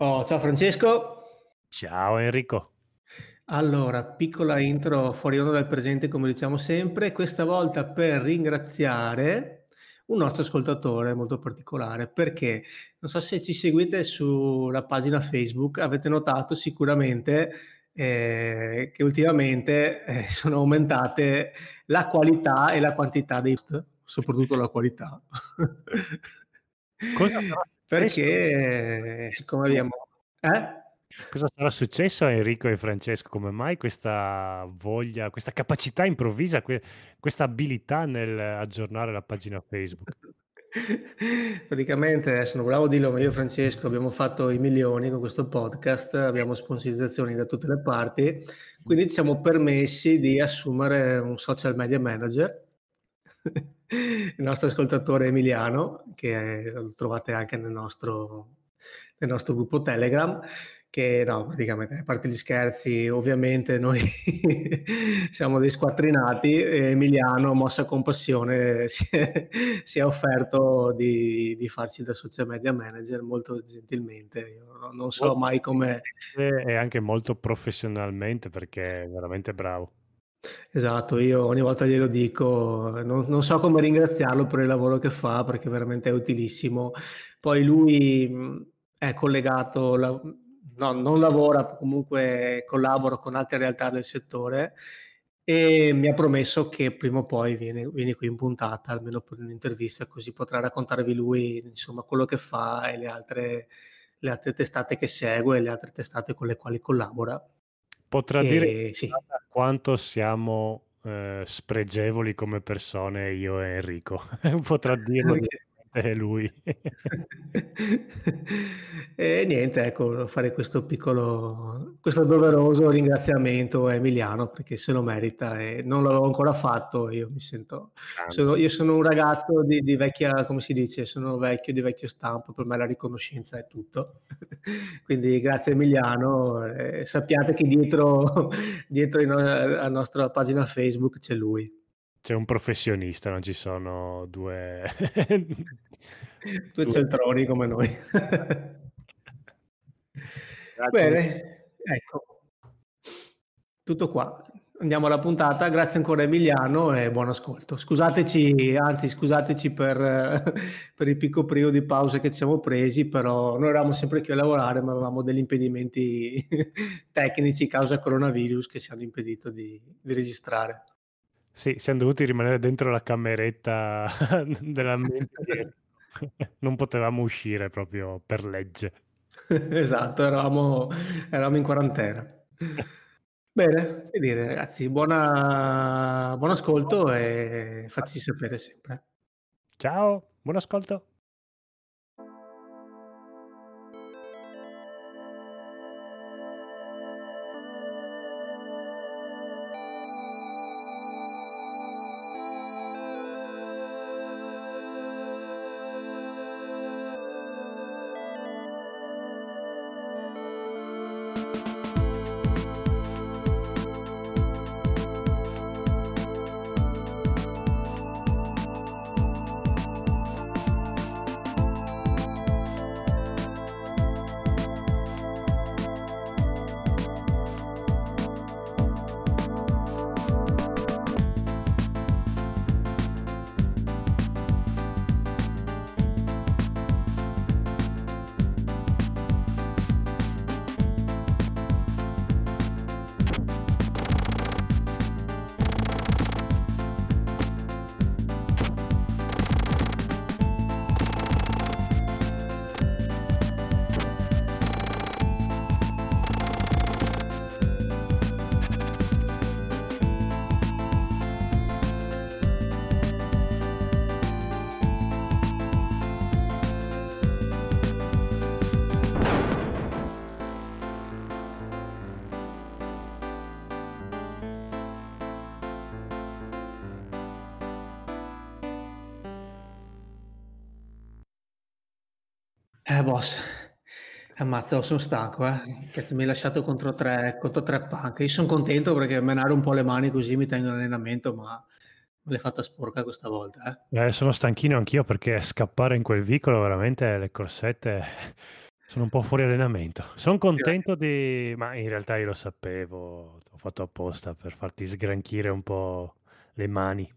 Oh, ciao Francesco. Ciao Enrico. Allora, piccola intro fuori onda dal presente, come diciamo sempre, questa volta per ringraziare un nostro ascoltatore molto particolare, perché non so se ci seguite sulla pagina Facebook, avete notato sicuramente eh, che ultimamente eh, sono aumentate la qualità e la quantità dei post, soprattutto la qualità. Cosa perché, siccome abbiamo eh? Cosa sarà successo a Enrico e Francesco? Come mai questa voglia, questa capacità improvvisa, que questa abilità nel aggiornare la pagina Facebook? Praticamente adesso non volevamo dirlo, ma io e Francesco abbiamo fatto i milioni con questo podcast, abbiamo sponsorizzazioni da tutte le parti, quindi ci siamo permessi di assumere un social media manager, il nostro ascoltatore Emiliano, che lo trovate anche nel nostro nel nostro gruppo Telegram, che no, praticamente, a parte gli scherzi, ovviamente noi siamo dei squattrinati Emiliano, mossa compassione, si è, si è offerto di, di, farci da social media manager molto gentilmente. Io non so mai come... E anche molto professionalmente perché è veramente bravo. Esatto, io ogni volta glielo dico, non, non, so come ringraziarlo per il lavoro che fa perché veramente è utilissimo. Poi lui è collegato, la, no, non lavora, comunque collabora con altre realtà del settore e mi ha promesso che prima o poi viene, viene qui in puntata, almeno per un'intervista, così potrà raccontarvi lui insomma quello che fa e le altre, le altre testate che segue, le altre testate con le quali collabora. Potrà e, dire sì. quanto siamo eh, spregevoli come persone io e Enrico. Potrà dirlo è lui. e niente, ecco, fare questo piccolo, questo doveroso ringraziamento a Emiliano perché se lo merita e non l'avevo ancora fatto. Io mi sento, sono, io sono un ragazzo di, di, vecchia, come si dice, sono vecchio di vecchio stampo. Per me la riconoscenza è tutto. Quindi grazie Emiliano. Eh, sappiate che dietro, dietro la nostra pagina Facebook c'è lui. C'è un professionista, non ci sono due... due centroni come noi. Bene, ecco. Tutto qua. Andiamo alla puntata. Grazie ancora Emiliano e buon ascolto. Scusateci, anzi scusateci per, per il piccolo periodo di pausa che ci siamo presi, però noi eravamo sempre qui a lavorare, ma avevamo degli impedimenti tecnici causa coronavirus che ci hanno impedito di, di registrare. Sì, siamo dovuti rimanere dentro la cameretta dell'ambiente. non potevamo uscire proprio per legge. esatto, eravamo, eravamo in quarantena. Bene, che dire ragazzi, buona, buon ascolto e fateci sapere sempre. Ciao, buon ascolto. Eh, boss, ammazza, sono stanco, eh. Cazzo, mi hai lasciato contro tre, contro tre punk. Io sono contento perché menare un po' le mani così mi tengo in allenamento, ma me l'hai fatta sporca questa volta, eh. eh sono stanchino anch'io perché scappare in quel vicolo veramente le corsette Sono un po' fuori allenamento. Son contento di ma in realtà io lo sapevo, ho fatto apposta per farti sgranchire un po' le mani.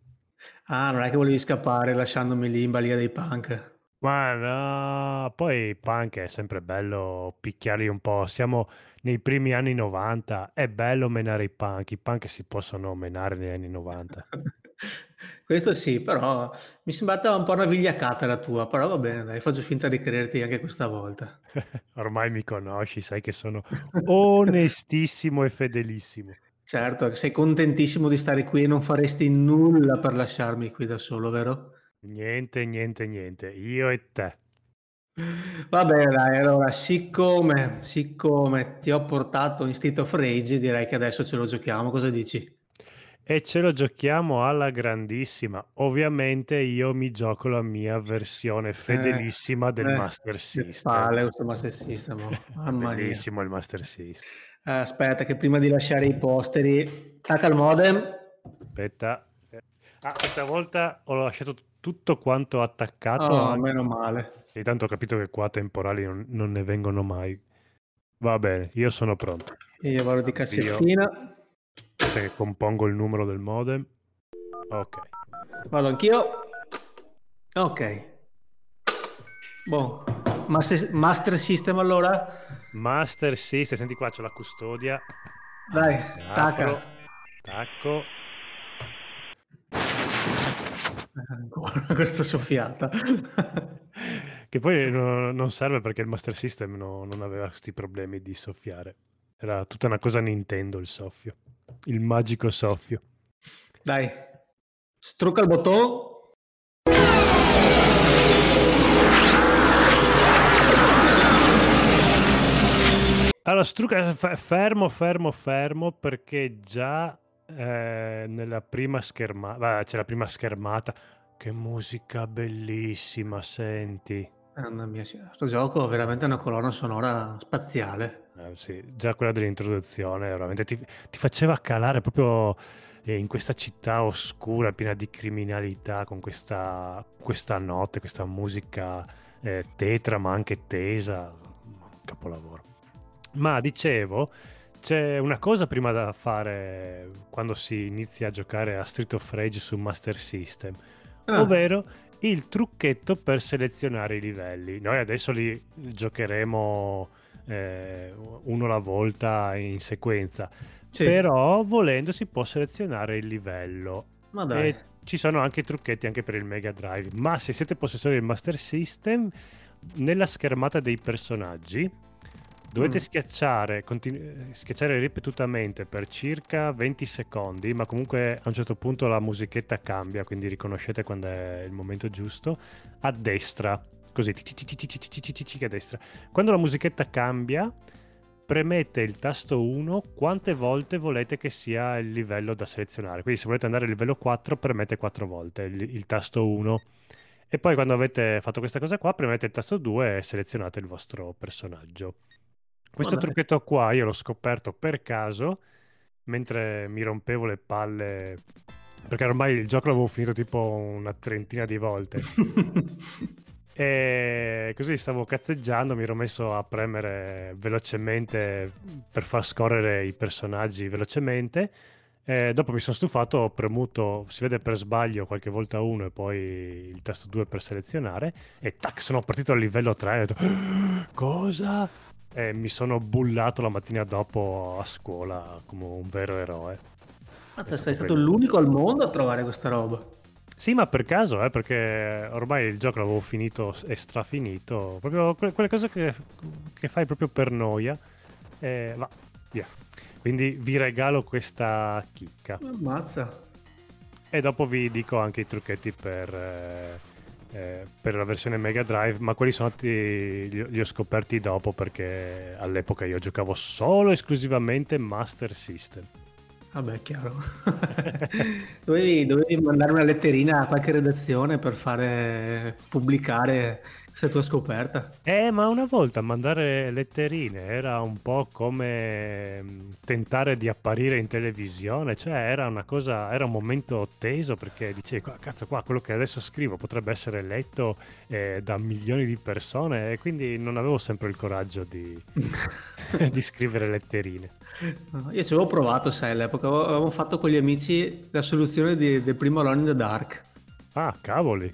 Ah, non è che volevi scappare lasciandomi lì in balia dei punk. Ma no, poi i punk è sempre bello picchiarli un po'. Siamo nei primi anni '90, è bello menare i punk. I punk si possono menare negli anni '90. Questo sì, però mi sembrata un po' una vigliacata la tua, però va bene dai, faccio finta di crederti anche questa volta. Ormai mi conosci, sai che sono onestissimo e fedelissimo. Certo, sei contentissimo di stare qui e non faresti nulla per lasciarmi qui da solo, vero? Niente, niente, niente, io e te. Va bene dai, allora siccome siccome ti ho portato in Street of Rage, direi che adesso ce lo giochiamo, cosa dici? E ce lo giochiamo alla grandissima. Ovviamente io mi gioco la mia versione Eh, fedelissima del eh, Master System. palle questo Master System, oh, mamma mia. Bellissimo il Master System. Eh, aspetta che prima di lasciare i posteri, attacca il modem. Aspetta. Ah, questa volta ho lasciato tutto quanto attaccato. Oh, anche- meno male. E tanto ho capito che qua temporali non, non ne vengono mai. Va bene, io sono pronto. Io vado di cassettina. Che compongo il numero del modem. Ok. Vado anch'io. Ok. Boh. Master, Master System allora? Master System, senti qua c'ho la custodia. Dai, tacca. Tacco. Ancora questa soffiata. Che poi no- non serve perché il Master System no- non aveva questi problemi di soffiare. Era tutta una cosa Nintendo il soffio. Il magico soffio. Dai. Strucca il bottone. Allora, Struca, f- fermo, fermo, fermo, perché già eh, nella prima schermata, c'è la prima schermata, che musica bellissima, senti. Mamma mia, questo gioco è veramente una colonna sonora spaziale. Eh, sì, già quella dell'introduzione veramente ti, ti faceva calare proprio eh, in questa città oscura, piena di criminalità, con questa, questa notte, questa musica eh, tetra ma anche tesa, capolavoro. Ma dicevo, c'è una cosa prima da fare quando si inizia a giocare a Street of Rage su Master System, Ah, ovvero il trucchetto per selezionare i livelli. Noi adesso li giocheremo eh, uno alla volta in sequenza, sì, però volendo si può selezionare il livello. ma dai. E ci sono anche i trucchetti anche per il Mega Drive. Ma se siete possessori del Master System, nella schermata dei personaggi Dovete mm. schiacciare, continu- schiacciare ripetutamente per circa 20 secondi, ma comunque a un certo punto la musichetta cambia, quindi riconoscete quando è il momento giusto, a destra, così, a destra. Quando la musichetta cambia, premete il tasto 1 quante volte volete che sia il livello da selezionare. Quindi se volete andare al livello 4 premete 4 volte il, il, tasto 1 e poi quando avete fatto questa cosa qua premete il tasto 2 e selezionate il vostro personaggio. Questo Vabbè. trucchetto qua io l'ho scoperto per caso mentre mi rompevo le palle perché ormai il gioco l'avevo finito tipo una trentina di volte e così stavo cazzeggiando, mi ero messo a premere velocemente per far scorrere i personaggi velocemente. E dopo mi sono stufato, ho premuto, si vede per sbaglio qualche volta uno e poi il tasto 2 per selezionare e tac, sono partito al livello 3 e ho detto "Ah, cosa? E mi sono bullato la mattina dopo a scuola come un vero eroe. Mazza, sei stato l'unico al mondo a trovare questa roba. Sì, ma per caso, eh, perché ormai il gioco l'avevo finito e strafinito. Proprio que- quelle cose che, che fai proprio per noia. E va, via. Quindi vi regalo questa chicca. Ammazza. E dopo vi dico anche i trucchetti per, eh, eh, per la versione Mega Drive, ma quelli sono stati, li, li ho scoperti dopo perché all'epoca io giocavo solo esclusivamente Master System. Vabbè, chiaro. dovevi, dovevi mandare una letterina a qualche redazione per fare pubblicare questa tua scoperta. Eh, ma una volta mandare letterine era un po' come mm, tentare di apparire in televisione, cioè era una cosa, era un momento teso perché dicevi, cazzo qua, quello che adesso scrivo potrebbe essere letto eh, da milioni di persone e quindi non avevo sempre il coraggio di, di scrivere letterine. io ci avevo provato, sai, all'epoca avevamo fatto con gli amici la soluzione di, del primo Alone in the Dark. Ah, cavoli.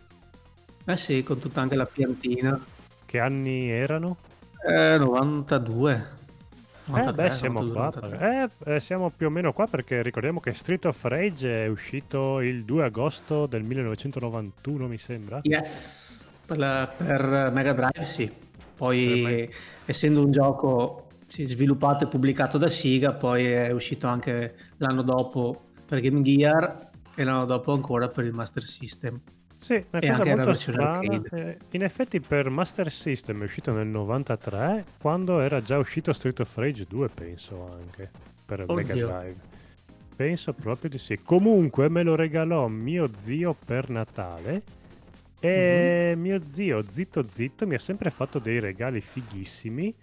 Eh sì, con tutta anche la piantina. Che anni erano? Eh, 92. 93, eh beh, siamo 92, qua. Eh, eh, siamo più o meno qua perché ricordiamo che Street of Rage è uscito il 2 agosto del 1991, mi sembra. Yes, per, la, per Mega Drive sì. Poi, essendo un gioco sì, sviluppato e pubblicato da Siga, poi è uscito anche l'anno dopo per Game Gear e l'anno dopo ancora per il Master System. Sì, una e cosa molto strana. Eh, in effetti per Master System è uscito nel 93, quando era già uscito Street of Rage 2, penso anche, per Oddio. Mega Drive. Penso proprio di sì. Comunque me lo regalò mio zio per Natale e mm-hmm. mio zio, zitto zitto, mi ha sempre fatto dei regali fighissimi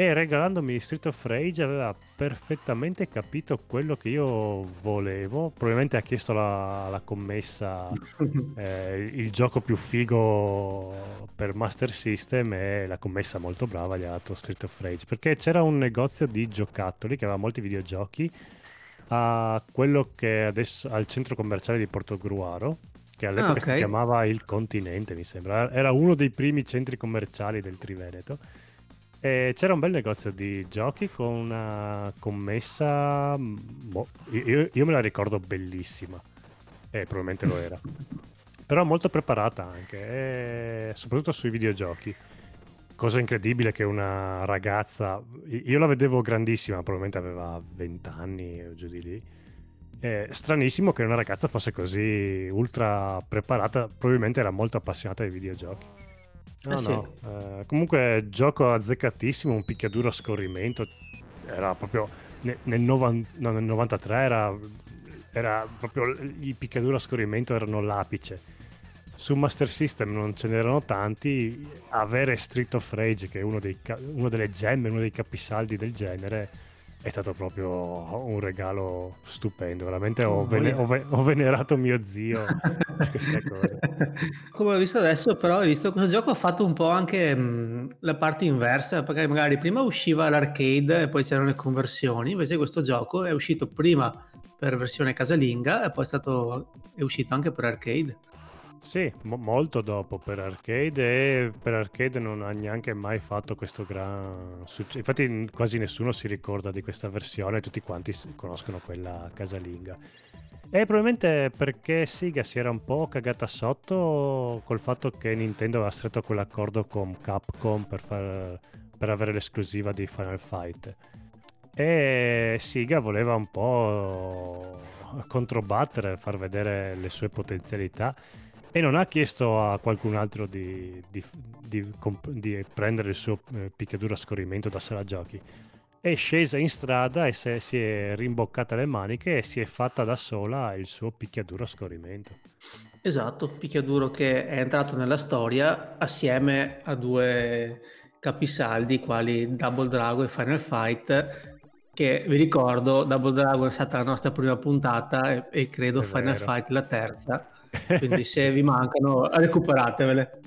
e regalandomi Street of Rage aveva perfettamente capito quello che io volevo. Probabilmente ha chiesto la, la commessa eh, il gioco più figo per Master System e la commessa molto brava gli ha dato Street of Rage perché c'era un negozio di giocattoli che aveva molti videogiochi a quello che adesso al centro commerciale di Portogruaro che all'epoca ah, okay. si chiamava Il Continente mi sembra era uno dei primi centri commerciali del Triveneto e c'era un bel negozio di giochi con una commessa, boh, io, io, me la ricordo bellissima, e probabilmente lo era, però molto preparata anche, e soprattutto sui videogiochi. Cosa incredibile che una ragazza, io la vedevo grandissima, probabilmente aveva 20 anni o giù di lì. È stranissimo che una ragazza fosse così ultra preparata, probabilmente era molto appassionata ai videogiochi. No, eh sì. no. Eh, comunque gioco azzeccatissimo, un picchiaduro a scorrimento. Era proprio nel, nel, novan, no, nel 93 era, era, proprio i picchiaduro a scorrimento erano l'apice. Su Master System non ce n'erano tanti. Avere Street of Rage, che è uno, dei, uno delle gemme, uno dei capisaldi del genere, è stato proprio un regalo stupendo. Veramente ho, vene- ho, ve- ho venerato mio zio per queste cose. Come ho visto adesso, però, hai visto questo gioco ha fatto un po' anche mh, la parte inversa, perché magari prima usciva l'arcade e poi c'erano le conversioni, invece questo gioco è uscito prima per versione casalinga e poi è, stato, è uscito anche per arcade. Sì, mo- molto dopo per arcade e per arcade non ha neanche mai fatto questo gran successo. Infatti quasi nessuno si ricorda di questa versione, tutti quanti conoscono quella casalinga. E probabilmente perché Sega si era un po' cagata sotto col fatto che Nintendo aveva stretto quell'accordo con Capcom per, far, per avere l'esclusiva di Final Fight. E Sega voleva un po' controbattere, far vedere le sue potenzialità e non ha chiesto a qualcun altro di, di, di, di prendere il suo eh, picchiaduro a scorrimento da sala giochi. È scesa in strada e se, si è rimboccata le maniche e si è fatta da sola il suo picchiaduro a scorrimento. Esatto, picchiaduro che è entrato nella storia assieme a due capisaldi quali Double Dragon e Final Fight che vi ricordo Double Dragon è stata la nostra prima puntata e, e credo è Final vero. Fight la terza quindi se vi mancano recuperatevele.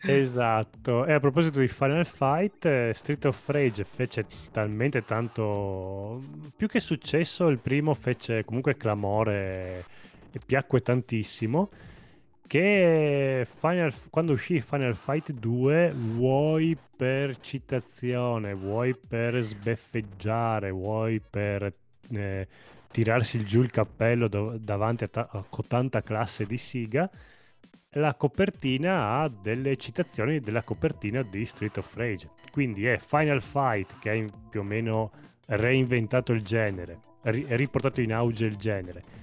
esatto, e a proposito di Final Fight, eh, Street of Rage fece talmente tanto, più che successo, il primo fece comunque clamore e piacque tantissimo che Final, quando uscì Final Fight 2 vuoi per citazione, vuoi per sbeffeggiare, vuoi per eh, tirarsi giù il cappello do- davanti a, ta- a tanta classe di Siga, la copertina ha delle citazioni della copertina di Street of Rage. Quindi è Final Fight che ha più o meno reinventato il genere, ri- riportato in auge il genere.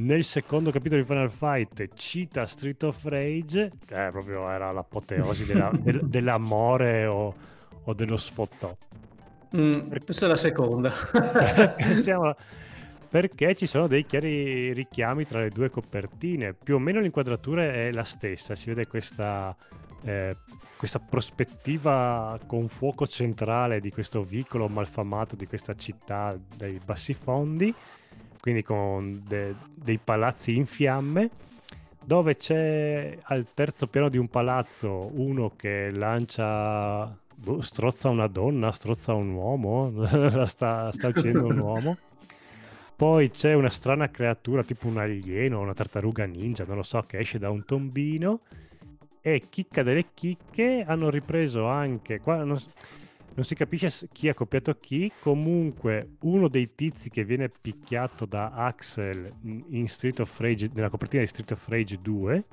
Nel secondo capitolo di Final Fight cita Street of Rage, che eh, proprio era l'apoteosi della, del, dell'amore o, o, dello sfottò. Mm, questa è la seconda. Siamo perché ci sono dei chiari richiami tra le due copertine. Più o meno l'inquadratura è la stessa, si vede questa eh, questa prospettiva con fuoco centrale di questo vicolo malfamato di questa città dei bassi fondi, quindi con de- dei palazzi in fiamme, dove c'è al terzo piano di un palazzo uno che lancia, boh, strozza una donna, strozza un uomo, sta, sta uccidendo un uomo. Poi c'è una strana creatura tipo un alieno, una tartaruga ninja, non lo so, che esce da un tombino e chicca delle chicche hanno ripreso anche qua non, non, si capisce chi ha copiato chi. Comunque uno dei tizi che viene picchiato da Axel in Street of Rage nella copertina di Street of Rage 2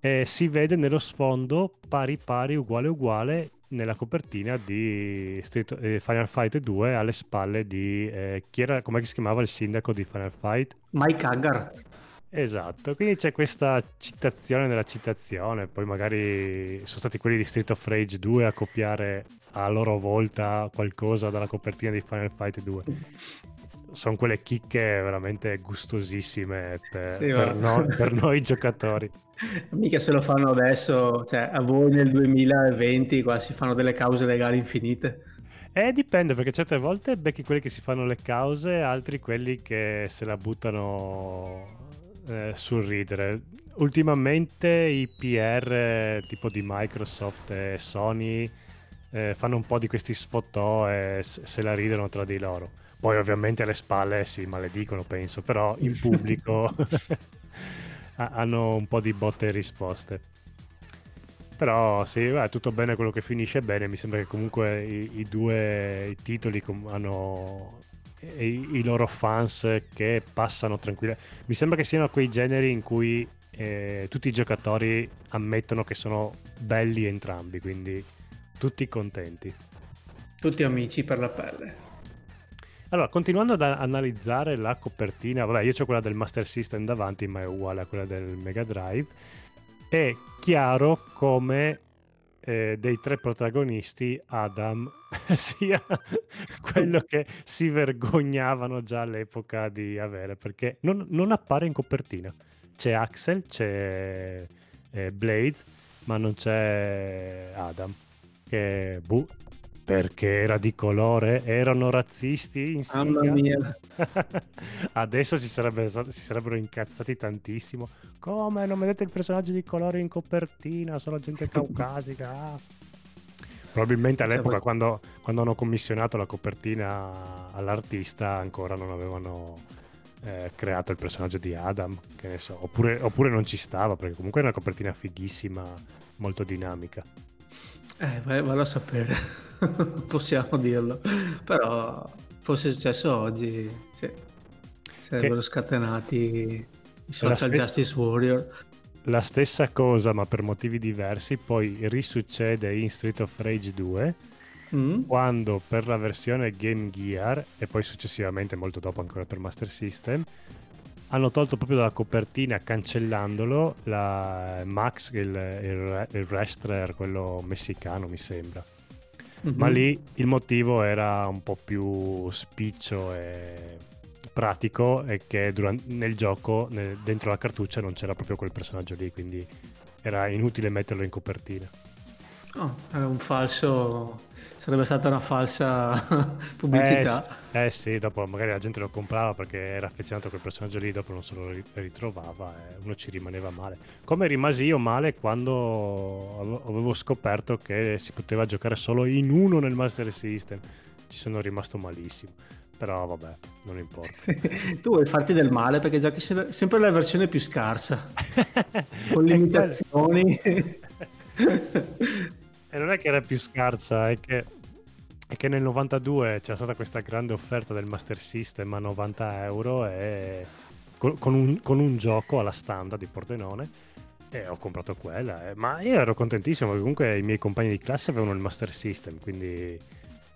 eh, si vede nello sfondo pari pari uguale uguale nella copertina di Street, eh, Final Fight 2 alle spalle di eh, chi era come si chiamava il sindaco di Final Fight? Mike Hagar Esatto, quindi c'è questa citazione nella citazione, poi magari sono stati quelli di Street of Rage 2 a copiare a loro volta qualcosa dalla copertina di Final Fight 2. Sono quelle chicche veramente gustosissime per, sì, per, no, per noi giocatori. Mica se lo fanno adesso, cioè a voi nel 2020 qua si fanno delle cause legali infinite. Eh, dipende perché certe volte becchi quelli che si fanno le cause, altri quelli che se la buttano eh, sul ridere. Ultimamente i PR tipo di Microsoft e Sony eh, fanno un po' di questi sfottò e se la ridono tra di loro. Poi ovviamente alle spalle si maledicono, penso, però in pubblico hanno un po' di botte e risposte. Però sì, è tutto bene quello che finisce bene. Mi sembra che comunque i, i due titoli com- hanno i, i loro fans che passano tranquillamente. Mi sembra che siano quei generi in cui eh, tutti i giocatori ammettono che sono belli entrambi, quindi tutti contenti. Tutti amici per la pelle. Allora, continuando ad analizzare la copertina, vabbè, io ho quella del Master System davanti, ma è uguale a quella del Mega Drive. È chiaro come eh, dei tre protagonisti Adam sia quello che si vergognavano già all'epoca di avere perché non, non appare in copertina. C'è Axel c'è eh, Blade ma non c'è Adam che buh, perché era di colore, erano razzisti in Mamma mia. Adesso si, sarebbe, si, sarebbero incazzati tantissimo. Come non vedete il personaggio di colore in copertina? Solo gente caucasica. Ah. Probabilmente all'epoca, quando, quando, hanno commissionato la copertina all'artista, ancora non avevano eh, creato il personaggio di Adam. Che ne so. Oppure, oppure non ci stava, perché comunque è una copertina fighissima, molto dinamica. Eh, vado a sapere, possiamo dirlo. Però fosse successo oggi, sì. sarebbero che... scatenati i social st- Justice Warrior. La stessa cosa, ma per motivi diversi, poi risuccede in Street of Rage 2, mm. quando per la versione Game Gear, e poi successivamente molto dopo ancora per Master System, hanno tolto proprio dalla copertina cancellandolo la Max, il, il, il wrestler, quello messicano mi sembra. Mm-hmm. Ma lì il motivo era un po' più spiccio e pratico e che durante, nel gioco, nel, dentro la cartuccia, non c'era proprio quel personaggio lì, quindi era inutile metterlo in copertina. Oh, era un falso Sarebbe stata una falsa pubblicità. Eh, eh, sì, dopo magari la gente lo comprava perché era affezionato a quel personaggio lì, dopo non se lo ritrovava e uno ci rimaneva male. Come rimasi io male quando avevo scoperto che si poteva giocare solo in uno nel Master System. Ci sono rimasto malissimo. Però vabbè, non importa. tu vuoi farti del male perché giochi sempre la versione più scarsa. con limitazioni. E non è che era più scarsa, è che, è che nel 92 c'era stata questa grande offerta del Master System a 90 euro e con, con, un, con un, gioco alla standard di Pordenone e ho comprato quella. Eh. Ma io ero contentissimo perché comunque i miei compagni di classe avevano il Master System, quindi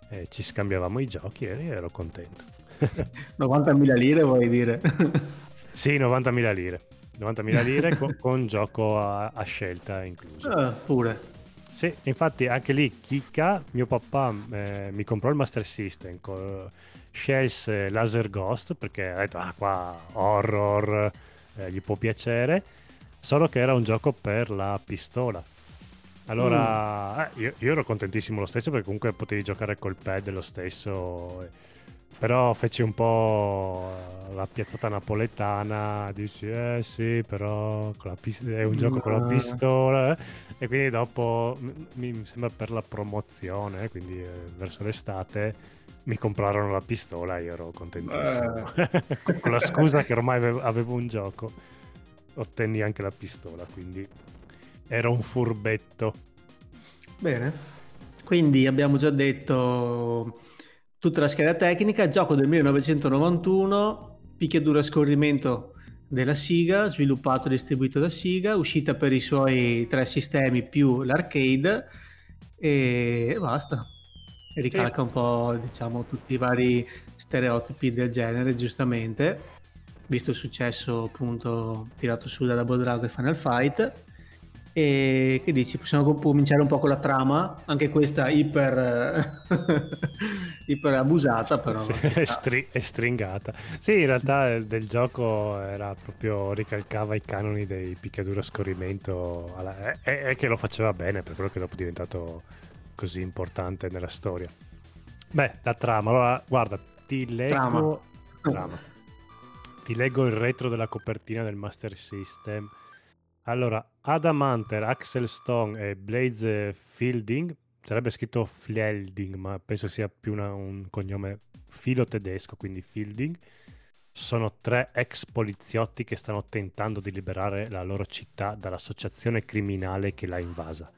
eh, ci scambiavamo i giochi e io ero contento. 90.000 lire vuoi dire? sì, 90.000 lire. 90.000 lire con, con gioco a, a, scelta incluso. Ah, pure. Sì, infatti anche lì chicca, mio papà eh, mi comprò il Master System, co- scelse Laser Ghost perché ha detto ah qua horror, eh, gli può piacere, solo che era un gioco per la pistola. Allora, mm. eh, io, io, ero contentissimo lo stesso perché comunque potevi giocare col pad lo stesso. Però feci un po' la piazzata napoletana, dici eh sì, però pist- è un gioco no. con la pistola. Eh? E quindi dopo, mi sembra per la promozione, quindi eh, verso l'estate, mi comprarono la pistola e io ero contentissimo. Eh. con la scusa che ormai avevo, avevo un gioco, ottenni anche la pistola, quindi Ero un furbetto. Bene. Quindi abbiamo già detto tutta la scheda tecnica, gioco del 1991, picchiaduro a scorrimento della Siga, sviluppato e distribuito da Siga, uscita per i suoi tre sistemi più l'arcade e basta. Ricalca un po', diciamo, tutti i vari stereotipi del genere, giustamente, visto il successo appunto tirato su da Double Dragon e Final Fight e che dici, possiamo cominciare un po' con la trama, anche questa iper, iper abusata, però. Sì, è, stri- è, stringata. Sì, in realtà del gioco era proprio ricalcava i canoni dei picchiaduro a scorrimento alla... e, e che lo faceva bene, per quello che dopo è diventato così importante nella storia. Beh, la trama, allora guarda, ti leggo. Trama. trama. Ti leggo il retro della copertina del Master System allora, Adam Hunter, Axel Stone e Blaze Fielding, sarebbe scritto Fielding, ma penso sia più una, un cognome filo tedesco, quindi Fielding, sono tre ex poliziotti che stanno tentando di liberare la loro città dall'associazione criminale che l'ha invasa.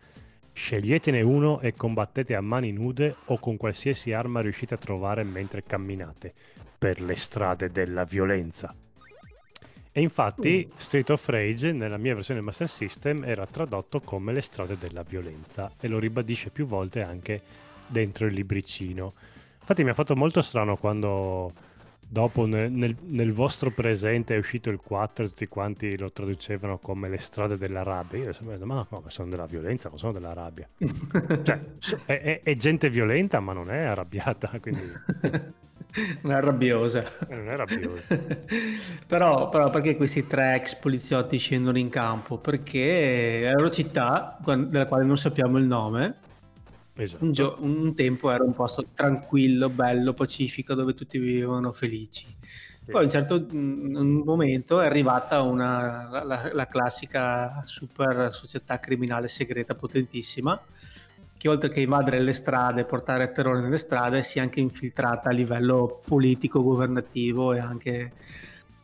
Sceglietene uno e combattete a mani nude o con qualsiasi arma riuscite a trovare mentre camminate per le strade della violenza. E infatti mm. Street of Rage nella mia versione Master System era tradotto come le strade della violenza e lo ribadisce più volte anche dentro il libricino. Infatti mi ha fatto molto strano quando dopo nel, nel, nel, vostro presente è uscito il 4 e tutti quanti lo traducevano come le strade della rabbia. Io mi detto, ma no, sono della violenza, non sono della rabbia. cioè, è, è, è, gente violenta, ma non è arrabbiata. Quindi... non è rabbiosa. Non è rabbiosa. però, però, perché questi tre ex poliziotti scendono in campo? Perché la loro città, della quale non sappiamo il nome, esatto. un, gio- un, tempo era un posto tranquillo, bello, pacifico, dove tutti vivevano felici. Sì. Poi a un certo un momento è arrivata una, la, la classica super società criminale segreta potentissima che oltre che invadere le strade, portare terrore nelle strade, sia anche infiltrata a livello politico, governativo e anche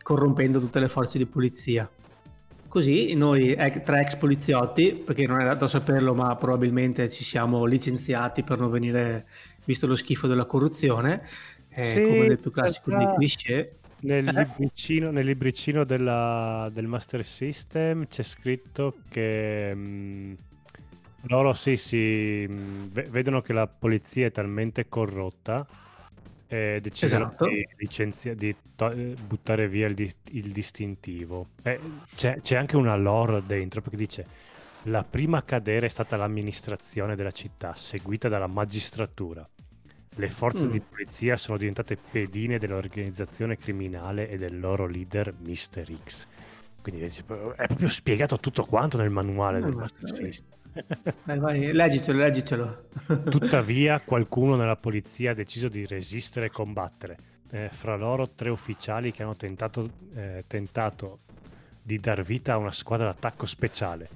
corrompendo tutte le forze di polizia. Così noi, tre ex poliziotti, perché non è dato saperlo, ma probabilmente ci siamo licenziati per non venire, visto lo schifo della corruzione, eh, sì, come nel più classico dei cliché. Nel, eh? libricino, nel libricino della, del Master System c'è scritto che... Mh, mm, loro sì, sì, vedono che la polizia è talmente corrotta e decidono esatto. di, licenzia- di to- eh, buttare via il, di- il distintivo. E c'è, c'è anche una lore dentro perché dice la prima a cadere è stata l'amministrazione della città, seguita dalla magistratura. Le forze mm. di polizia sono diventate pedine dell'organizzazione criminale e del loro leader Mr. X. Quindi è proprio spiegato tutto quanto nel manuale no, del Master System. Vai, vai, leggicelo, leggicelo. Tuttavia, qualcuno nella polizia ha deciso di resistere e combattere. Eh, fra loro tre ufficiali che hanno tentato, eh, tentato di dar vita a una squadra d'attacco speciale.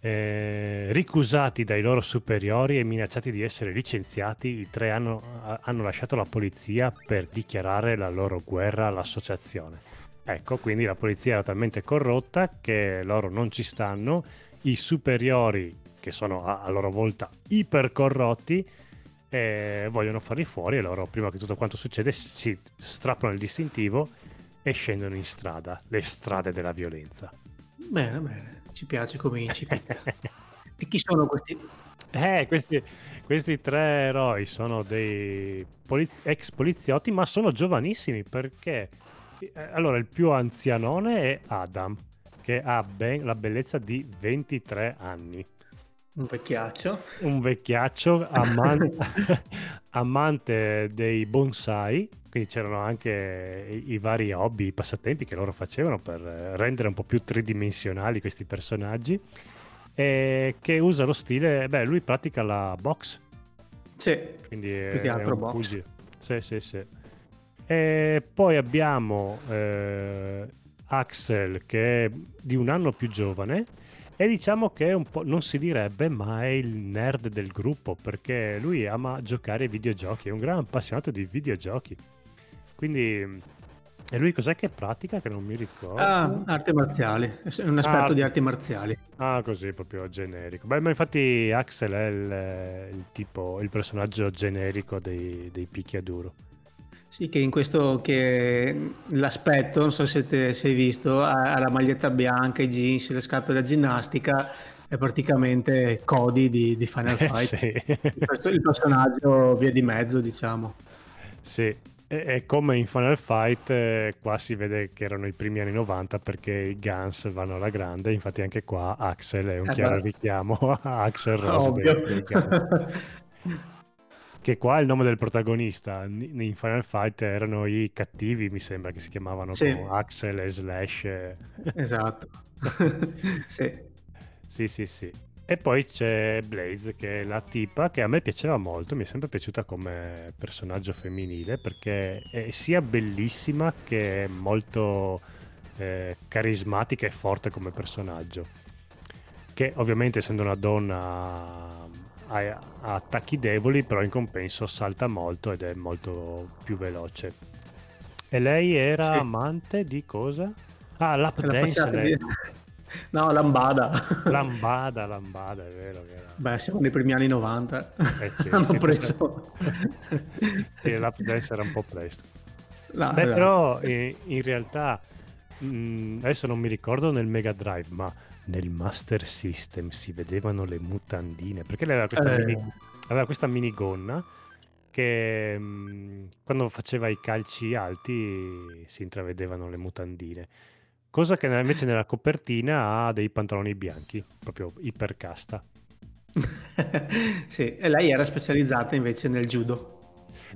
Eh, ricusati dai loro superiori e minacciati di essere licenziati, i tre hanno, hanno lasciato la polizia per dichiarare la loro guerra all'associazione. Ecco, quindi la polizia era talmente corrotta che loro non ci stanno, i superiori che sono a, a loro volta ipercorrotti, e vogliono farli fuori e loro, prima che tutto quanto succede, si strappano il distintivo e scendono in strada, le strade della violenza. Bene, bene, ci piace come incipit. e chi sono questi? Eh, questi, questi tre eroi sono dei poliz- ex poliziotti, ma sono giovanissimi perché... Eh, allora, il più anzianone è Adam, che ha ben la bellezza di 23 anni. Un vecchiaccio. Un vecchiaccio amante, amante dei bonsai, quindi c'erano anche i, i, vari hobby, i passatempi che loro facevano per rendere un po' più tridimensionali questi personaggi. e che usa lo stile, beh, lui pratica la box. Sì, quindi più che altro box. pugile. Sì, sì, sì. E poi abbiamo eh, Axel che è di un anno più giovane e diciamo che è un po', non si direbbe, ma è il nerd del gruppo perché lui ama giocare ai videogiochi, è un gran appassionato di videogiochi. Quindi, e lui cos'è che pratica che non mi ricordo? Ah, arti marziali, è un esperto Ah, di arti marziali. Ah, così proprio generico. Beh, ma infatti Axel è il, il tipo, il personaggio generico dei, dei picchiaduro. Sì, che in questo che l'aspetto, non so se, te, se hai visto, ha, ha la maglietta bianca, i jeans, le scarpe da ginnastica, è praticamente Cody di, di Final Eh, Fight. sì. Il, perso- il personaggio via di mezzo, diciamo. Sì, e, e come in Final Fight, eh, qua si vede che erano i primi anni 90 perché i Guns vanno alla grande, infatti anche qua Axel è un Eh, chiaro beh. richiamo a Axel Rose Che qua il nome del protagonista, in in Final Fight erano i cattivi, mi sembra che si chiamavano Sì. Axel e Slash. Esatto. Sì. Sì, sì, sì. E poi c'è Blaze, che è la tipa che a me piaceva molto, mi è sempre piaciuta come personaggio femminile perché è sia bellissima che molto eh, carismatica e forte come personaggio. Che ovviamente essendo una donna ha, ha attacchi deboli, però in compenso salta molto ed è molto più veloce. E lei era Sì. amante di cosa? Ah, lap dance. lei. No, lambada. Lambada, lambada, è vero che era. Beh, siamo nei primi anni 90. Eh sì, Hanno preso... Sì, l'up dance era un po' presto. No, Beh, esatto. però in, in realtà mh, adesso non mi ricordo nel Mega Drive, ma nel Master System si vedevano le mutandine perché lei aveva questa, Eh. mini, aveva questa minigonna che mh, quando faceva i calci alti si intravedevano le mutandine. Cosa che invece nella copertina ha dei pantaloni bianchi, proprio ipercasta. sì, e lei era specializzata invece nel judo.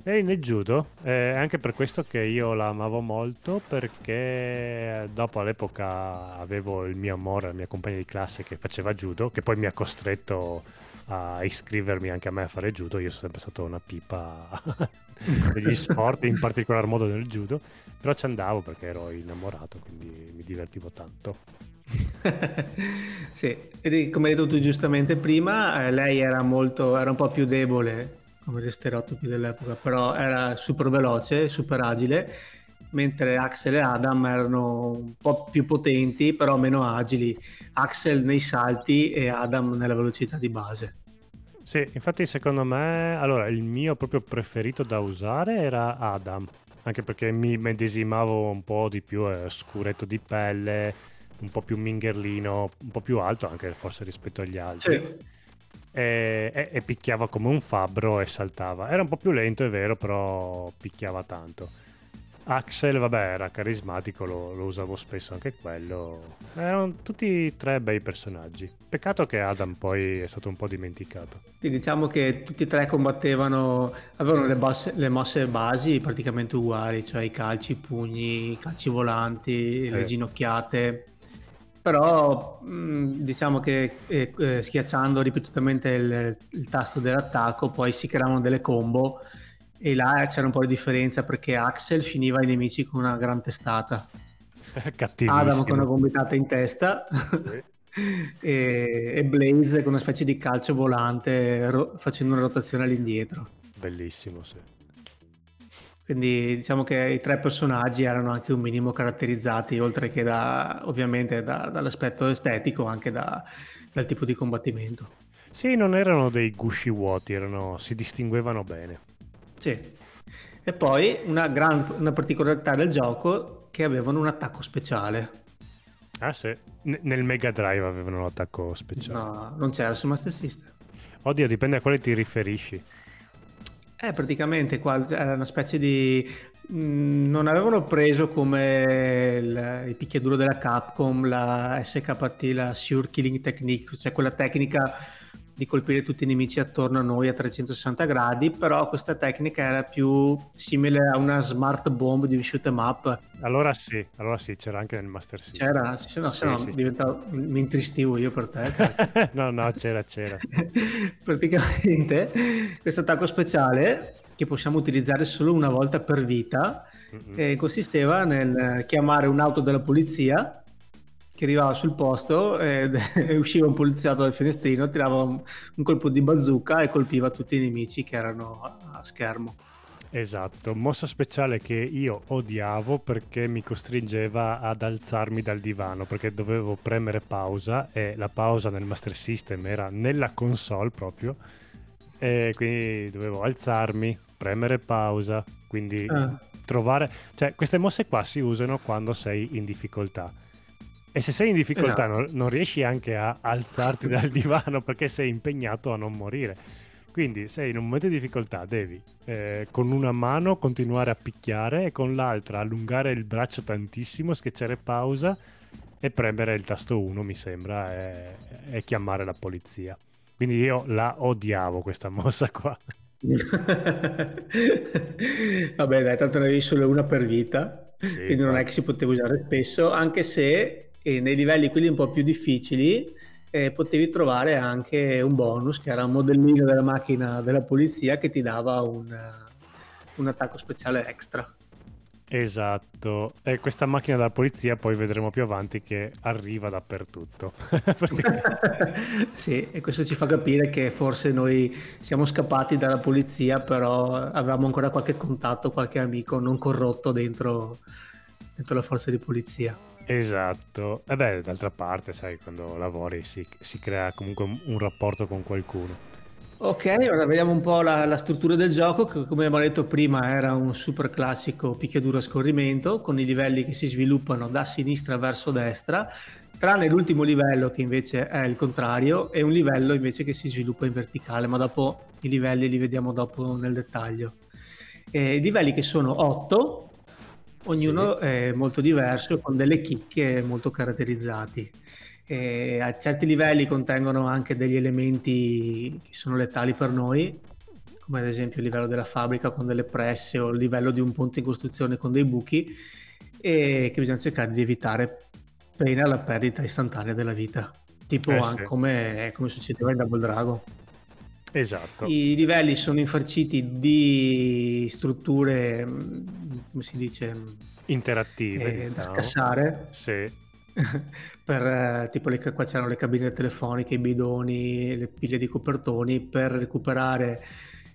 Lei nel judo, è anche per questo che io la amavo molto perché dopo all'epoca avevo il mio amore, la mia compagna di classe che faceva judo, che poi mi ha costretto a iscrivermi anche a me a fare judo. Io sono sempre stato una pipa degli sport, in particolar modo nel judo, però ci andavo perché ero innamorato, quindi mi divertivo tanto. sì, e come hai detto tu giustamente prima, eh, lei era molto, era un po' più debole come gli stereotipi dell'epoca, però era super veloce, super agile, mentre Axel e Adam erano un po' più potenti, però meno agili. Axel nei salti e Adam nella velocità di base. Sì, infatti secondo me, allora, il mio proprio preferito da usare era Adam, anche perché mi medesimavo un po' di più, è scuretto di pelle, un po' più mingherlino, un po' più alto anche forse rispetto agli altri. Sì. E, e- e picchiava come un fabbro e saltava. Era un po' più lento, è vero, però picchiava tanto. Axel, vabbè, era carismatico, lo, lo usavo spesso anche quello. Erano tutti tre bei personaggi. Peccato che Adam poi è stato un po' dimenticato. Quindi diciamo che tutti e tre combattevano, avevano le, bosse- le mosse basi praticamente uguali, cioè i calci, i pugni, i calci volanti, le Eh. ginocchiate. Però mh, diciamo che eh, eh, schiacciando ripetutamente il, il tasto dell'attacco poi si creavano delle combo e là c'era un po' di differenza perché Axel finiva i nemici con una gran testata, Cattivissimo. Adam con una gomitata in testa Sì. e, e Blaze con una specie di calcio volante ro- facendo una rotazione all'indietro. Bellissimo, sì. Quindi diciamo che i tre personaggi erano anche un minimo caratterizzati, oltre che da, ovviamente da- dall'aspetto estetico, anche da- dal tipo di combattimento. Sì, non erano dei gusci vuoti, erano, si distinguevano bene. Sì. E poi una, gran, una particolarità del gioco che avevano un attacco speciale. Ah sì, N- nel Mega Drive avevano l'attacco speciale. No, non c'era su Master System. Oddio, dipende a quale ti riferisci. Eh, praticamente qua era una specie di... mh, non avevano preso come il, il picchiaduro della Capcom, la SKT, la Sure Killing Technique, cioè quella tecnica di colpire tutti i nemici attorno a noi a 360 gradi, però questa tecnica era più simile a una smart bomb di shoot em up. Allora sì, allora sì, c'era anche nel Master System. C'era, se no, sì, se no sì. diventavo, mi intristivo io per te. no, no, c'era, c'era. Praticamente questo attacco speciale che possiamo utilizzare solo una volta per vita mm-hmm. consisteva nel chiamare un'auto della polizia che arrivava sul posto e, e usciva un poliziotto dal finestrino, tirava un, un, colpo di bazooka e colpiva tutti i nemici che erano a, a schermo. Esatto, mossa speciale che io odiavo perché mi costringeva ad alzarmi dal divano perché dovevo premere pausa e la pausa nel Master System era nella console proprio e quindi dovevo alzarmi, premere pausa, quindi ah. trovare... cioè queste mosse qua si usano quando sei in difficoltà e se sei in difficoltà esatto. non, non, riesci anche a alzarti dal divano perché sei impegnato a non morire. Quindi sei in un momento di difficoltà, devi eh, con una mano continuare a picchiare e con l'altra allungare il braccio tantissimo, schiacciare pausa e premere il tasto 1, mi sembra, e, e chiamare la polizia. Quindi io la odiavo questa mossa qua. Vabbè, dai, tanto ne avevi solo una per vita, sì, quindi non è che si poteva usare spesso, anche se e nei livelli quelli un po' più difficili eh, potevi trovare anche un bonus che era un modellino della macchina della polizia che ti dava un, un attacco speciale extra. Esatto, e questa macchina della polizia poi vedremo più avanti che arriva dappertutto. Perché... sì, e questo ci fa capire che forse noi siamo scappati dalla polizia, però avevamo ancora qualche contatto, qualche amico non corrotto dentro, dentro la forza di polizia. Esatto, e beh, d'altra parte, sai, quando lavori si, si crea comunque un, rapporto con qualcuno. Ok, ora vediamo un po' la, la, struttura del gioco, che come abbiamo detto prima era un super classico picchiaduro a scorrimento, con i livelli che si sviluppano da sinistra verso destra, tranne l'ultimo livello che invece è il contrario, e un livello invece che si sviluppa in verticale, ma dopo i livelli li vediamo dopo nel dettaglio. E I livelli che sono 8, ognuno sì. è molto diverso con delle chicche molto caratterizzati. E a certi livelli contengono anche degli elementi che sono letali per noi, come ad esempio il livello della fabbrica con delle presse o il livello di un ponte in costruzione con dei buchi, e che bisogna cercare di evitare pena la perdita istantanea della vita, tipo eh sì. come, come succedeva in Double Dragon. Esatto. I livelli sono infarciti di strutture, mm, come si dice? Interattive. Eh, diciamo. Da scassare. Sì. per, eh, tipo le, qua c'erano le cabine telefoniche, i bidoni, le pile di copertoni per recuperare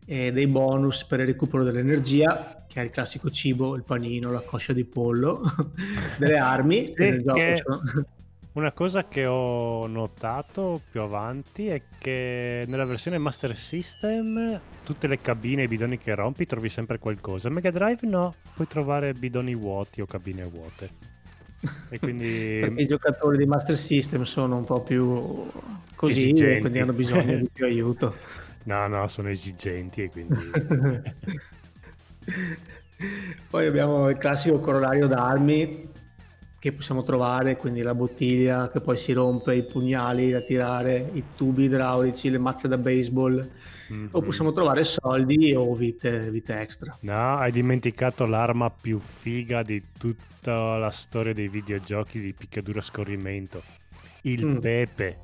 eh, dei bonus per il recupero dell'energia, che è il classico cibo, il panino, la coscia di pollo, delle armi. Sì, che che... Una cosa che ho notato più avanti è che nella versione Master System tutte le cabine e i bidoni che rompi trovi sempre qualcosa. Mega Drive no, puoi trovare bidoni vuoti o cabine vuote. E quindi... i giocatori di Master System sono un po' più così, esigenti. quindi hanno bisogno di più aiuto. No, no, sono esigenti e quindi... Poi abbiamo il classico corollario d'armi che possiamo trovare, quindi la bottiglia che poi si rompe, i pugnali da tirare, i tubi idraulici, le mazze da baseball, mm-hmm. o possiamo trovare soldi o vite, vite extra. No, hai dimenticato l'arma più figa di tutta la storia dei videogiochi di picchiaduro a scorrimento, il mm. pepe.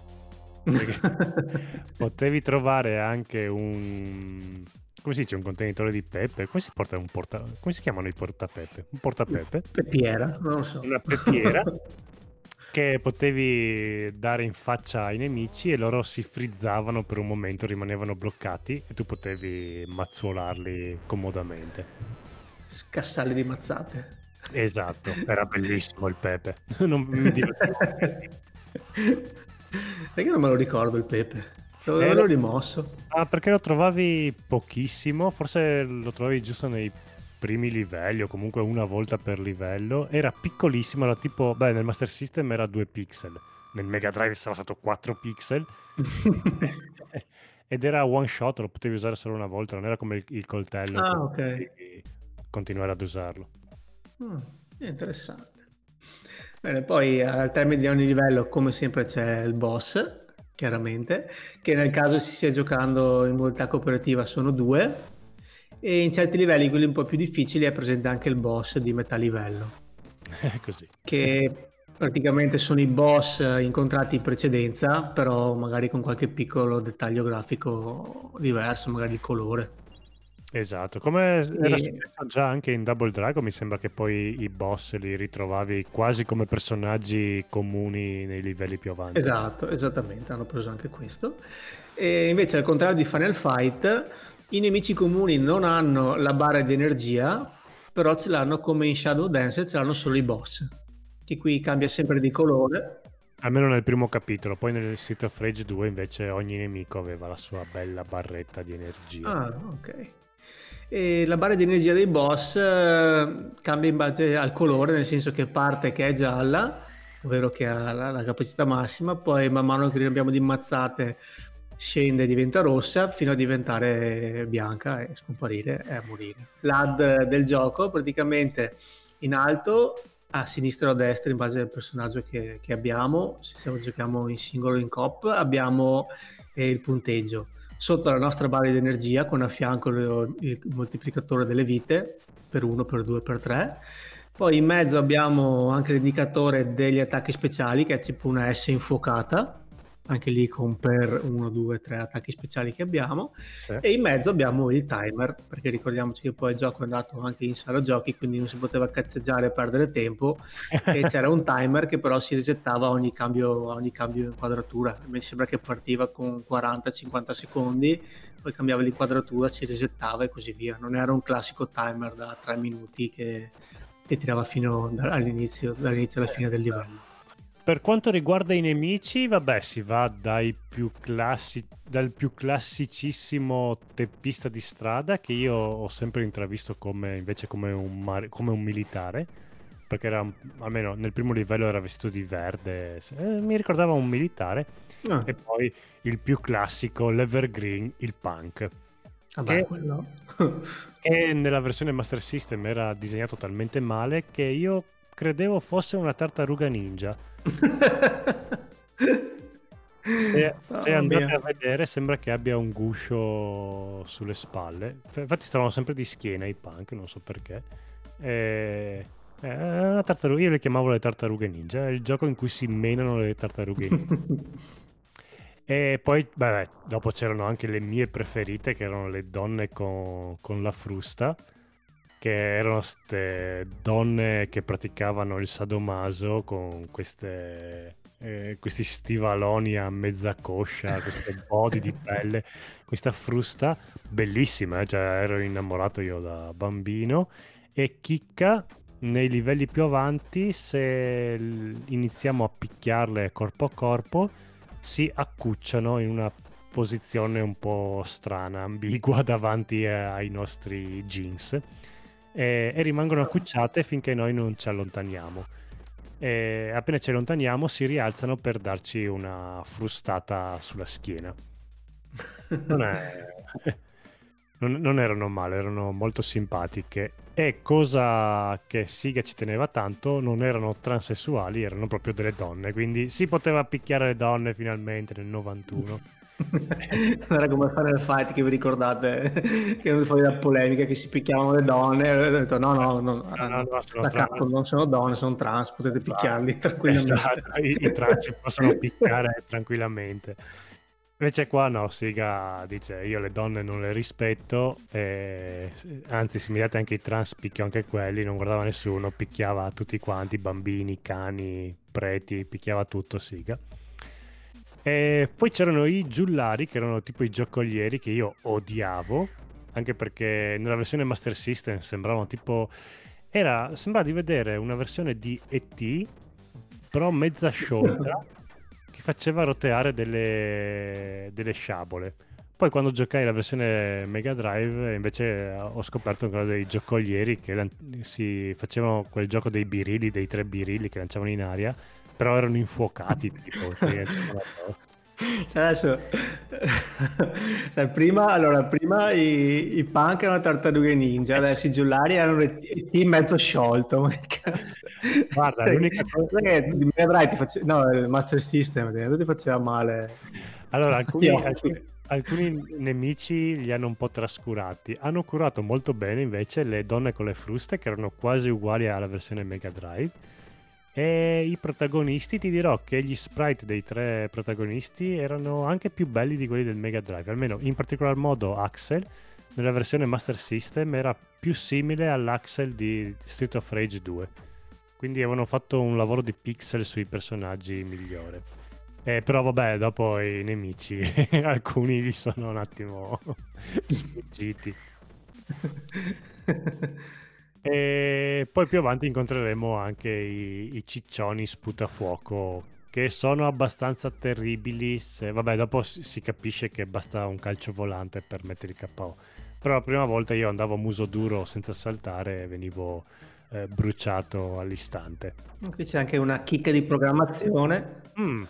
potevi trovare anche un come si dice un contenitore di pepe? Come si porta un porta come si chiamano i portapepe? Un portapepe? Pepiera, non lo so. Una pepiera che potevi dare in faccia ai nemici e loro si frizzavano per un momento, rimanevano bloccati e tu potevi mazzuolarli comodamente. Scassarli di mazzate. Esatto, era bellissimo il pepe. non mi divertivo. Perché non me lo ricordo il pepe? Eh, l'ho rimosso? Ah, perché lo trovavi pochissimo, forse lo trovavi giusto nei primi livelli o comunque una volta per livello. Era piccolissimo, era tipo, beh, nel Master System era 2 pixel, nel Mega Drive sarà stato 4 pixel. Ed era one shot, lo potevi usare solo una volta, non era come il, il coltello. Ah, ok. Continuare ad usarlo. Oh, interessante. Bene, poi al termine di ogni livello, come sempre, c'è il boss chiaramente, che nel caso si stia giocando in modalità cooperativa sono due, e in certi livelli, quelli un po' più difficili, è presente anche il boss di metà livello. Così. Che praticamente sono i boss incontrati in precedenza, però magari con qualche piccolo dettaglio grafico diverso, magari il colore. Esatto, come era successo già anche in Double Dragon, mi sembra che poi i boss li ritrovavi quasi come personaggi comuni nei livelli più avanti. Esatto, esattamente, hanno preso anche questo. E invece al contrario di Final Fight, i nemici comuni non hanno la barra di energia, però ce l'hanno come in Shadow Dance, ce l'hanno solo i boss, che qui cambia sempre di colore. Almeno nel primo capitolo, poi nel Street of Rage 2 invece ogni nemico aveva la sua bella barretta di energia. Ah, ok e la barra di energia dei boss eh, cambia in base al colore, nel senso che parte che è gialla, ovvero che ha la, la capacità massima, poi man mano che abbiamo di mazzate scende e diventa rossa fino a diventare bianca e scomparire e a morire. L'AD del gioco praticamente in alto a sinistra o a destra in base al personaggio che, che abbiamo, se giochiamo in singolo o in cop abbiamo eh, il punteggio sotto la nostra barra di energia con a fianco il moltiplicatore delle vite per 1, per 2, per 3. Poi in mezzo abbiamo anche l'indicatore degli attacchi speciali che è tipo una S infuocata anche lì con per 1, 2, 3 attacchi speciali che abbiamo. Sì. e in mezzo abbiamo il timer perché ricordiamoci che poi il gioco è andato anche in sala giochi quindi non si poteva cazzeggiare e perdere tempo. E c'era un timer che però si resettava ogni cambio, ogni cambio inquadratura mi sembra che partiva con 40-50 secondi poi cambiava l'inquadratura, si resettava e così via. Non era un classico timer da 3 minuti che ti tirava fino all'inizio, dall'inizio alla fine del livello per quanto riguarda i nemici, vabbè, si va dai più classi- dal più classicissimo teppista di strada che io ho sempre intravisto come, invece come un, mar- come un militare, perché era, almeno nel primo livello era vestito di verde, eh, mi ricordava un militare, ah. e poi il più classico, l'Evergreen, il punk. Vabbè, che, quello. che nella versione Master System era disegnato talmente male che io credevo fosse una tartaruga ninja. se, oh, se andate mia. a vedere sembra che abbia un guscio sulle spalle. Infatti stavano sempre di schiena i punk, non so perché. E... Eh, una tartaruga, io le chiamavo le tartarughe ninja, è il gioco in cui si menano le tartarughe ninja. e poi, beh, dopo c'erano anche le mie preferite, che erano le donne con, con la frusta che erano queste donne che praticavano il sadomaso con queste, eh, questi stivaloni a mezza coscia, queste body di pelle, questa frusta bellissima, eh? cioè, ero innamorato io da bambino e chicca nei livelli più avanti se iniziamo a picchiarle corpo a corpo si accucciano in una posizione un po' strana, ambigua davanti ai nostri jeans e, e rimangono accucciate finché noi non ci allontaniamo. E appena ci allontaniamo si rialzano per darci una frustata sulla schiena. Non, è... non, non erano male, erano molto simpatiche. E cosa che Siga ci teneva tanto, non erano transessuali, erano proprio delle donne. Quindi si poteva picchiare le donne finalmente nel 91. Non era come fare il fight che vi ricordate che è fuori la polemica che si picchiavano le donne e ho detto no no, no, no, no, no sono capo, non sono donne sono trans potete esatto. picchiarli tranquillamente esatto. I, i trans si possono picchiare tranquillamente invece qua no Siga dice io le donne non le rispetto e, anzi se mi date anche i trans picchio anche quelli non guardava nessuno picchiava tutti quanti bambini cani preti picchiava tutto Siga e poi c'erano i giullari, che erano tipo i giocolieri che io odiavo, anche perché nella versione Master System sembravano tipo... Era, sembrava di vedere una versione di ET, però mezza sciolta, che faceva roteare delle, delle sciabole. Poi quando giocai la versione Mega Drive invece ho scoperto quello dei giocolieri che si facevano quel gioco dei birilli, dei tre birilli che lanciavano in aria però erano infuocati tipo Cioè adesso, cioè prima, allora, prima i, i punk erano tartarughe ninja, eh adesso i giullari erano il team mezzo sciolto. Ma? Guarda, l'unica cosa che mi avrai ti face... no, il Master System ti faceva male. Allora, alcuni, alcuni, alcuni, nemici li hanno un po' trascurati. Hanno curato molto bene invece le donne con le fruste, che erano quasi uguali alla versione Mega Drive e i protagonisti, ti dirò che gli sprite dei tre protagonisti erano anche più belli di quelli del Mega Drive, almeno in particolar modo Axel nella versione Master System era più simile all'Axel di Street of Rage 2. Quindi avevano fatto un lavoro di pixel sui personaggi migliore. Eh, però vabbè, dopo i nemici, alcuni li sono un attimo sfuggiti. E poi più avanti incontreremo anche i, i ciccioni sputafuoco che sono abbastanza terribili. Se, vabbè, dopo si capisce che basta un calcio volante per mettere il KO. Però la prima volta io andavo a muso duro senza saltare e venivo eh, bruciato all'istante. Qui c'è anche una chicca di programmazione. Mm.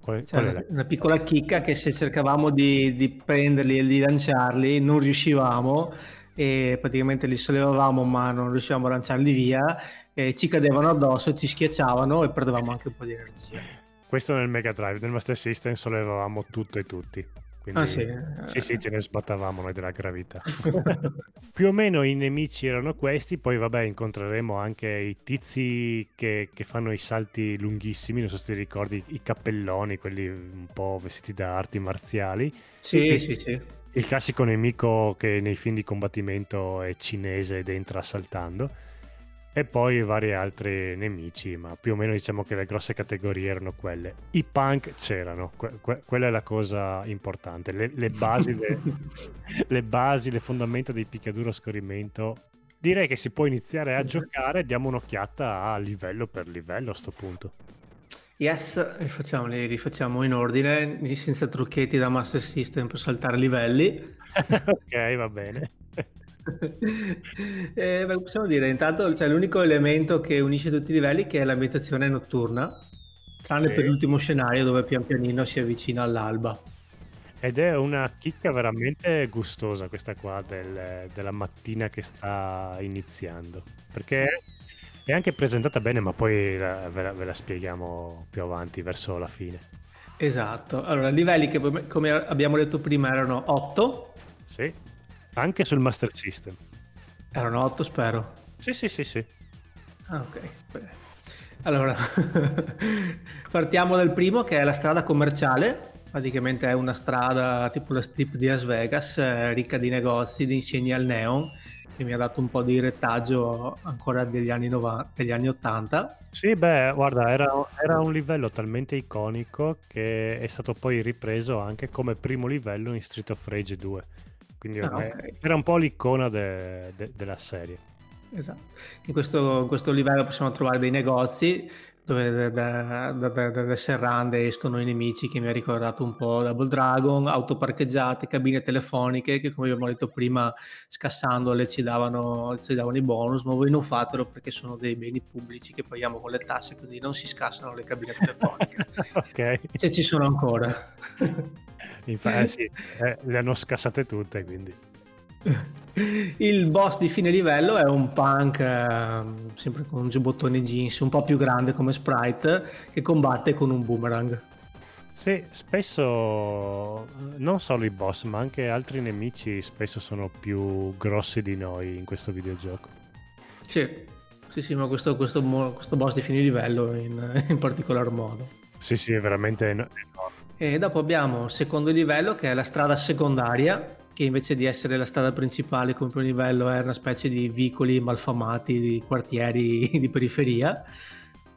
Qual, c'è una, una, piccola chicca che se cercavamo di, di prenderli e di lanciarli non riuscivamo e praticamente li sollevavamo ma non riuscivamo a lanciarli via ci cadevano addosso, ci schiacciavano e perdevamo anche un po' di energia. Questo nel Mega Drive, nel Master System sollevavamo tutto e tutti. Quindi, ah, sì. sì, sì, ce ne sbattavamo noi della gravità. Più o meno i nemici erano questi, poi vabbè incontreremo anche i tizi che, che, fanno i salti lunghissimi, non so se ti ricordi, i cappelloni, quelli un po' vestiti da arti marziali. Sì, sì, sì il classico nemico che nei film di combattimento è cinese ed entra saltando e poi vari altri nemici, ma più o meno diciamo che le grosse categorie erano quelle. I punk c'erano, que- que- quella è la cosa importante, le, le, basi, le, le, basi, le fondamenta dei picchiaduro a scorrimento. Direi che si può iniziare a giocare, diamo un'occhiata a livello per livello a sto punto. Yes, li rifacciamo in ordine, senza trucchetti da Master System per saltare livelli. ok, va bene. eh, beh, possiamo dire, intanto c'è l'unico elemento che unisce tutti i livelli che è l'ambientazione notturna, tranne sì. per l'ultimo scenario dove pian pianino si avvicina all'alba. Ed è una chicca veramente gustosa questa qua del, della mattina che sta iniziando, perché è anche presentata bene, ma poi la, ve, la, ve, la, spieghiamo più avanti, verso la fine. Esatto. Allora, livelli che come abbiamo detto prima erano 8. Sì, anche sul Master System. Erano 8, spero. Sì, sì, sì, sì. Ah, ok. Allora, partiamo dal primo che è la strada commerciale. Praticamente è una strada tipo la strip di Las Vegas, eh, ricca di negozi, di insegni al neon che mi ha dato un po' di retaggio ancora degli anni, 90, degli anni 80. Sì, beh, guarda, era, era, un livello talmente iconico che è stato poi ripreso anche come primo livello in Street of Rage 2. Quindi ah, okay. era un po' l'icona de, de, della serie. Esatto. In questo, in questo livello possiamo trovare dei negozi dove da, da, da, dalle serrande escono i nemici che mi ha ricordato un po' Double Dragon, auto parcheggiate, cabine telefoniche che come abbiamo detto prima scassandole ci davano, ci davano i bonus, ma voi non fatelo perché sono dei beni pubblici che paghiamo con le tasse, quindi non si scassano le cabine telefoniche. ok. Se ci sono ancora. Infatti, eh, le hanno scassate tutte, quindi. Il boss di fine livello è un punk, eh, sempre con giubbottoni jeans, un po' più grande come sprite, che combatte con un boomerang. Sì, spesso non solo i boss, ma anche altri nemici spesso sono più grossi di noi in questo videogioco. Sì, sì, sì, ma questo, questo, questo boss di fine livello in, in particolar modo. Sì, sì, è veramente enorme. E dopo abbiamo il secondo livello che è la strada secondaria, che invece di essere la strada principale come primo livello è una specie di vicoli malfamati di quartieri di periferia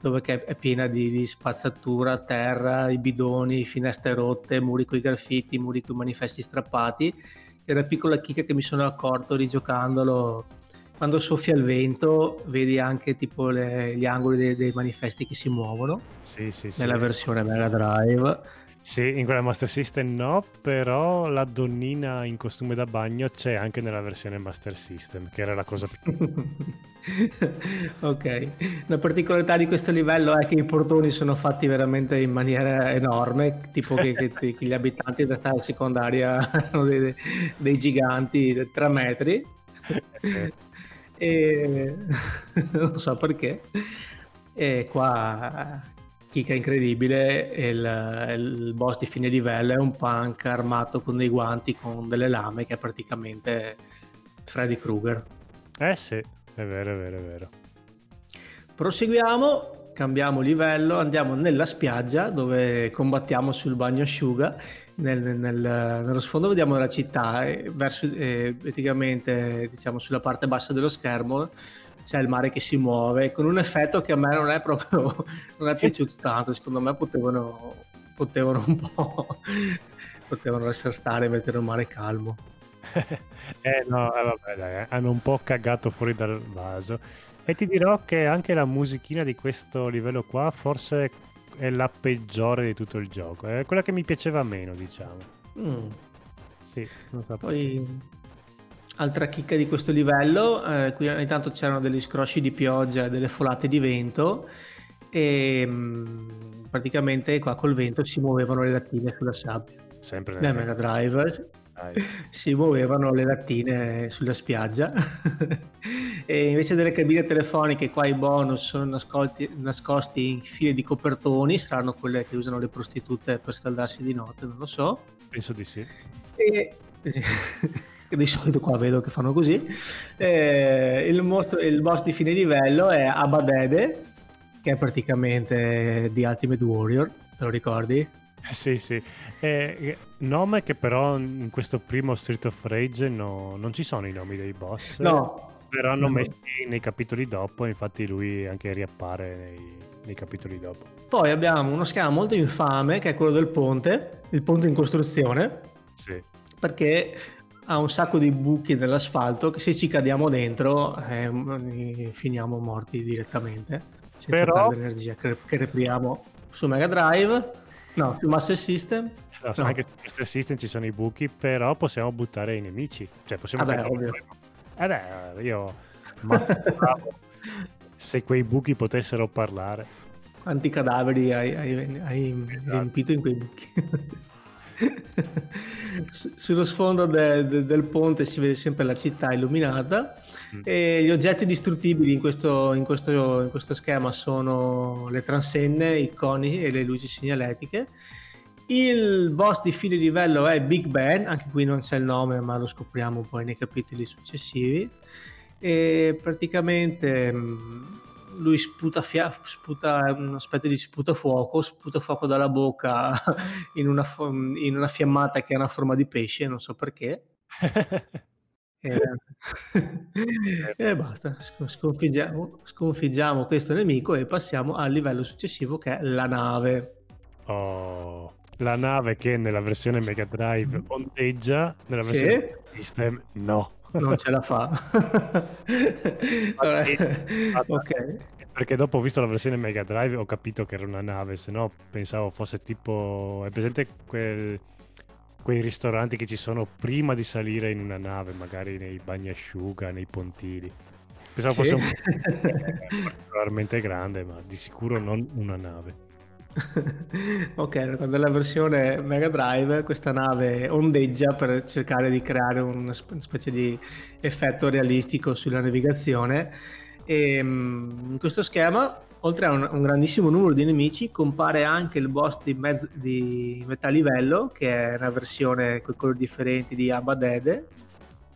dove è piena di, di spazzatura, terra, i bidoni, finestre rotte, muri con i graffiti, muri con i manifesti strappati. Che è una piccola chicca che mi sono accorto rigiocandolo quando soffia il vento vedi anche tipo le, gli angoli dei, dei, manifesti che si muovono. Sì, sì, nella versione Mega Drive Sì, in quella Master System no, però la donnina in costume da bagno c'è anche nella versione Master System, che era la cosa più... ok, la particolarità di questo livello è che i portoni sono fatti veramente in maniera enorme, tipo che, che, che gli abitanti della strada secondaria erano dei, dei giganti di 3 metri. e non so perché. E qua chicca incredibile il, il, boss di fine livello è un punk armato con dei guanti con delle lame che è praticamente Freddy Krueger. Eh sì è vero è vero è vero. Proseguiamo cambiamo livello andiamo nella spiaggia dove combattiamo sul bagno asciuga nel, nel, nello sfondo vediamo la città e verso, eh, praticamente diciamo sulla parte bassa dello schermo c'è il mare che si muove con un effetto che a me non è proprio non è piaciuto tanto secondo me potevano, potevano un po' potevano lasciare stare e mettere un mare calmo. Eh no eh, vabbè dai eh, hanno un po' cagato fuori dal vaso. E ti dirò che anche la musichina di questo livello qua forse è la peggiore di tutto il gioco è quella che mi piaceva meno diciamo. Mm. sì non so poi Altra chicca di questo livello, eh, qui ogni tanto c'erano degli scrosci di pioggia e delle folate di vento e mh, mm, praticamente qua col vento si muovevano le lattine sulla sabbia. Sempre nel Mega Drive si muovevano le lattine sulla spiaggia. E invece delle cabine telefoniche qua i bonus sono nascolti, nascosti in file di copertoni saranno quelle che usano le prostitute per scaldarsi di notte non lo so. Penso di sì. E di solito qua vedo che fanno così. Eh, il, mot- il, boss di fine livello è Abadede, che è praticamente di Ultimate Warrior, te lo ricordi? Sì, sì. Eh, nome che però in questo primo Street of Rage no, non ci sono i nomi dei boss. No. Però hanno no. messi nei capitoli dopo, infatti lui anche riappare nei, nei capitoli dopo. Poi abbiamo uno schema molto infame che è quello del ponte, il ponte in costruzione. Sì. Perché ha un sacco di buchi nell'asfalto che se ci cadiamo dentro eh, finiamo morti direttamente senza Però... perdere energia che, che repriamo su Mega Drive no su Master System no, no. anche su Master System ci sono i buchi però possiamo buttare i nemici cioè possiamo Vabbè, ovvio. Eh beh, io se quei buchi potessero parlare quanti cadaveri hai, hai, hai esatto. riempito in quei buchi sullo sfondo de, de, del ponte si vede sempre la città illuminata mm. e gli oggetti distruttibili in questo, in, questo, in questo, schema sono le transenne, i coni e le luci segnaletiche. Il boss di fine livello è Big Ben, anche qui non c'è il nome ma lo scopriamo poi nei capitoli successivi. E praticamente mm, lui sputa, fia- sputa una specie di sputafuoco, sputa fuoco dalla bocca in una, in una fiammata che ha una forma di pesce, non so perché. e, e basta, sconfiggiamo, sconfiggiamo questo nemico e passiamo al livello successivo che è la nave. Oh, la nave che nella versione Mega Drive ondeggia, nella versione sì. System no non ce la fa. ok. Perché dopo ho visto la versione Mega Drive ho capito che era una nave, se no pensavo fosse tipo... È presente quel, quei ristoranti che ci sono prima di salire in una nave, magari nei bagnasciuga, nei pontili. Pensavo sì. fosse un particolarmente grande, ma di sicuro non una nave. ok, nella versione Mega Drive questa nave ondeggia per cercare di creare una specie di effetto realistico sulla navigazione. E mm, in questo schema oltre a un, un, grandissimo numero di nemici compare anche il boss di, mezzo, di metà livello che è una versione con colori differenti di Abadede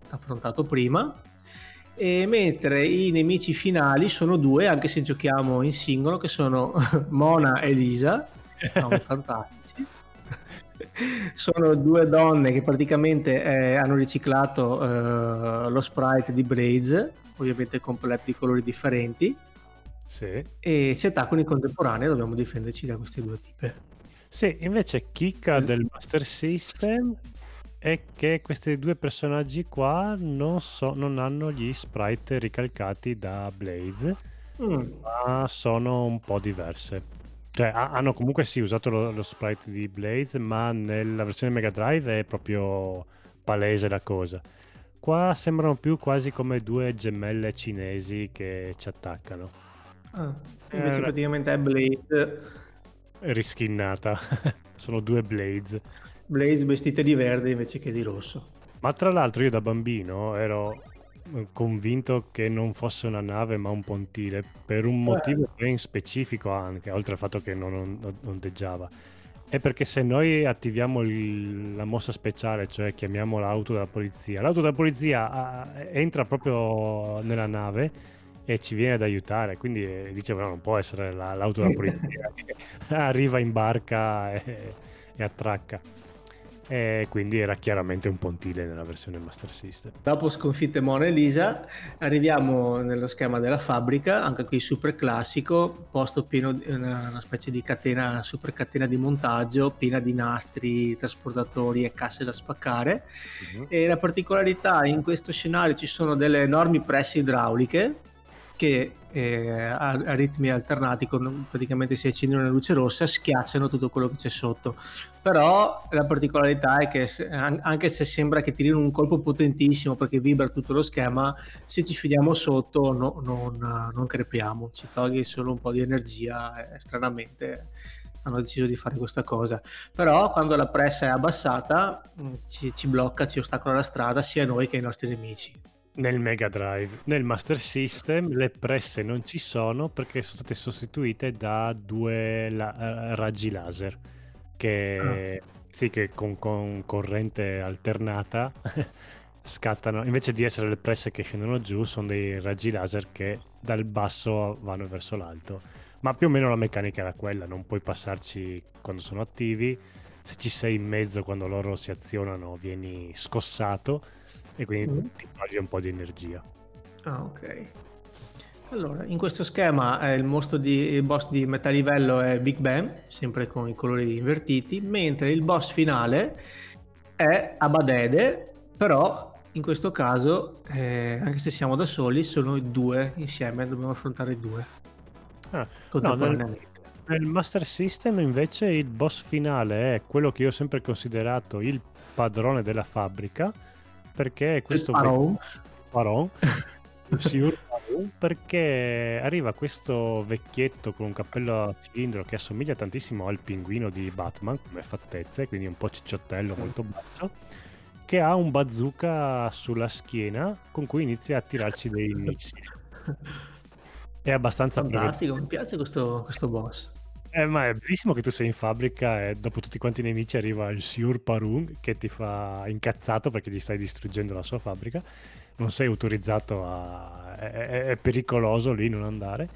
affrontato prima e mentre i nemici finali sono due, anche se giochiamo in singolo, che sono Mona e Lisa, nomi fantastici. sono due donne che praticamente eh, hanno riciclato eh, lo sprite di Blaze, ovviamente completo di colori differenti. Sì. E si attaccano in contemporanea, dobbiamo difenderci da queste due tipe. Sì, invece chicca del Master System è che questi due personaggi qua non, so, non hanno gli sprite ricalcati da Blaze, mm. ma sono un po' diverse. Cioè, hanno comunque sì usato lo, lo sprite di Blaze, ma nella versione Mega Drive è proprio palese la cosa. Qua sembrano più quasi come due gemelle cinesi che ci attaccano. Ah, invece eh, praticamente è Blaze riskinnata. Sono due Blades. Blaze vestite di verde invece che di rosso. Ma tra l'altro io da bambino ero convinto che non fosse una nave ma un pontile per un motivo eh. ben specifico anche, oltre al fatto che non, ondeggiava. È perché se noi attiviamo il, la mossa speciale, cioè chiamiamo l'auto della polizia, l'auto della polizia a, entra proprio nella nave e ci viene ad aiutare, quindi eh, dicevo no, non può essere la, l'auto della polizia che arriva in barca e, e attracca e quindi era chiaramente un pontile nella versione Master System. Dopo sconfitte Mona e Lisa arriviamo nello schema della fabbrica, anche qui super classico, posto pieno di una, una specie di catena, super catena di montaggio, piena di nastri, trasportatori e casse da spaccare. Uh-huh. E la particolarità in questo scenario ci sono delle enormi presse idrauliche che eh, a, a, ritmi alternati, con, praticamente si accendono una luce rossa, schiacciano tutto quello che c'è sotto. Però la particolarità è che se, anche se sembra che tirino un colpo potentissimo perché vibra tutto lo schema, se ci fidiamo sotto no, non, non, crepiamo, ci toglie solo un po' di energia e stranamente hanno deciso di fare questa cosa. Però quando la pressa è abbassata mm, ci, ci blocca, ci ostacola la strada sia noi che i nostri nemici nel Mega Drive. Nel Master System le presse non ci sono perché sono state sostituite da due la- eh, raggi laser che, ah. sì, che con, con corrente alternata scattano, invece di essere le presse che scendono giù, sono dei raggi laser che dal basso vanno verso l'alto. Ma più o meno la meccanica era quella, non puoi passarci quando sono attivi, se ci sei in mezzo quando loro si azionano vieni scossato e quindi mm. ti toglie un po' di energia. Ah, ok. Allora, in questo schema eh, il mostro di il boss di metà livello è Big Bang, sempre con i colori invertiti, mentre il boss finale è Abadede, però in questo caso, eh, anche se siamo da soli, sono due insieme, dobbiamo affrontare due. Ah, no, nel, nel Master System invece il boss finale è quello che io ho sempre considerato il padrone della fabbrica, perché questo Paron, Paron Signor perché arriva questo vecchietto con un cappello a cilindro che assomiglia tantissimo al pinguino di Batman come fattezze, quindi un po' cicciottello, molto bacio, che ha un bazooka sulla schiena con cui inizia a tirarci dei missili. È abbastanza fantastico, mi piace questo, questo boss. Eh, ma è bellissimo che tu sei in fabbrica e dopo tutti quanti i nemici arriva il Siur Parung che ti fa incazzato perché gli stai distruggendo la sua fabbrica. Non sei autorizzato a... è, è pericoloso lì non andare.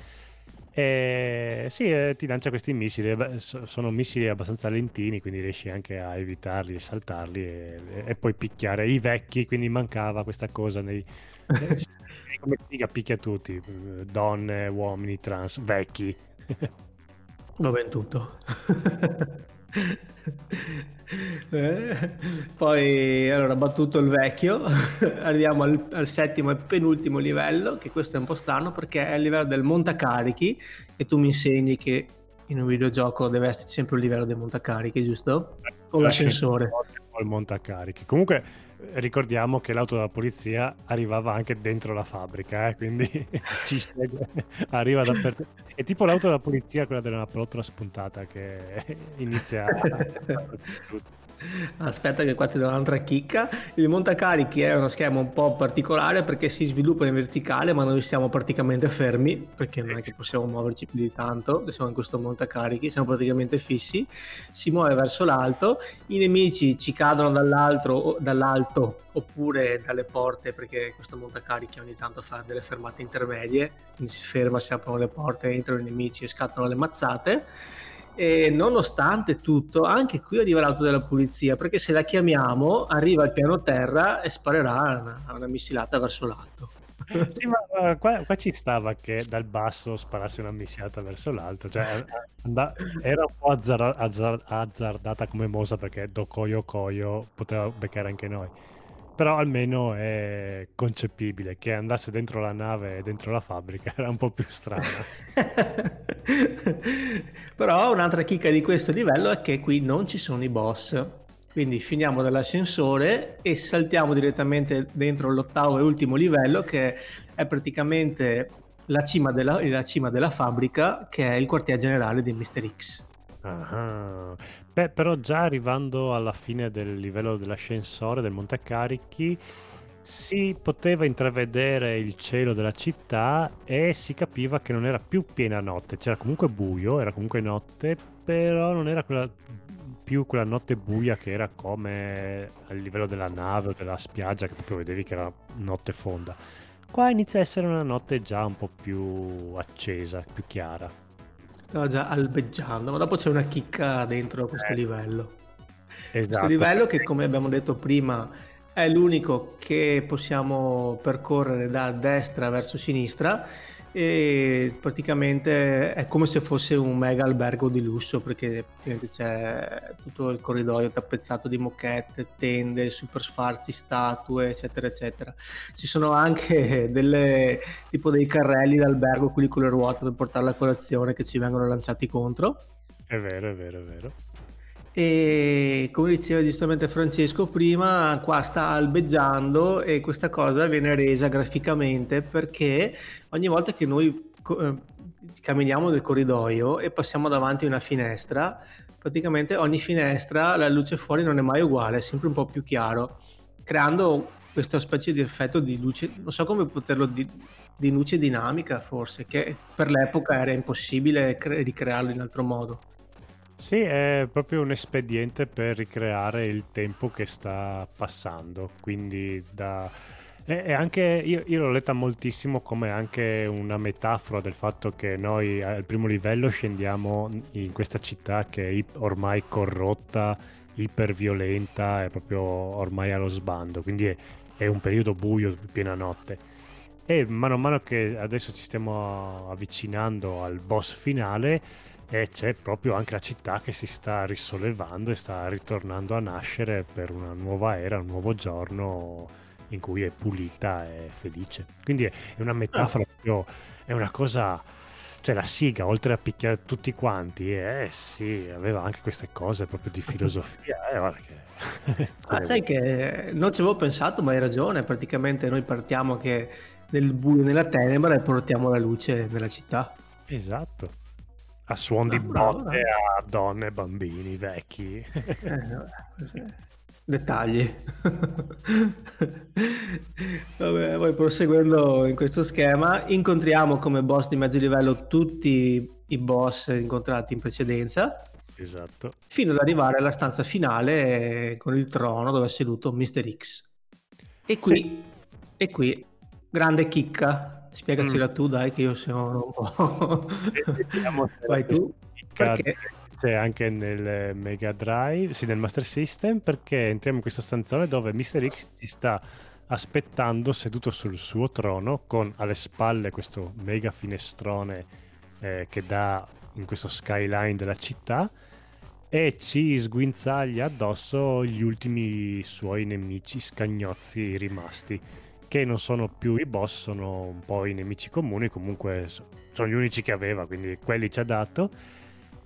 E sì, eh, ti lancia questi missili. sono missili abbastanza lentini, quindi riesci anche a evitarli e saltarli e, e poi picchiare i vecchi. Quindi mancava questa cosa nei. come figa picchia tutti, donne, uomini, trans, vecchi. L'ho venduto. eh, poi allora battuto il vecchio arriviamo al, al, settimo e penultimo livello che questo è un po' strano perché è il livello del montacarichi e tu mi insegni che in un videogioco deve esserci sempre un livello del montacarichi giusto? o l'ascensore o il montacarichi comunque ricordiamo che l'auto della polizia arrivava anche dentro la fabbrica, eh, quindi ci segue, arriva dappertutto. È tipo l'auto della polizia, quella della plottola spuntata che inizia a... Aspetta che qua ti do un'altra chicca. Il montacarichi è uno schema un po' particolare perché si sviluppa in verticale ma noi siamo praticamente fermi perché non è che possiamo muoverci più di tanto, siamo in questo montacarichi, siamo praticamente fissi, si muove verso l'alto, i nemici ci cadono dall'alto, oppure dalle porte perché questo montacarichi ogni tanto fa delle fermate intermedie, quindi si ferma, si aprono le porte, entrano i nemici e scattano le mazzate e nonostante tutto, anche qui arriva l'auto della polizia, perché se la chiamiamo arriva al piano terra e sparerà una, una missilata verso l'alto. Sì, ma uh, qua, qua, ci stava che dal basso sparasse una missilata verso l'alto, cioè and- era un po' azzar- azzar- azzardata come mossa perché do Koyo Koyo poteva beccare anche noi. Però almeno è concepibile che andasse dentro la nave e dentro la fabbrica era un po' più strano. però un'altra chicca di questo livello è che qui non ci sono i boss. Quindi finiamo dall'ascensore e saltiamo direttamente dentro l'ottavo e ultimo livello che è praticamente la cima della, la cima della fabbrica che è il quartier generale di Mr. X. Ah. Beh, però già arrivando alla fine del livello dell'ascensore del Montecarichi si poteva intravedere il cielo della città e si capiva che non era più piena notte, c'era comunque buio, era comunque notte, però non era quella, più quella notte buia che era come a livello della nave o della spiaggia che proprio vedevi che era notte fonda. Qua inizia a essere una notte già un po' più accesa, più chiara. Stava già albeggiando, ma dopo c'è una chicca dentro questo eh. livello. Esatto. Questo livello che come abbiamo detto prima è l'unico che possiamo percorrere da destra verso sinistra e praticamente è come se fosse un mega albergo di lusso perché c'è tutto il corridoio tappezzato di moquette, tende, super sfarzi, statue eccetera eccetera. Ci sono anche delle tipo dei carrelli d'albergo quelli con le ruote per portare la colazione che ci vengono lanciati contro. È vero è vero è vero e come diceva giustamente Francesco prima, qua sta albeggiando e questa cosa viene resa graficamente perché ogni volta che noi eh, camminiamo nel corridoio e passiamo davanti a una finestra, praticamente ogni finestra la luce fuori non è mai uguale, è sempre un po' più chiaro, creando questa specie di effetto di luce, non so come poterlo di, di luce dinamica forse, che per l'epoca era impossibile cre- ricrearlo in altro modo. Sì, è proprio un espediente per ricreare il tempo che sta passando, quindi da... E anche io, io, l'ho letta moltissimo come anche una metafora del fatto che noi al primo livello scendiamo in questa città che è ormai corrotta, iperviolenta, è proprio ormai allo sbando, quindi è, è un periodo buio, piena notte. E mano a mano che adesso ci stiamo avvicinando al boss finale, e c'è proprio anche la città che si sta risollevando e sta ritornando a nascere per una nuova era, un nuovo giorno in cui è pulita e felice. Quindi è una metafora ah. proprio, è una cosa, cioè la siga oltre a picchiare tutti quanti, eh sì, aveva anche queste cose proprio di filosofia. Eh, che... ah, sai che non ci avevo pensato, ma hai ragione, praticamente noi partiamo che nel buio, nella tenebra e portiamo la luce nella città. Esatto a suon di botte a donne, bambini, vecchi. Eh, dettagli. Vabbè, poi proseguendo in questo schema, incontriamo come boss di mezzo livello tutti i boss incontrati in precedenza. Esatto. Fino ad arrivare alla stanza finale con il trono dove è seduto Mr. X. E qui, sì. e qui grande chicca Spiegacela mm. tu, dai, che io sono un po'. Vai tu. Perché? C'è anche nel Mega Drive, sì, nel Master System, perché entriamo in questo stanzone dove Mr. X ci sta aspettando seduto sul suo trono con alle spalle questo mega finestrone eh, che dà in questo skyline della città e ci sguinzaglia addosso gli ultimi suoi nemici scagnozzi rimasti che non sono più i boss, sono un po' i nemici comuni, comunque sono gli unici che aveva, quindi quelli ci ha dato.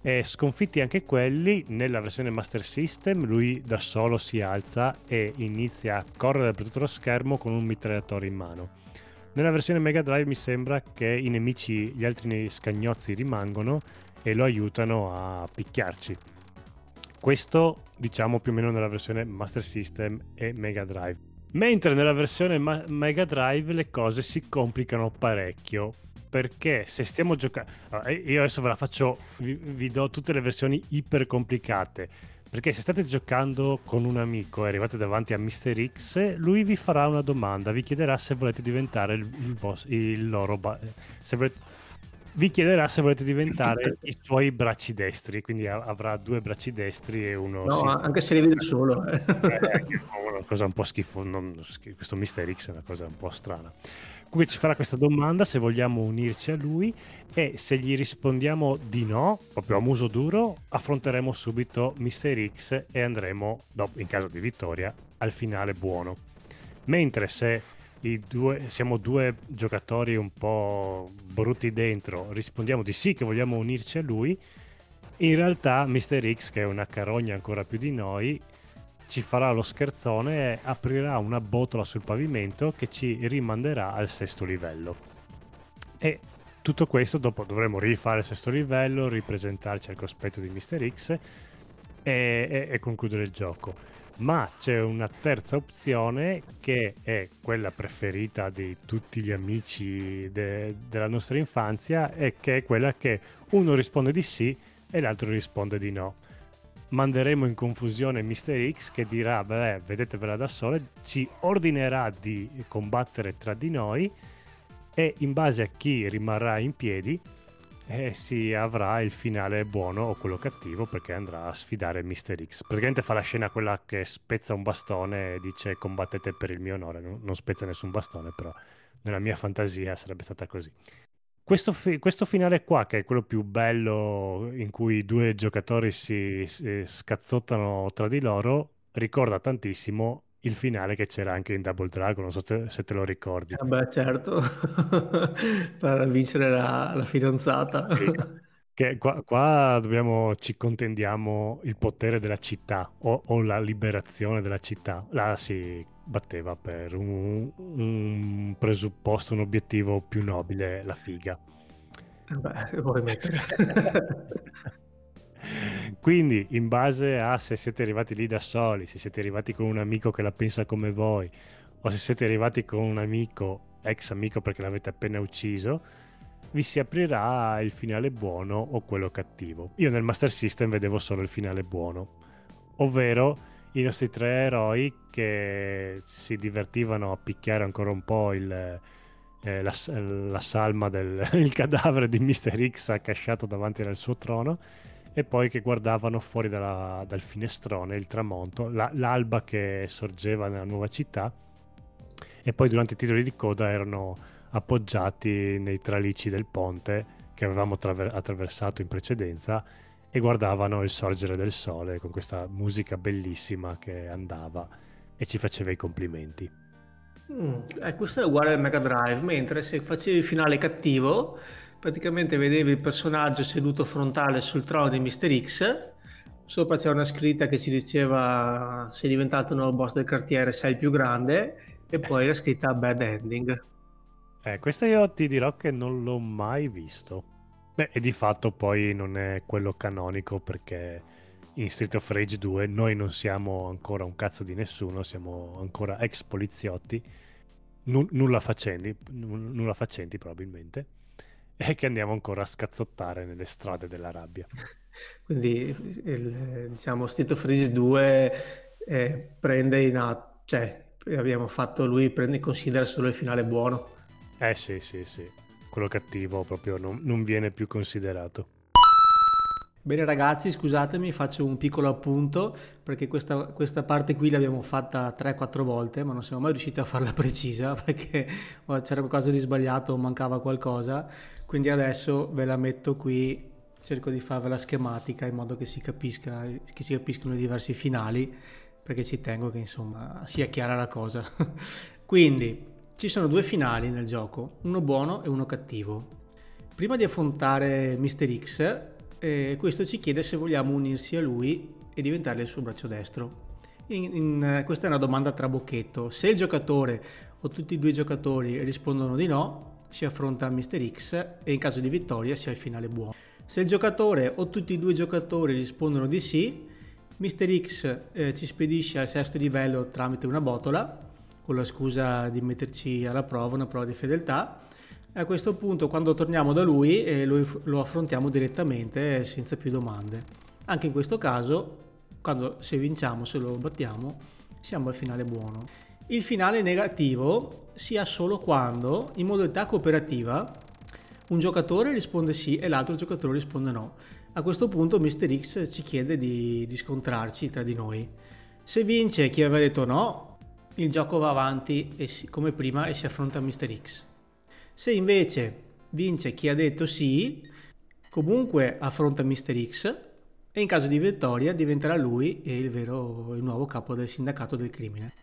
E sconfitti anche quelli, nella versione Master System lui da solo si alza e inizia a correre per tutto lo schermo con un mitragliatore in mano. Nella versione Mega Drive mi sembra che i nemici, gli altri scagnozzi rimangono e lo aiutano a picchiarci. Questo diciamo più o meno nella versione Master System e Mega Drive. Mentre nella versione Ma- Mega Drive le cose si complicano parecchio. Perché se stiamo giocando. io adesso ve la faccio, vi, vi do tutte le versioni iper complicate. Perché se state giocando con un amico e arrivate davanti a Mr. X, lui vi farà una domanda, vi chiederà se volete diventare il, il, boss, il loro... Ba- se volete, vi chiederà se volete diventare i suoi bracci destri, quindi avrà due bracci destri e uno... No, sì. anche se li vede solo. Eh. È una cosa un po' schifo, non, questo Mister X è una cosa un po' strana. Comunque ci farà questa domanda se vogliamo unirci a lui e se gli rispondiamo di no, proprio a muso duro, affronteremo subito Mister X e andremo, in caso di vittoria, al finale buono. Mentre se due, siamo due giocatori un po' brutti dentro, rispondiamo di sì che vogliamo unirci a lui, in realtà Mr. X, che è una carogna ancora più di noi, ci farà lo scherzone e aprirà una botola sul pavimento che ci rimanderà al sesto livello. E tutto questo dopo dovremo rifare il sesto livello, ripresentarci al cospetto di Mr. X e, e, e concludere il gioco ma c'è una terza opzione che è quella preferita di tutti gli amici de- della nostra infanzia e che è quella che uno risponde di sì e l'altro risponde di no. Manderemo in confusione Mr. X che dirà, beh, vedetevela da sole, ci ordinerà di combattere tra di noi e in base a chi rimarrà in piedi eh, si avrà il finale buono o quello cattivo perché andrà a sfidare Mr. X. Praticamente fa la scena quella che spezza un bastone e dice combattete per il mio onore. Non spezza nessun bastone, però nella mia fantasia sarebbe stata così. Questo, fi- questo, finale qua, che è quello più bello in cui i due giocatori si, si scazzottano tra di loro, ricorda tantissimo il finale che c'era anche in Double Dragon, non so te, se te lo ricordi. Eh beh, certo, per vincere la, la fidanzata. Sì. Che qua, qua, dobbiamo, ci contendiamo il potere della città o, o, la liberazione della città. Là si batteva per un, un presupposto, un obiettivo più nobile, la figa. Eh beh, vuoi mettere. Quindi, in base a se siete arrivati lì da soli, se siete arrivati con un amico che la pensa come voi, o se siete arrivati con un amico, ex amico perché l'avete appena ucciso, vi si aprirà il finale buono o quello cattivo. Io nel Master System vedevo solo il finale buono, ovvero i nostri tre eroi che si divertivano a picchiare ancora un po' il, eh, la, la, salma del cadavere di Mr. X accasciato davanti al suo trono e poi che guardavano fuori dalla, dal finestrone il tramonto, la, l'alba che sorgeva nella nuova città e poi durante i titoli di coda erano appoggiati nei tralici del ponte che avevamo traver- attraversato in precedenza e guardavano il sorgere del sole con questa musica bellissima che andava e ci faceva i complimenti. Mm, eh, questo è uguale al Mega Drive, mentre se facevi il finale cattivo praticamente vedevi il personaggio seduto frontale sul trono di Mr. X, sopra c'era una scritta che ci diceva sei diventato il nuovo boss del quartiere, sei il più grande, e poi la scritta bad ending. Eh, questo io ti dirò che non l'ho mai visto. Beh, e di fatto poi non è quello canonico perché in Street of Rage 2 noi non siamo ancora un cazzo di nessuno, siamo ancora ex poliziotti, N- nulla facenti, n- nulla facenti probabilmente e che andiamo ancora a scazzottare nelle strade della rabbia. Quindi il, diciamo Street of Rage 2 eh, prende in atto, cioè abbiamo fatto lui prende in considera solo il finale buono. Eh sì, sì, sì. Quello cattivo proprio non, non viene più considerato. Bene ragazzi, scusatemi, faccio un piccolo appunto perché questa, questa parte qui l'abbiamo fatta 3-4 volte, ma non siamo mai riusciti a farla precisa perché c'era qualcosa di sbagliato o mancava qualcosa. Quindi adesso ve la metto qui, cerco di farvela schematica in modo che si, capisca, che si capiscano i diversi finali perché ci tengo che insomma sia chiara la cosa. Quindi ci sono due finali nel gioco, uno buono e uno cattivo. Prima di affrontare Mr. X e questo ci chiede se vogliamo unirsi a lui e diventare il suo braccio destro. In, in, questa è una domanda tra bocchetto. Se il giocatore o tutti e due i giocatori rispondono di no, si affronta Mr. X e in caso di vittoria si ha il finale buono. Se il giocatore o tutti e due i giocatori rispondono di sì, Mr. X eh, ci spedisce al sesto livello tramite una botola, con la scusa di metterci alla prova, una prova di fedeltà, a questo punto quando torniamo da lui eh, lo, lo, affrontiamo direttamente senza più domande. Anche in questo caso, quando se vinciamo, se lo battiamo, siamo al finale buono. Il finale negativo si ha solo quando, in modalità cooperativa, un giocatore risponde sì e l'altro giocatore risponde no. A questo punto Mr. X ci chiede di, di scontrarci tra di noi. Se vince chi aveva detto no, il gioco va avanti si, come prima e si affronta Mr. X. Se invece vince chi ha detto sì, comunque affronta Mr. X e in caso di vittoria diventerà lui il, vero, il nuovo capo del sindacato del crimine.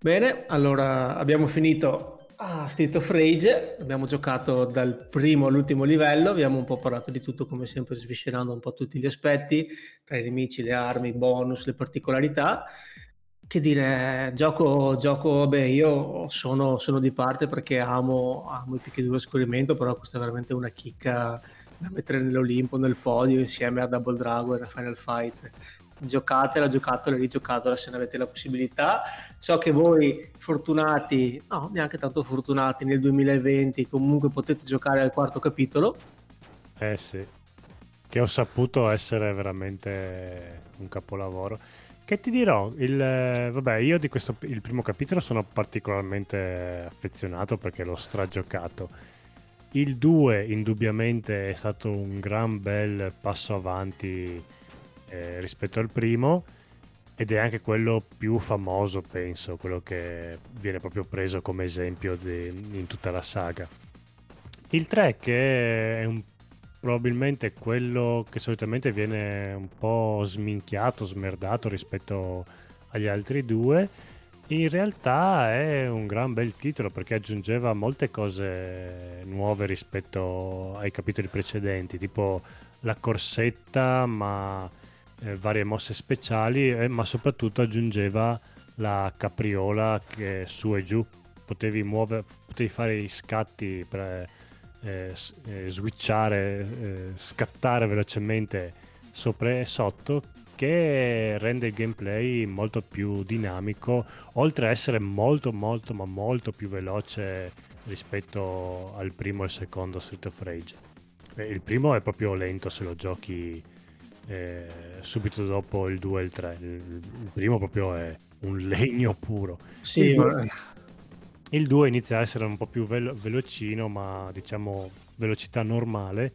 Bene, allora abbiamo finito a Street of Rage, abbiamo giocato dal primo all'ultimo livello, abbiamo un po' parlato di tutto come sempre sviscerando un po' tutti gli aspetti, tra i nemici, le armi, i bonus, le particolarità. Che dire, gioco, gioco vabbè, io sono, sono, di parte perché amo, amo i picchi di scorrimento, però questa è veramente una chicca da mettere nell'Olimpo, nel podio, insieme a Double Dragon e Final Fight. Giocatela, giocatela, rigiocatela se ne avete la possibilità. So che voi fortunati, no, neanche tanto fortunati nel 2020, comunque potete giocare al quarto capitolo. Eh sì, che ho saputo essere veramente un capolavoro che ti dirò, il, eh, vabbè, io di questo il primo capitolo sono particolarmente affezionato perché l'ho stragiocato. Il 2 indubbiamente è stato un gran bel passo avanti eh, rispetto al primo ed è anche quello più famoso, penso, quello che viene proprio preso come esempio di, in tutta la saga. Il 3 che è un probabilmente quello che solitamente viene un po' sminchiato, smerdato rispetto agli altri due. In realtà è un gran bel titolo perché aggiungeva molte cose nuove rispetto ai capitoli precedenti, tipo la corsetta, ma eh, varie mosse speciali, eh, ma soprattutto aggiungeva la capriola che su e giù potevi muovere, potevi fare i scatti per eh, eh, switchare, eh, scattare velocemente sopra e sotto che rende il gameplay molto più dinamico oltre a essere molto molto ma molto più veloce rispetto al primo e al secondo Street of Rage eh, il primo è proprio lento se lo giochi eh, subito dopo il 2 e il 3 il, primo proprio è un legno puro sì, il. Il 2 inizia a essere un po' più velo- velocino, ma diciamo velocità normale.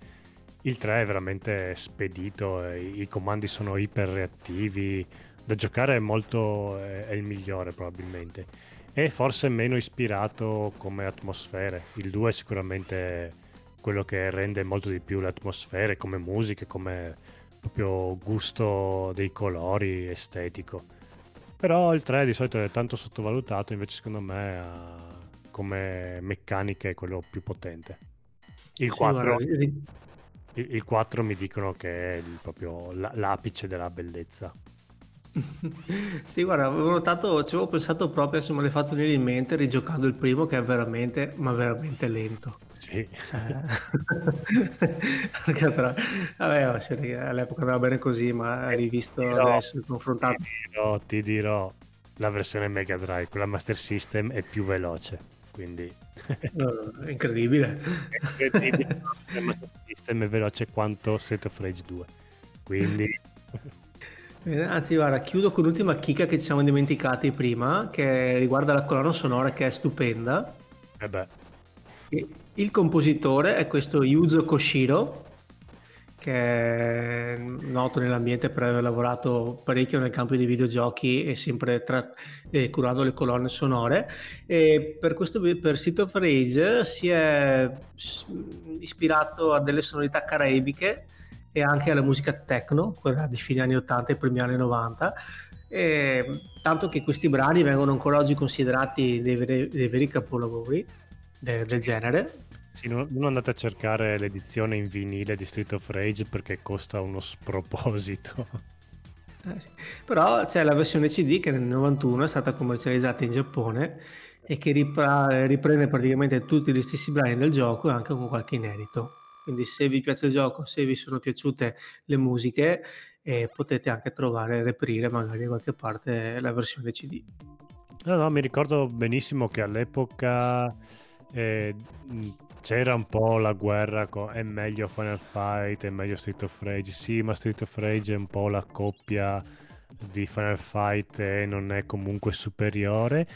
Il 3 è veramente spedito, i, comandi sono iper reattivi, da giocare è molto è, è il migliore probabilmente. E forse meno ispirato come atmosfere. Il 2 è sicuramente quello che rende molto di più le atmosfere, come musiche, come proprio gusto dei colori, estetico. Però il 3 di solito è tanto sottovalutato, invece secondo me ha come meccanica è quello più potente. Il, sì, 4, guarda, il, il 4 mi dicono che è proprio l'apice della bellezza. Sì, guarda, avevo notato, ci avevo pensato proprio, me l'hai fatto venire in mente rigiocando il primo che è veramente, ma veramente lento. Sì. Cioè... Vabbè, all'epoca andava bene così, ma hai rivisto dirò, adesso, confrontato. Ti dirò, ti dirò, la versione Mega Drive, quella Master System è più veloce quindi incredibile. è incredibile. il sistema è veloce quanto Set of Rage 2. Quindi... Anzi, guarda, chiudo con l'ultima chicca che ci siamo dimenticati prima, che riguarda la colonna sonora che è stupenda. Eh beh. Il compositore è questo Yuzo Koshiro, che è noto nell'ambiente per aver lavorato parecchio nel campo dei videogiochi e sempre tra, eh, curando le colonne sonore. E per questo per City of Rage si è ispirato a delle sonorità caraibiche e anche alla musica techno, quella di fine anni 80 e primi anni 90. E, tanto che questi brani vengono ancora oggi considerati dei veri, dei veri capolavori del, del genere sì, non, non, andate a cercare l'edizione in vinile di Street of Rage perché costa uno sproposito. Eh sì. Però c'è la versione CD che nel 91 è stata commercializzata in Giappone e che ripra- riprende praticamente tutti gli stessi brani del gioco e anche con qualche inedito. Quindi se vi piace il gioco, se vi sono piaciute le musiche, eh, potete anche trovare, reperire magari da qualche parte la versione CD. No, no, mi ricordo benissimo che all'epoca eh, c'era un po' la guerra con è meglio Final Fight, è meglio Street of Rage. Sì, ma Street of Rage è un po' la coppia di Final Fight e non è comunque superiore.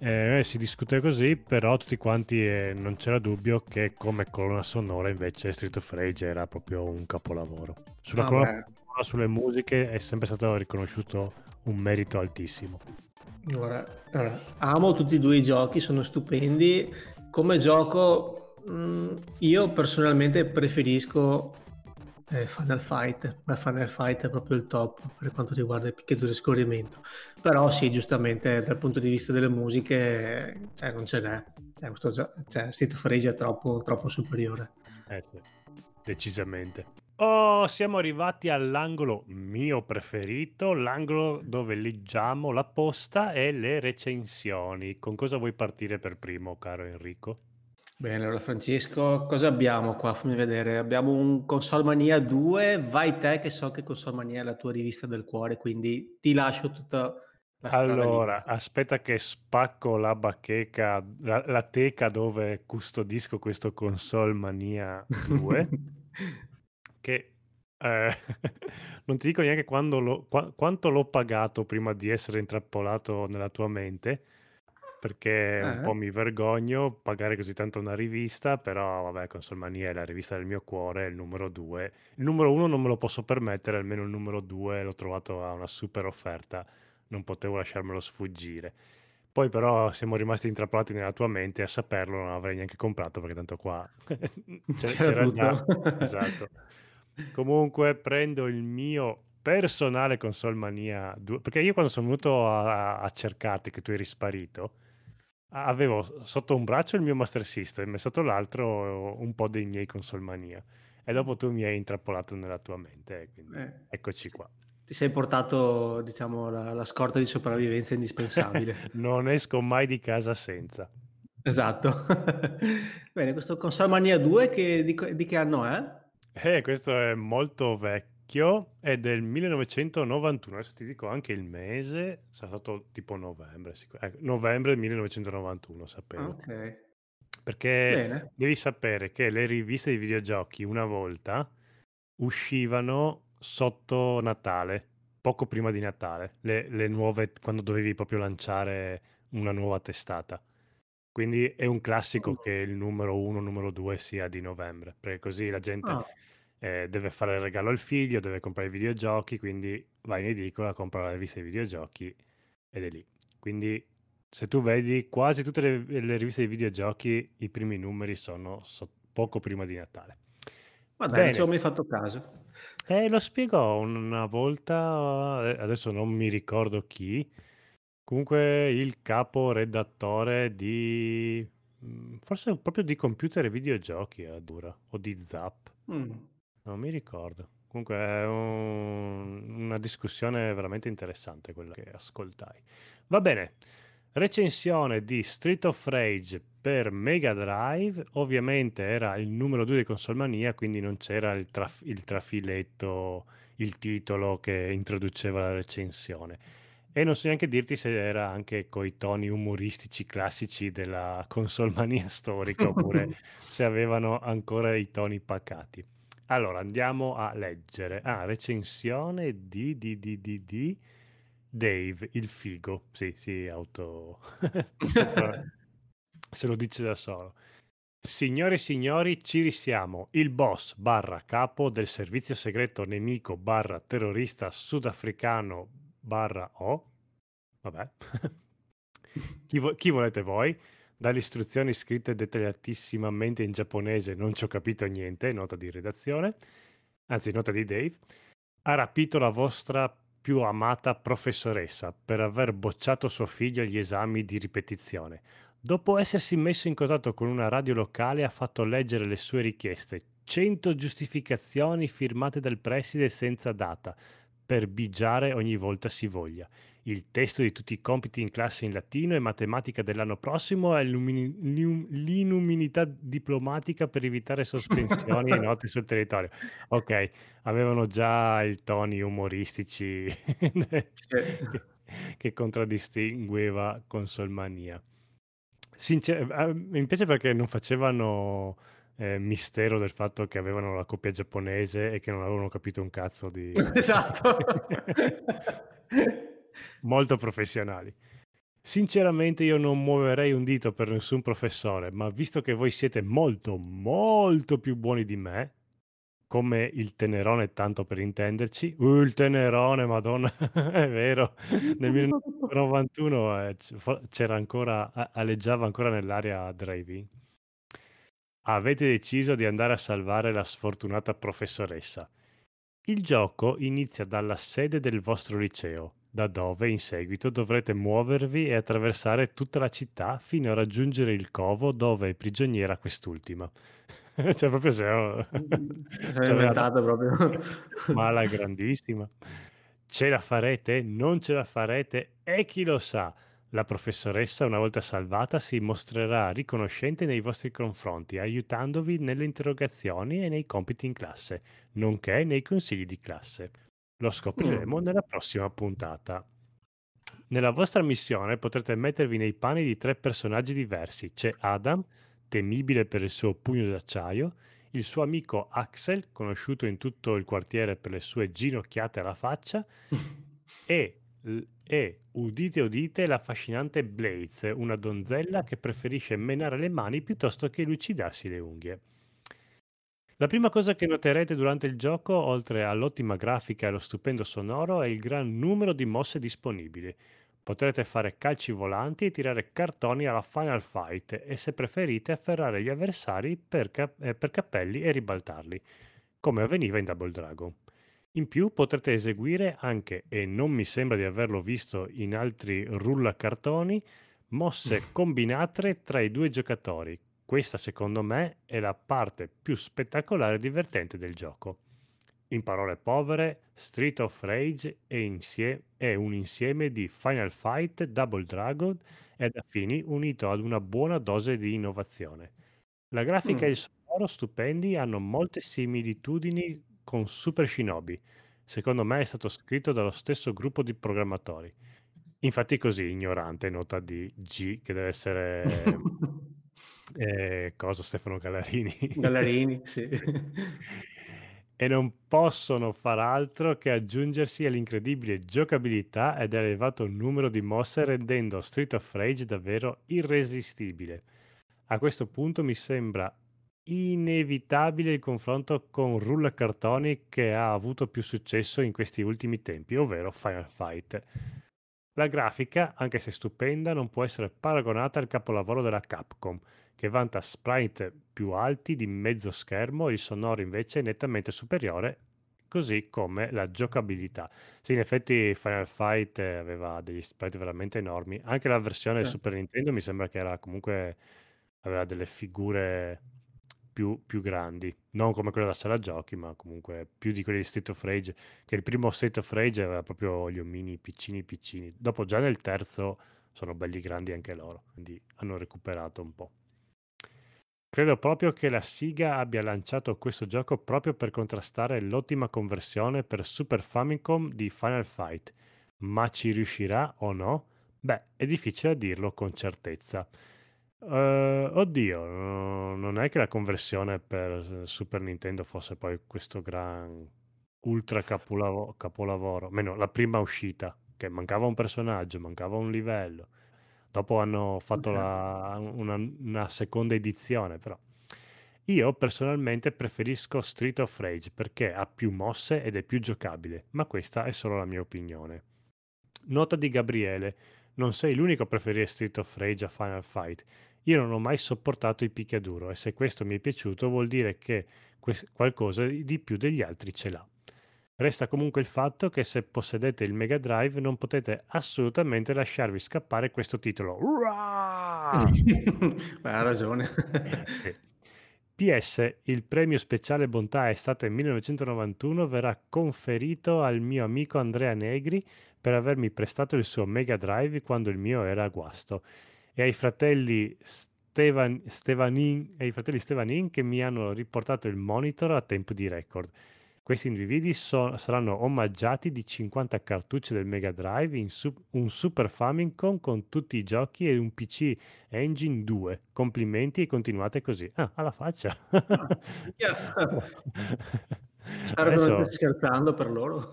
Eh, si discute così, però tutti quanti eh, non c'era dubbio che come colonna sonora invece Street of Rage era proprio un capolavoro. Sulla ah, colonna sonora, sulle musiche è sempre stato riconosciuto un merito altissimo. Ora, allora, amo tutti e due i giochi, sono stupendi. Come gioco Mm, io personalmente preferisco Eh, Final Fight, ma Final Fight è proprio il top per quanto riguarda il picchietto di scorrimento. Però sì, giustamente dal punto di vista delle musiche, cioè, non ce n'è. Cioè, questo, cioè, Street of Rage è troppo, troppo superiore. Eh decisamente. Oh, siamo arrivati all'angolo mio preferito, l'angolo dove leggiamo la posta e le recensioni. Con cosa vuoi partire per primo, caro Enrico? Bene, allora Francesco, cosa abbiamo qua? Fammi vedere. Abbiamo un Console Mania 2, vai te che so che Console Mania è la tua rivista del cuore, quindi ti lascio tutta la strada Allora, libera. aspetta che spacco la bacheca, la, la teca dove custodisco questo Console Mania 2, che eh, non ti dico neanche quando lo- qua- quanto l'ho pagato prima di essere intrappolato nella tua mente, perché un po' Eh? mi vergogno pagare così tanto una rivista, però vabbè, Consolmania è la rivista del mio cuore, il numero 2. Il numero 1 non me lo posso permettere, almeno il numero 2 l'ho trovato a una super offerta, non potevo lasciarmelo sfuggire. Poi però siamo rimasti intrappolati nella tua mente a saperlo non avrei neanche comprato perché tanto qua C'era c'era già. Esatto. Comunque prendo il mio personale Console Mania 2, perché io quando sono venuto a, a cercarti che tu eri sparito, avevo sotto un braccio il mio Master System e sotto l'altro un po' dei miei Console Mania. E dopo tu mi hai intrappolato nella tua mente, e quindi Eh, eccoci qua. Ti sei portato, diciamo, la, la scorta di sopravvivenza indispensabile. non esco mai di casa senza. Esatto. Bene, questo Console Mania 2 che, di, di che anno è? Eh, questo è molto vecchio, è del 1991, adesso ti dico anche il mese, sarà stato tipo novembre, sicur- eh, novembre 1991, sapevo. Ok. Perché Bene. devi sapere che le riviste di videogiochi una volta uscivano sotto Natale, poco prima di Natale, le, le nuove, quando dovevi proprio lanciare una nuova testata. Quindi è un classico Mm. che il numero 1, numero 2 sia di novembre, perché così la gente Ah, eh, deve fare il regalo al figlio, deve comprare i videogiochi, quindi vai in edicola, compra la rivista dei videogiochi ed è lì. Quindi se tu vedi quasi tutte le, le riviste dei videogiochi, i primi numeri sono so- poco prima di Natale. ma dai, non ci ho mai fatto caso. eh, lo spiegò una volta, eh, adesso non mi ricordo chi, comunque il capo redattore di, mm, forse proprio di computer e videogiochi addirittura, o di Zap. Mm. Non mi ricordo. Comunque è un- una discussione veramente interessante quella che ascoltai. Va bene. Recensione di Street of Rage per Mega Drive. Ovviamente era il numero 2 di Consolmania, quindi non c'era il, traf- il trafiletto, il titolo che introduceva la recensione. E non so neanche dirti se era anche coi toni umoristici classici della Consolmania storica oppure se avevano ancora i toni pacati. Allora, andiamo a leggere. Ah, recensione di, di, di, di, di Dave, il figo. Sì, sì, auto... Se lo dice da solo. Signore e signori, ci risiamo. Il boss barra capo del servizio segreto nemico barra terrorista sudafricano barra O. Vabbè. chi, vo- chi volete voi? Dalle istruzioni scritte dettagliatissimamente in giapponese non ci ho capito niente, nota di redazione, anzi nota di Dave, ha rapito la vostra più amata professoressa per aver bocciato suo figlio agli esami di ripetizione. Dopo essersi messo in contatto con una radio locale ha fatto leggere le sue richieste, 100 giustificazioni firmate dal preside senza data, per bigiare ogni volta si voglia. Il testo di tutti i compiti in classe in latino e matematica dell'anno prossimo è l'inuminità diplomatica per evitare sospensioni e note sul territorio. Ok, avevano già i toni umoristici che, che contraddistingueva Consolmania. Sincer- eh, mi piace perché non facevano eh, mistero del fatto che avevano la coppia giapponese e che non avevano capito un cazzo di... Esatto. Molto professionali. Sinceramente io non muoverei un dito per nessun professore, ma visto che voi siete molto, molto più buoni di me, come il Tenerone, tanto per intenderci, uh, il Tenerone, madonna, è vero, nel 1991 eh, c'era ancora, aleggiava ancora nell'area drive-in. Avete deciso di andare a salvare la sfortunata professoressa. Il gioco inizia dalla sede del vostro liceo, da dove in seguito dovrete muovervi e attraversare tutta la città fino a raggiungere il covo dove è prigioniera quest'ultima. cioè, proprio se ho... Sei inventato proprio. Ma alla grandissima. Ce la farete? Non ce la farete? E chi lo sa? La professoressa, una volta salvata, si mostrerà riconoscente nei vostri confronti, aiutandovi nelle interrogazioni e nei compiti in classe, nonché nei consigli di classe. Lo scopriremo mm. nella prossima puntata. Nella vostra missione potrete mettervi nei panni di tre personaggi diversi. C'è Adam, temibile per il suo pugno d'acciaio, il suo amico Axel, conosciuto in tutto il quartiere per le sue ginocchiate alla faccia, e, e, udite udite, l'affascinante Blaze, una donzella che preferisce menare le mani piuttosto che lucidarsi le unghie. La prima cosa che noterete durante il gioco, oltre all'ottima grafica e allo stupendo sonoro, è il gran numero di mosse disponibili. Potrete fare calci volanti e tirare cartoni alla Final Fight e se preferite afferrare gli avversari per, cap- eh, per cappelli e ribaltarli, come avveniva in Double Dragon. In più potrete eseguire anche, e non mi sembra di averlo visto in altri rullacartoni, mosse combinate tra i due giocatori, questa secondo me è la parte più spettacolare e divertente del gioco. In parole povere, Street of Rage è, insie- è un insieme di Final Fight, Double Dragon ed affini unito ad una buona dose di innovazione. La grafica mm. e il sonoro stupendi hanno molte similitudini con Super Shinobi. Secondo me è stato scritto dallo stesso gruppo di programmatori. Infatti così, ignorante, nota di G, che deve essere Eh, cosa Stefano Gallarini? Gallarini, sì. e non possono far altro che aggiungersi all'incredibile giocabilità ed elevato numero di mosse rendendo Street of Rage davvero irresistibile. A questo punto mi sembra inevitabile il confronto con Rulla Cartoni che ha avuto più successo in questi ultimi tempi, ovvero Final Fight. La grafica, anche se stupenda, non può essere paragonata al capolavoro della Capcom, che vanta sprite più alti di mezzo schermo, il sonoro invece è nettamente superiore, così come la giocabilità. Sì, in effetti Final Fight aveva degli sprite veramente enormi, anche la versione sì. Super Nintendo mi sembra che era comunque aveva delle figure più, più, grandi, non come quella da sala giochi, ma comunque più di quelli di State of Rage, che il primo State of Rage aveva proprio gli omini piccini piccini. Dopo già nel terzo sono belli grandi anche loro, quindi hanno recuperato un po'. Credo proprio che la Siga abbia lanciato questo gioco proprio per contrastare l'ottima conversione per Super Famicom di Final Fight, ma ci riuscirà o no? Beh, è difficile dirlo con certezza. Uh, oddio, no, non è che la conversione per Super Nintendo fosse poi questo gran ultra capolavo- capolavoro, meno la prima uscita, che mancava un personaggio, mancava un livello Dopo hanno fatto la, una, una, seconda edizione, però. Io personalmente preferisco Street of Rage perché ha più mosse ed è più giocabile, ma questa è solo la mia opinione. Nota di Gabriele, non sei l'unico a preferire Street of Rage a Final Fight. Io non ho mai sopportato il picchiaduro e se questo mi è piaciuto vuol dire che qualcosa di più degli altri ce l'ha. Resta comunque il fatto che se possedete il Mega Drive non potete assolutamente lasciarvi scappare questo titolo. Beh, ha ragione. sì. PS, il premio speciale Bontà estate 1991 verrà conferito al mio amico Andrea Negri per avermi prestato il suo Mega Drive quando il mio era a guasto e ai fratelli Stevan, Stevanin, ai fratelli Stevanin che mi hanno riportato il monitor a tempo di record. Questi individui so- saranno omaggiati di 50 cartucce del Mega Drive, su- un Super Famicom con tutti i giochi e un PC Engine 2. Complimenti e continuate così. Ah, alla faccia. Spero Adesso... che non stai scherzando per loro.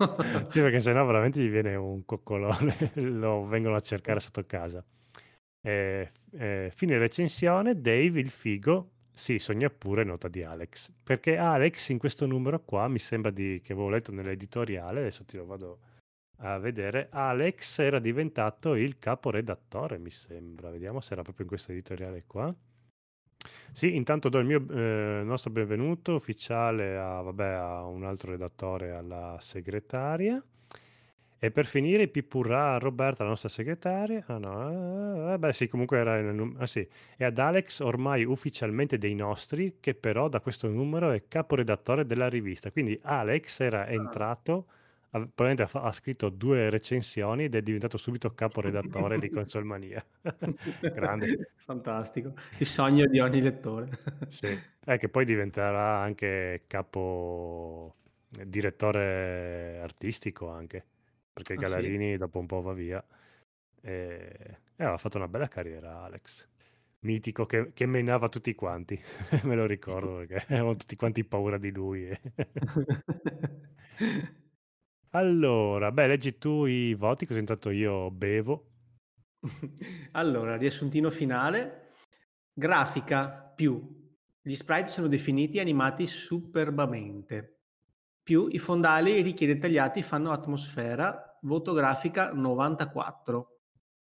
sì, perché sennò veramente gli viene un coccolone, lo vengono a cercare sotto casa. Eh, eh, fine recensione, Dave il figo sì, sogna pure, nota di Alex. Perché Alex in questo numero qua, mi sembra di, che avevo letto nell'editoriale, adesso ti lo vado a vedere, Alex era diventato il caporedattore, mi sembra. Vediamo se era proprio in questo editoriale qua. Sì, intanto do il mio eh, nostro benvenuto ufficiale a, vabbè, a un altro redattore, alla segretaria. E per finire, Pipurra a Roberta, la nostra segretaria. Ah no, eh, beh sì, comunque era numero. Ah sì, e ad Alex, ormai ufficialmente dei nostri, che però da questo numero è caporedattore della rivista. Quindi Alex era Ah. entrato, ha- probabilmente ha, fa- ha scritto due recensioni ed è diventato subito caporedattore di Consolmania. Grande. Fantastico. Il sogno di ogni lettore. Sì, è che poi diventerà anche capo eh, direttore artistico anche, perché Ah, sì? Gallarini dopo un po' va via e, e aveva fatto una bella carriera Alex, mitico che, che menava tutti quanti, me lo ricordo perché avevamo tutti quanti paura di lui. e- Allora, beh, leggi tu i voti, così intanto io bevo. Allora, riassuntino finale. Grafica più. Gli sprite sono definiti e animati superbamente. Più i fondali ricchi e dettagliati fanno atmosfera. Voto grafica 94.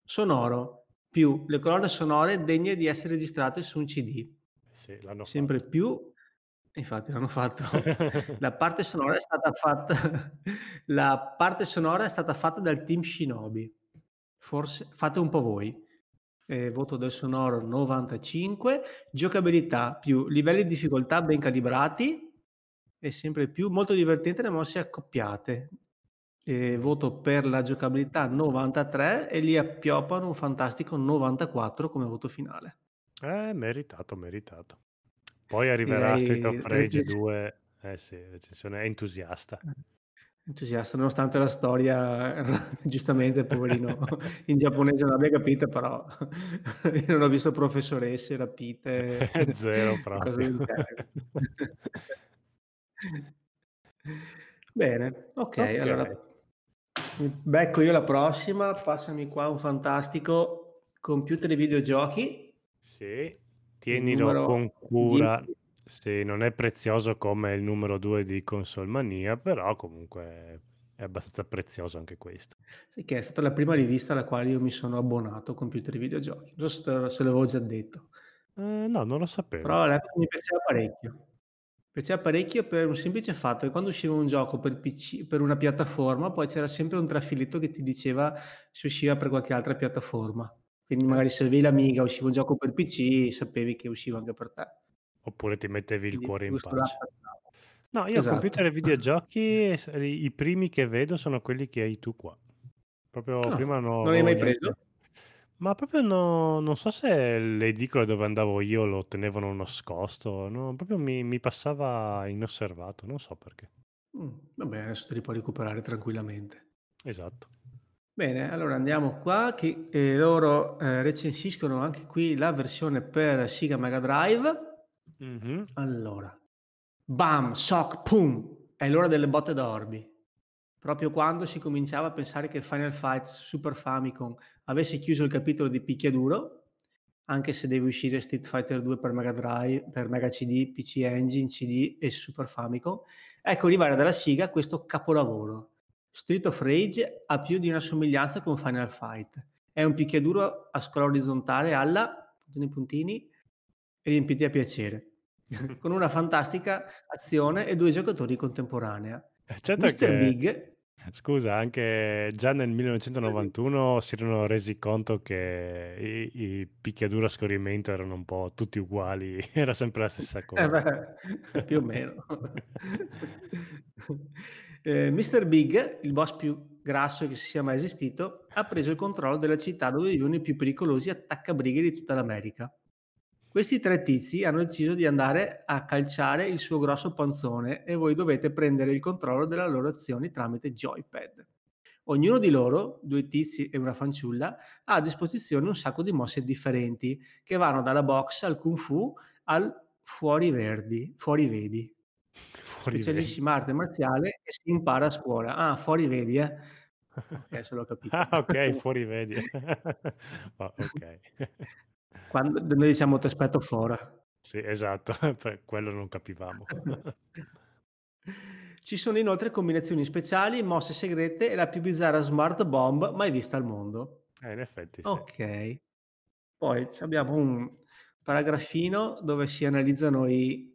Sonoro. Più le colonne sonore degne di essere registrate su un CD. Sì, l'hanno Sempre fatto. più infatti l'hanno fatto. La parte sonora è stata fatta la parte sonora è stata fatta dal team Shinobi. Forse fate un po' voi. Ehm, voto del sonoro 95, giocabilità più livelli di difficoltà ben calibrati e sempre più molto divertente le mosse accoppiate. Ehm, voto per la giocabilità 93 e lì appioppano un fantastico 94 come voto finale. Eh, meritato, meritato. Poi arriverà Street Direi of Rage recensi 2, eh sì, recensione entusiasta. Entusiasta, nonostante la storia giustamente poverino in giapponese non abbia capito, però non ho visto professoresse rapite Zero proprio. Bene, okay, allora Ok, becco io la prossima, passami qua un fantastico computer e videogiochi, sì, il tienilo con numero cura. 10. Sì, non è prezioso come il numero 2 di Console Mania, però comunque è abbastanza prezioso anche questo. Sì, che è stata la prima rivista alla quale io mi sono abbonato, Computer e videogiochi. Non so se l'avevo già detto. Eh, no, non lo Però sapevo. all'epoca mi piaceva parecchio. Piaceva parecchio per un semplice fatto che quando usciva un gioco per PC per una piattaforma, poi c'era sempre un trafiletto che ti diceva se usciva per qualche altra piattaforma. Quindi magari sì. se avevi l'Amiga, usciva un gioco per PC, sapevi che usciva anche per te. Oppure ti mettevi il Quindi cuore in pace. No, io computer e Esatto. videogiochi, i primi che vedo sono quelli che hai tu qua. Proprio prima Ah, non l'hai mai preso? Ma proprio no, non so se le edicole dove andavo io lo tenevano nascosto, no, proprio mi, mi passava inosservato, non so perché. Mh, vabbè adesso te li puoi recuperare tranquillamente. Esatto. Bene, allora andiamo qua che, ehm, loro, ehm, recensiscono anche qui la versione per Sega Mega Drive. Mhm. Allora, bam, soc, pum, è l'ora delle botte da Orbi. Proprio quando si cominciava a pensare che Final Fight Super Famicom avesse chiuso il capitolo di picchiaduro, anche se deve uscire Street Fighter 2 per Mega Drive, per Mega CD, PC Engine, CD e Super Famicom, ecco arrivare dalla Sega questo capolavoro. Street of Rage ha più di una somiglianza con Final Fight. È un picchiaduro a scroll orizzontale alla puntini puntini riempiti a piacere, con una fantastica azione e due giocatori contemporanea. Certo Mr. che, Big scusa, anche già nel 1991 si erano resi conto che i, i picchiaduro a scorrimento erano un po' tutti uguali, era sempre la stessa Eh cosa. beh, più o meno. Ehm, Mr. Big, il boss più grasso che sia mai esistito, ha preso il controllo della città dove vivono i più pericolosi attaccabrighe di tutta l'America. Questi tre tizi hanno deciso di andare a calciare il suo grosso panzone e voi dovete prendere il controllo delle loro azioni tramite joypad. Ognuno di loro, due tizi e una fanciulla, ha a disposizione un sacco di mosse differenti che vanno dalla box al kung fu al fuori verdi, fuori vedi. Fuori vedi. Specialissima arte marziale che si impara a scuola. Ah, fuori vedi, eh. Adesso l'ho capito. Ah, ok, fuori vedi. Ah, ok. Quando noi diciamo ti aspetto fora. Sì, esatto, per quello non capivamo. Ci sono inoltre combinazioni speciali, mosse segrete e la più bizzarra smart bomb mai vista al mondo. Eh, in effetti sì. Ok. Poi abbiamo un paragrafino dove si analizzano i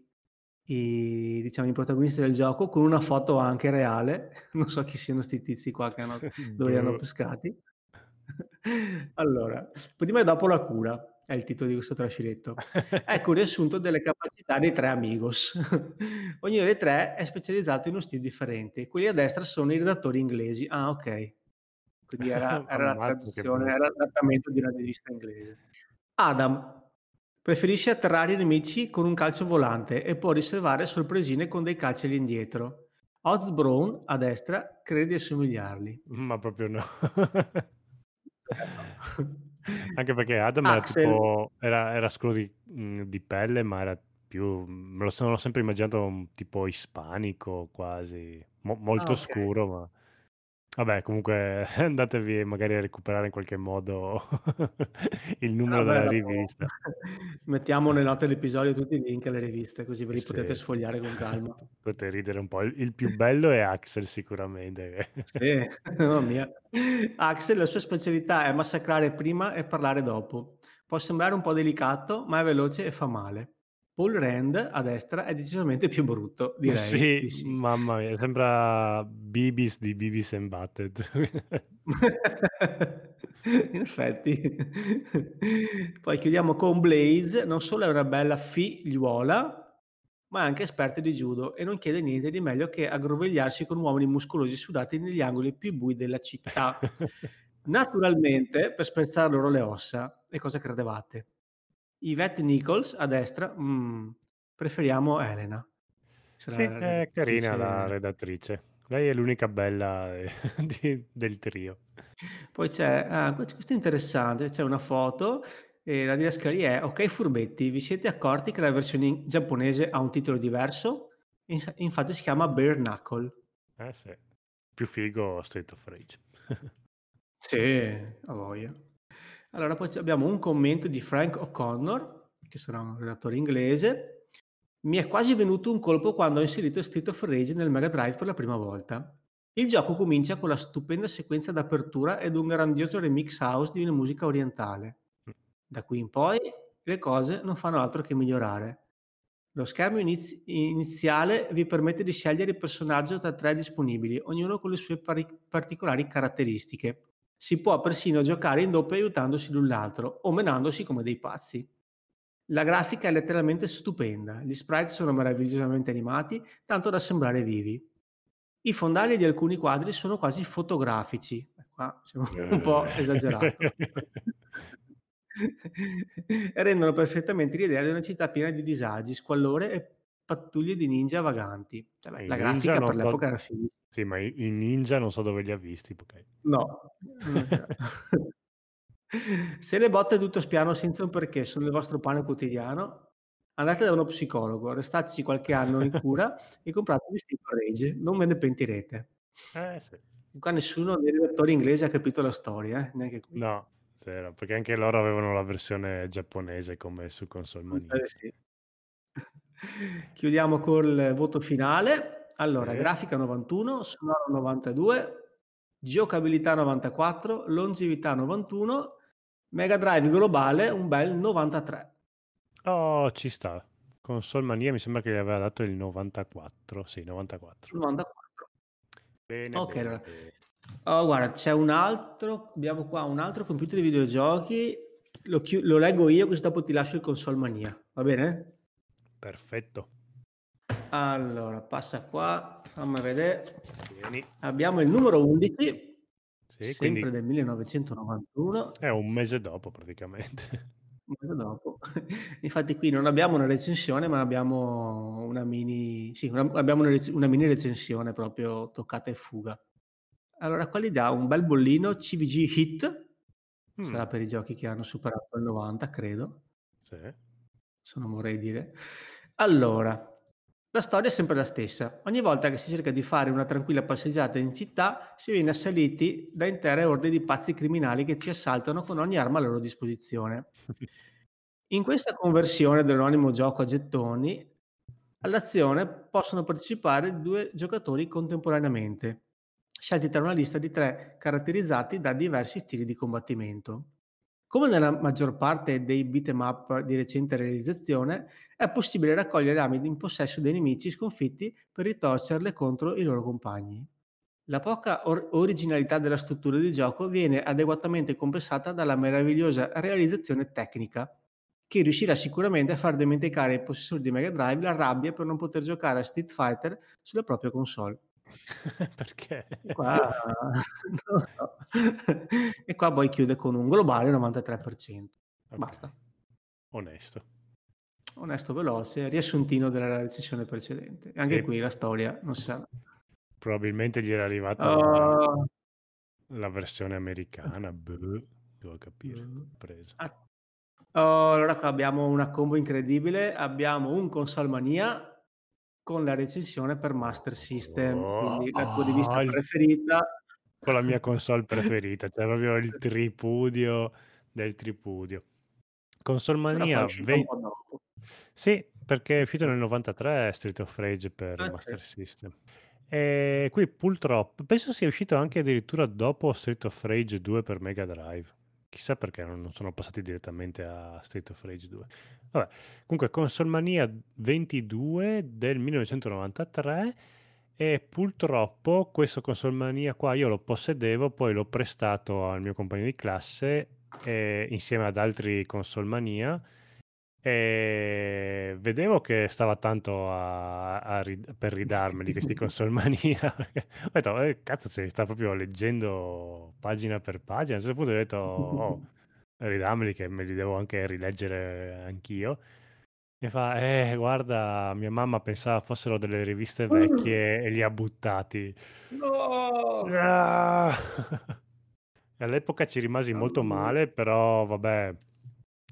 i diciamo, i protagonisti del gioco con una foto anche reale. Non so chi siano 'sti tizi qua che hanno dove li hanno Boh. pescati. Allora, "Prima e dopo la cura" è il titolo di questo trasciretto. Ecco un riassunto delle capacità dei 3 amigos. Ognuno dei 3 è specializzato in uno stile differente. Quelli a destra sono i redattori inglesi. Ah, okay. Quindi era era la traduzione, era l'adattamento di una rivista inglese. Adam preferisce atterrare i nemici con un calcio volante e può riservare sorpresine con dei calci all'indietro. Oz Brown, a destra, crede di assomigliargli. Ma proprio no. 0. Anche perché Adam era Axel tipo era era scuro di mhmm, di pelle, ma era più me lo sono sempre immaginato un tipo ispanico quasi, mo Ah, molto okay. scuro, ma vabbè comunque andatevi magari a recuperare in qualche modo il numero beh, della rivista. mettiamo nelle note dell'episodio tutti i link alle riviste, così ve li potete Sì. sfogliare con calma. Potete ridere un po'. Il il più bello è Axel sicuramente. Sì, mamma mia. Axel la sua specialità è massacrare prima e parlare dopo. Può sembrare un po' delicato, ma è veloce e fa male. Paul Rand, a destra, è decisamente più brutto, direi Sì, sì. mamma mia, sembra Beavis di Beavis and Butt-Head. In effetti. Poi chiudiamo con Blaze, non solo è una bella figliuola, ma è anche esperta di judo e non chiede niente di meglio che aggrovigliarsi con uomini muscolosi sudati negli angoli più bui della città. Naturalmente, per spezzar loro le ossa. E cosa credevate? Yvette Nichols, a destra, mhmm, preferiamo Elena. Sì, Sarà la è carina la redattrice. Lei è l'unica bella, ehm, di del trio. Poi c'è ah, quest questo è interessante, c'è una foto e la didascalia è: "Okay furbetti, vi siete accorti che la versione in giapponese ha un titolo diverso? Insa infatti si chiama Bare Knuckle." Eh sì. Più figo Street of Rage. Sì, a voglia. Allora poi abbiamo un commento di Frank O'Connor, che sarà un redattore inglese. "Mi è quasi venuto un colpo quando ho inserito Street of Rage nel Mega Drive per la prima volta. Il gioco comincia con la stupenda sequenza d'apertura ed un grandioso remix house di una musica orientale. Da qui in poi le cose non fanno altro che migliorare. Lo schermo iniz iniziale vi permette di scegliere il personaggio tra 3 disponibili, ognuno con le sue pari particolari caratteristiche. Si può persino giocare in doppio aiutandosi l'un l'altro o menandosi come dei pazzi. La grafica è letteralmente stupenda, gli sprite sono meravigliosamente animati, tanto da sembrare vivi. I fondali di alcuni quadri sono quasi fotografici." E qua siamo un po' esagerato. "E rendono perfettamente l'idea di una città piena di disagi, squallore e pattuglie di ninja vaganti." Cioè beh, la grafica per l'epoca era fighiss sì, ma i i ninja non so dove li ha visti, okay. No. Se le botte tutto spiano senza un perché sono il vostro pane quotidiano, andate da uno psicologo, restateci qualche anno in cura e compratevi Street of Rage, non ve ne pentirete. Eh sì. Qua nessuno dei redattori inglesi ha capito la storia, eh, neanche qui. No, 0, perché anche loro avevano la versione giapponese come su Console Mania. di sì. Chiudiamo col voto finale. Allora, Sì. grafica 91, sonoro 92, giocabilità 94, longevità 91, Mega Drive globale un bel 93. Oh, ci sta. Console Mania mi sembra che gli aveva dato il 94, sì 94. 94. Bene, Okay, bene, allora oh guarda, c'è un altro abbiamo qua un altro computer di videogiochi, lo chiu lo leggo io così dopo ti lascio il Console Mania, va bene? Perfetto. Allora, passa qua, fammi vedè. Tieni. Abbiamo il numero 11, Sì, sempre quindi del 1991. È un mese dopo praticamente. Un mese dopo. Infatti qui non abbiamo una recensione, ma abbiamo una mini sì, una abbiamo una una mini recensione proprio toccata e fuga. Allora qua gli dà un bel bollino CVG Hit, Mh. sarà per i giochi che hanno superato il 90 credo. Sì. Adesso non vorrei dire. Allora, la storia è sempre la stessa. Ogni volta che si cerca di fare una tranquilla passeggiata in città, si viene assaliti da intere orde di pazzi criminali che ci assaltano con ogni arma a loro disposizione. In questa conversione dell'anonimo gioco a gettoni, all'azione possono partecipare 2 giocatori contemporaneamente, scelti tra una lista di 3 caratterizzati da diversi stili di combattimento. Come nella maggior parte dei beat'em up di recente realizzazione, è possibile raccogliere armi in possesso dei nemici sconfitti per ritorcerle contro i loro compagni. La poca or- originalità della struttura di gioco viene adeguatamente compensata dalla meravigliosa realizzazione tecnica, che riuscirà sicuramente a far dimenticare ai possessori di Mega Drive la rabbia per non poter giocare a Street Fighter sulla propria console. Perché? E qua, non lo so. e qua poi chiude con un globale 93%. Ok, Basta. Onesto. Onesto, veloce, riassuntino della recensione precedente. Anche Sì, qui la storia non si sa. probabilmente gli era arrivata la, Oh, la versione americana. boh, devo capire. Preso. Ah, oh, allora qua abbiamo una combo incredibile. Abbiamo un console mania con la recensione per Master System, Oh, quindi la tua rivista oh, il- preferita. con la mia console preferita, cioè proprio il tripudio del tripudio. Console Mania uscita un 20... po' dopo. Sì, perché è uscito nel 93 Street of Rage per Ah, sì. Master System. E qui purtroppo, penso sia uscito anche addirittura dopo Street of Rage 2 per Mega Drive. Chissà perché non sono passati direttamente a Street of Rage 2. Vabbè, comunque Console Mania 22 del 1993 e purtroppo questo Console Mania qua io lo possedevo, poi l'ho prestato al mio compagno di classe eh, insieme ad altri Console Mania e vedevo che stava tanto a, a rid- per ridarmeli questi console mania. ho detto, eh, cazzo, si sta proprio leggendo pagina per pagina. A un certo punto ho detto, oh, ridammeli che me li devo anche rileggere anch'io. E fa, eh, guarda, mia mamma pensava fossero delle riviste vecchie e li ha buttati. No! Ah! All'epoca ci rimasi molto male, però vabbè,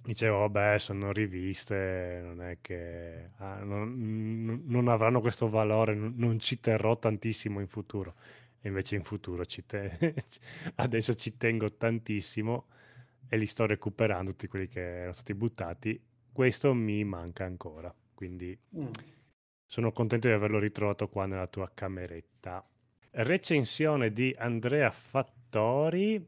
dicevo, vabbè, sono riviste, non è che ah, non, non- avranno questo valore, non, non ci terrò tantissimo in futuro. E invece in futuro ci te- adesso ci tengo tantissimo e li sto recuperando, tutti quelli che erano stati buttati. Questo mi manca ancora, quindi Mm. sono contento di averlo ritrovato qua nella tua cameretta. Recensione di Andrea Fattori.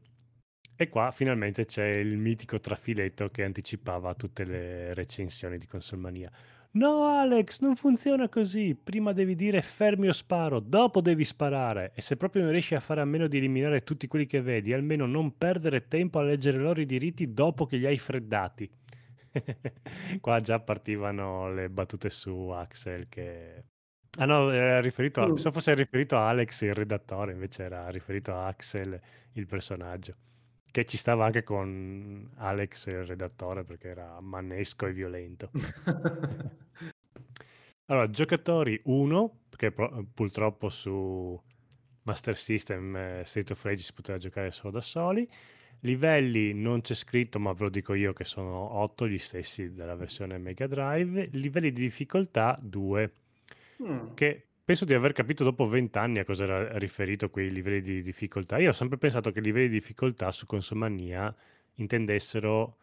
E qua finalmente c'è il mitico trafiletto che anticipava tutte le recensioni di Consolmania. No, Alex, non funziona così. Prima devi dire fermi o sparo, dopo devi sparare. E se proprio non riesci a fare a meno di eliminare tutti quelli che vedi, almeno non perdere tempo a leggere loro i diritti dopo che li hai freddati. Qua già partivano le battute su Axel che... Ah no, era riferito a... Mm. pensavo fosse riferito a Alex il redattore, invece era riferito a Axel il personaggio. Che ci stava anche con Alex il redattore perché era mannesco e violento. Allora, giocatori 1, perché purtroppo su Master System eh, Street of Rage si poteva giocare solo da soli. Livelli non c'è scritto, ma ve lo dico io che sono 8 gli stessi della versione Mega Drive. Livelli di difficoltà 2, Mm. che penso di aver capito dopo 20 anni a cosa era riferito quei livelli di difficoltà. Io ho sempre pensato che i livelli di difficoltà su Consomania intendessero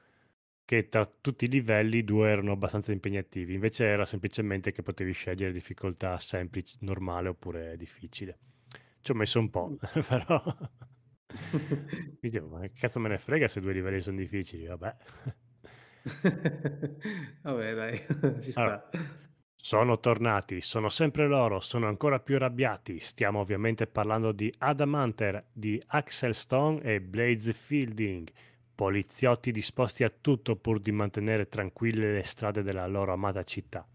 che tra tutti i livelli due erano abbastanza impegnativi, invece era semplicemente che potevi scegliere difficoltà semplice, normale oppure difficile. Ci ho messo un po', però... Mi dicevo, ma che cazzo me ne frega se due livelli sono difficili, vabbè. Vabbè, dai, ci Allora, sta. Sono tornati, sono sempre loro, sono ancora più arrabbiati. Stiamo ovviamente parlando di Adamanter, di Axel Stone e Blaze Fielding, poliziotti disposti a tutto pur di mantenere tranquille le strade della loro amata città.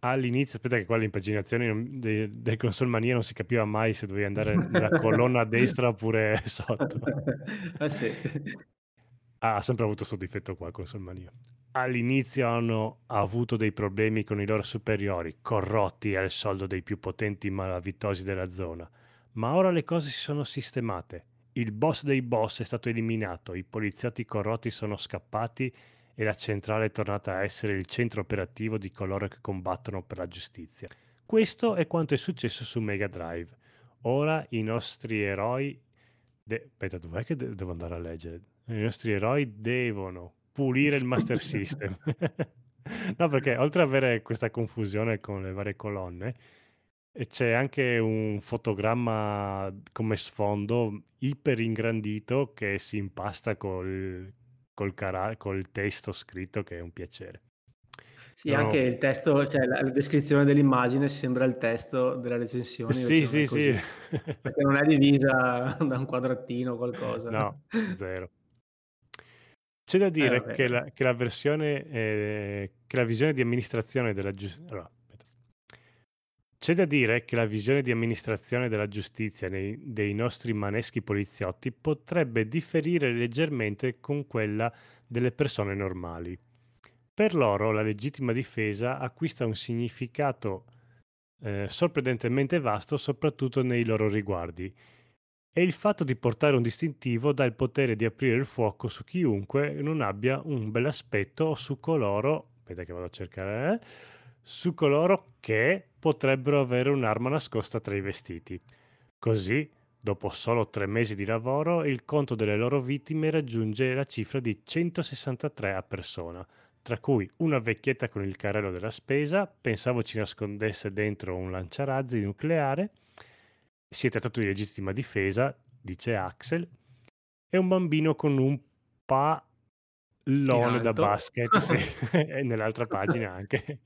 All'inizio, aspetta che qua l'impaginazione de- del console mania non si capiva mai se dovevi andare nella colonna a destra oppure sotto. Eh sì. Ha sempre avuto questo difetto qua con Solmania. All'inizio hanno avuto dei problemi con i loro superiori, corrotti al soldo dei più potenti malavitosi della zona, ma ora le cose si sono sistemate. Il boss dei boss è stato eliminato, i poliziotti corrotti sono scappati e la centrale è tornata a essere il centro operativo di coloro che combattono per la giustizia. Questo è quanto è successo su Mega Drive. Ora i nostri eroi... de- Aspetta, dov'è che de- devo andare a leggere? I nostri eroi devono pulire il Master System. no, perché oltre ad avere questa confusione con le varie colonne, e c'è anche un fotogramma come sfondo iper ingrandito che si impasta col, col, cara- col testo scritto che è un piacere. Sì, no. anche il testo, cioè la, la, descrizione dell'immagine sembra il testo della recensione. Sì, sì, sì. Perché non è divisa da un quadratino o qualcosa. No, zero. C'è da dire eh, che, la, che, la, versione, eh, che la visione di amministrazione della giustizia... Allora, c'è da dire che la visione di amministrazione della giustizia nei, dei nostri maneschi poliziotti potrebbe differire leggermente con quella delle persone normali. Per loro la legittima difesa acquista un significato eh, sorprendentemente vasto soprattutto nei loro riguardi e il fatto di portare un distintivo dà il potere di aprire il fuoco su chiunque non abbia un bel aspetto o su coloro, aspetta che vado a cercare, eh, su coloro che potrebbero avere un'arma nascosta tra i vestiti. Così, dopo solo tre mesi di lavoro, il conto delle loro vittime raggiunge la cifra di 163 a persona, tra cui una vecchietta con il carrello della spesa, pensavo ci nascondesse dentro un lanciarazzi nucleare, si è trattato di legittima difesa, dice Axel, e un bambino con un pallone da basket, sì, nell'altra pagina anche.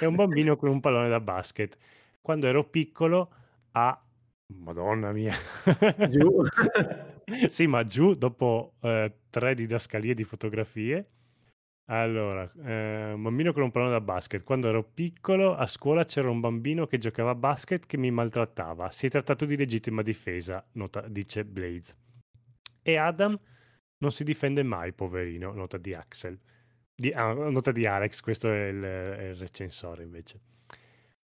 è un bambino con un pallone da basket. Quando ero piccolo a... Madonna mia. Giù. sì, ma giù dopo eh, tre didascalie di fotografie allora, eh, un bambino con un pallone da basket. Quando ero piccolo a scuola c'era un bambino che giocava a basket che mi maltrattava. Si è trattato di legittima difesa, nota, dice Blaze. E Adam non si difende mai, poverino, nota di Axel. Di, ah, nota di Alex, questo è il, è il recensore invece.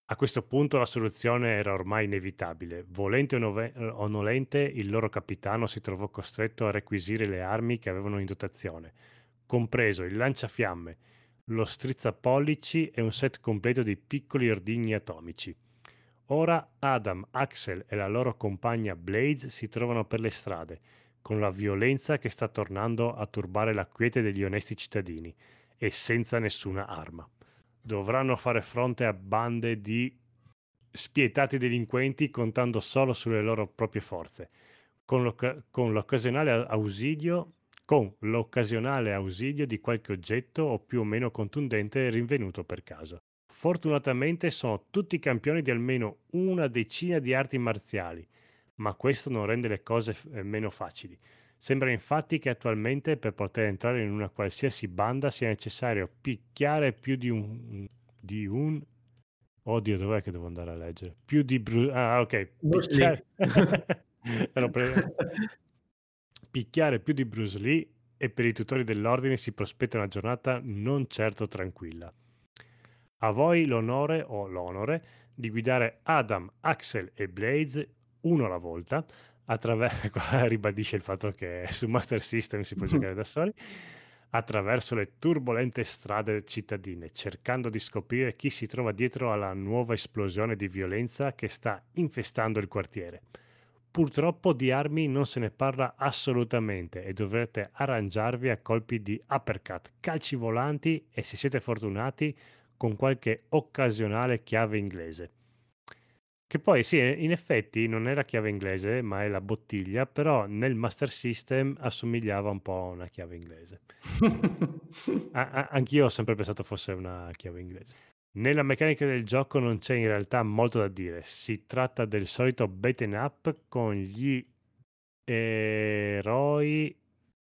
A questo punto la soluzione era ormai inevitabile. Volente o, o nolente, il loro capitano si trovò costretto a requisire le armi che avevano in dotazione compreso il lanciafiamme, lo strizzapollici e un set completo di piccoli ordigni atomici. Ora Adam, Axel e la loro compagna Blades si trovano per le strade, con la violenza che sta tornando a turbare la quiete degli onesti cittadini, e senza nessuna arma. Dovranno fare fronte a bande di spietati delinquenti contando solo sulle loro proprie forze, con, l'oc- con l'occasionale ausilio con l'occasionale ausilio di qualche oggetto o più o meno contundente rinvenuto per caso. Fortunatamente sono tutti campioni di almeno una decina di arti marziali, ma questo non rende le cose eh, meno facili. Sembra infatti che attualmente per poter entrare in una qualsiasi banda sia necessario picchiare più di un... Di un Oddio, dov'è che devo andare a leggere? Più di... Bru- ah, ok. Picchiare... picchiare più di Bruce Lee e per i tutori dell'ordine si prospetta una giornata non certo tranquilla. A voi l'onore o l'onore di guidare Adam, Axel e Blades uno alla volta, attraverso, qua ribadisce il fatto che su Master System si può giocare da soli, attraverso le turbolente strade cittadine, cercando di scoprire chi si trova dietro alla nuova esplosione di violenza che sta infestando il quartiere. Purtroppo di armi non se ne parla assolutamente e dovrete arrangiarvi a colpi di uppercut, calci volanti e se siete fortunati con qualche occasionale chiave inglese. Che poi sì, in effetti non è la chiave inglese, ma è la bottiglia, però nel Master System assomigliava un po' a una chiave inglese. a- a- anch'io ho sempre pensato fosse una chiave inglese. Nella meccanica del gioco non c'è in realtà molto da dire, si tratta del solito beaten up con gli eroi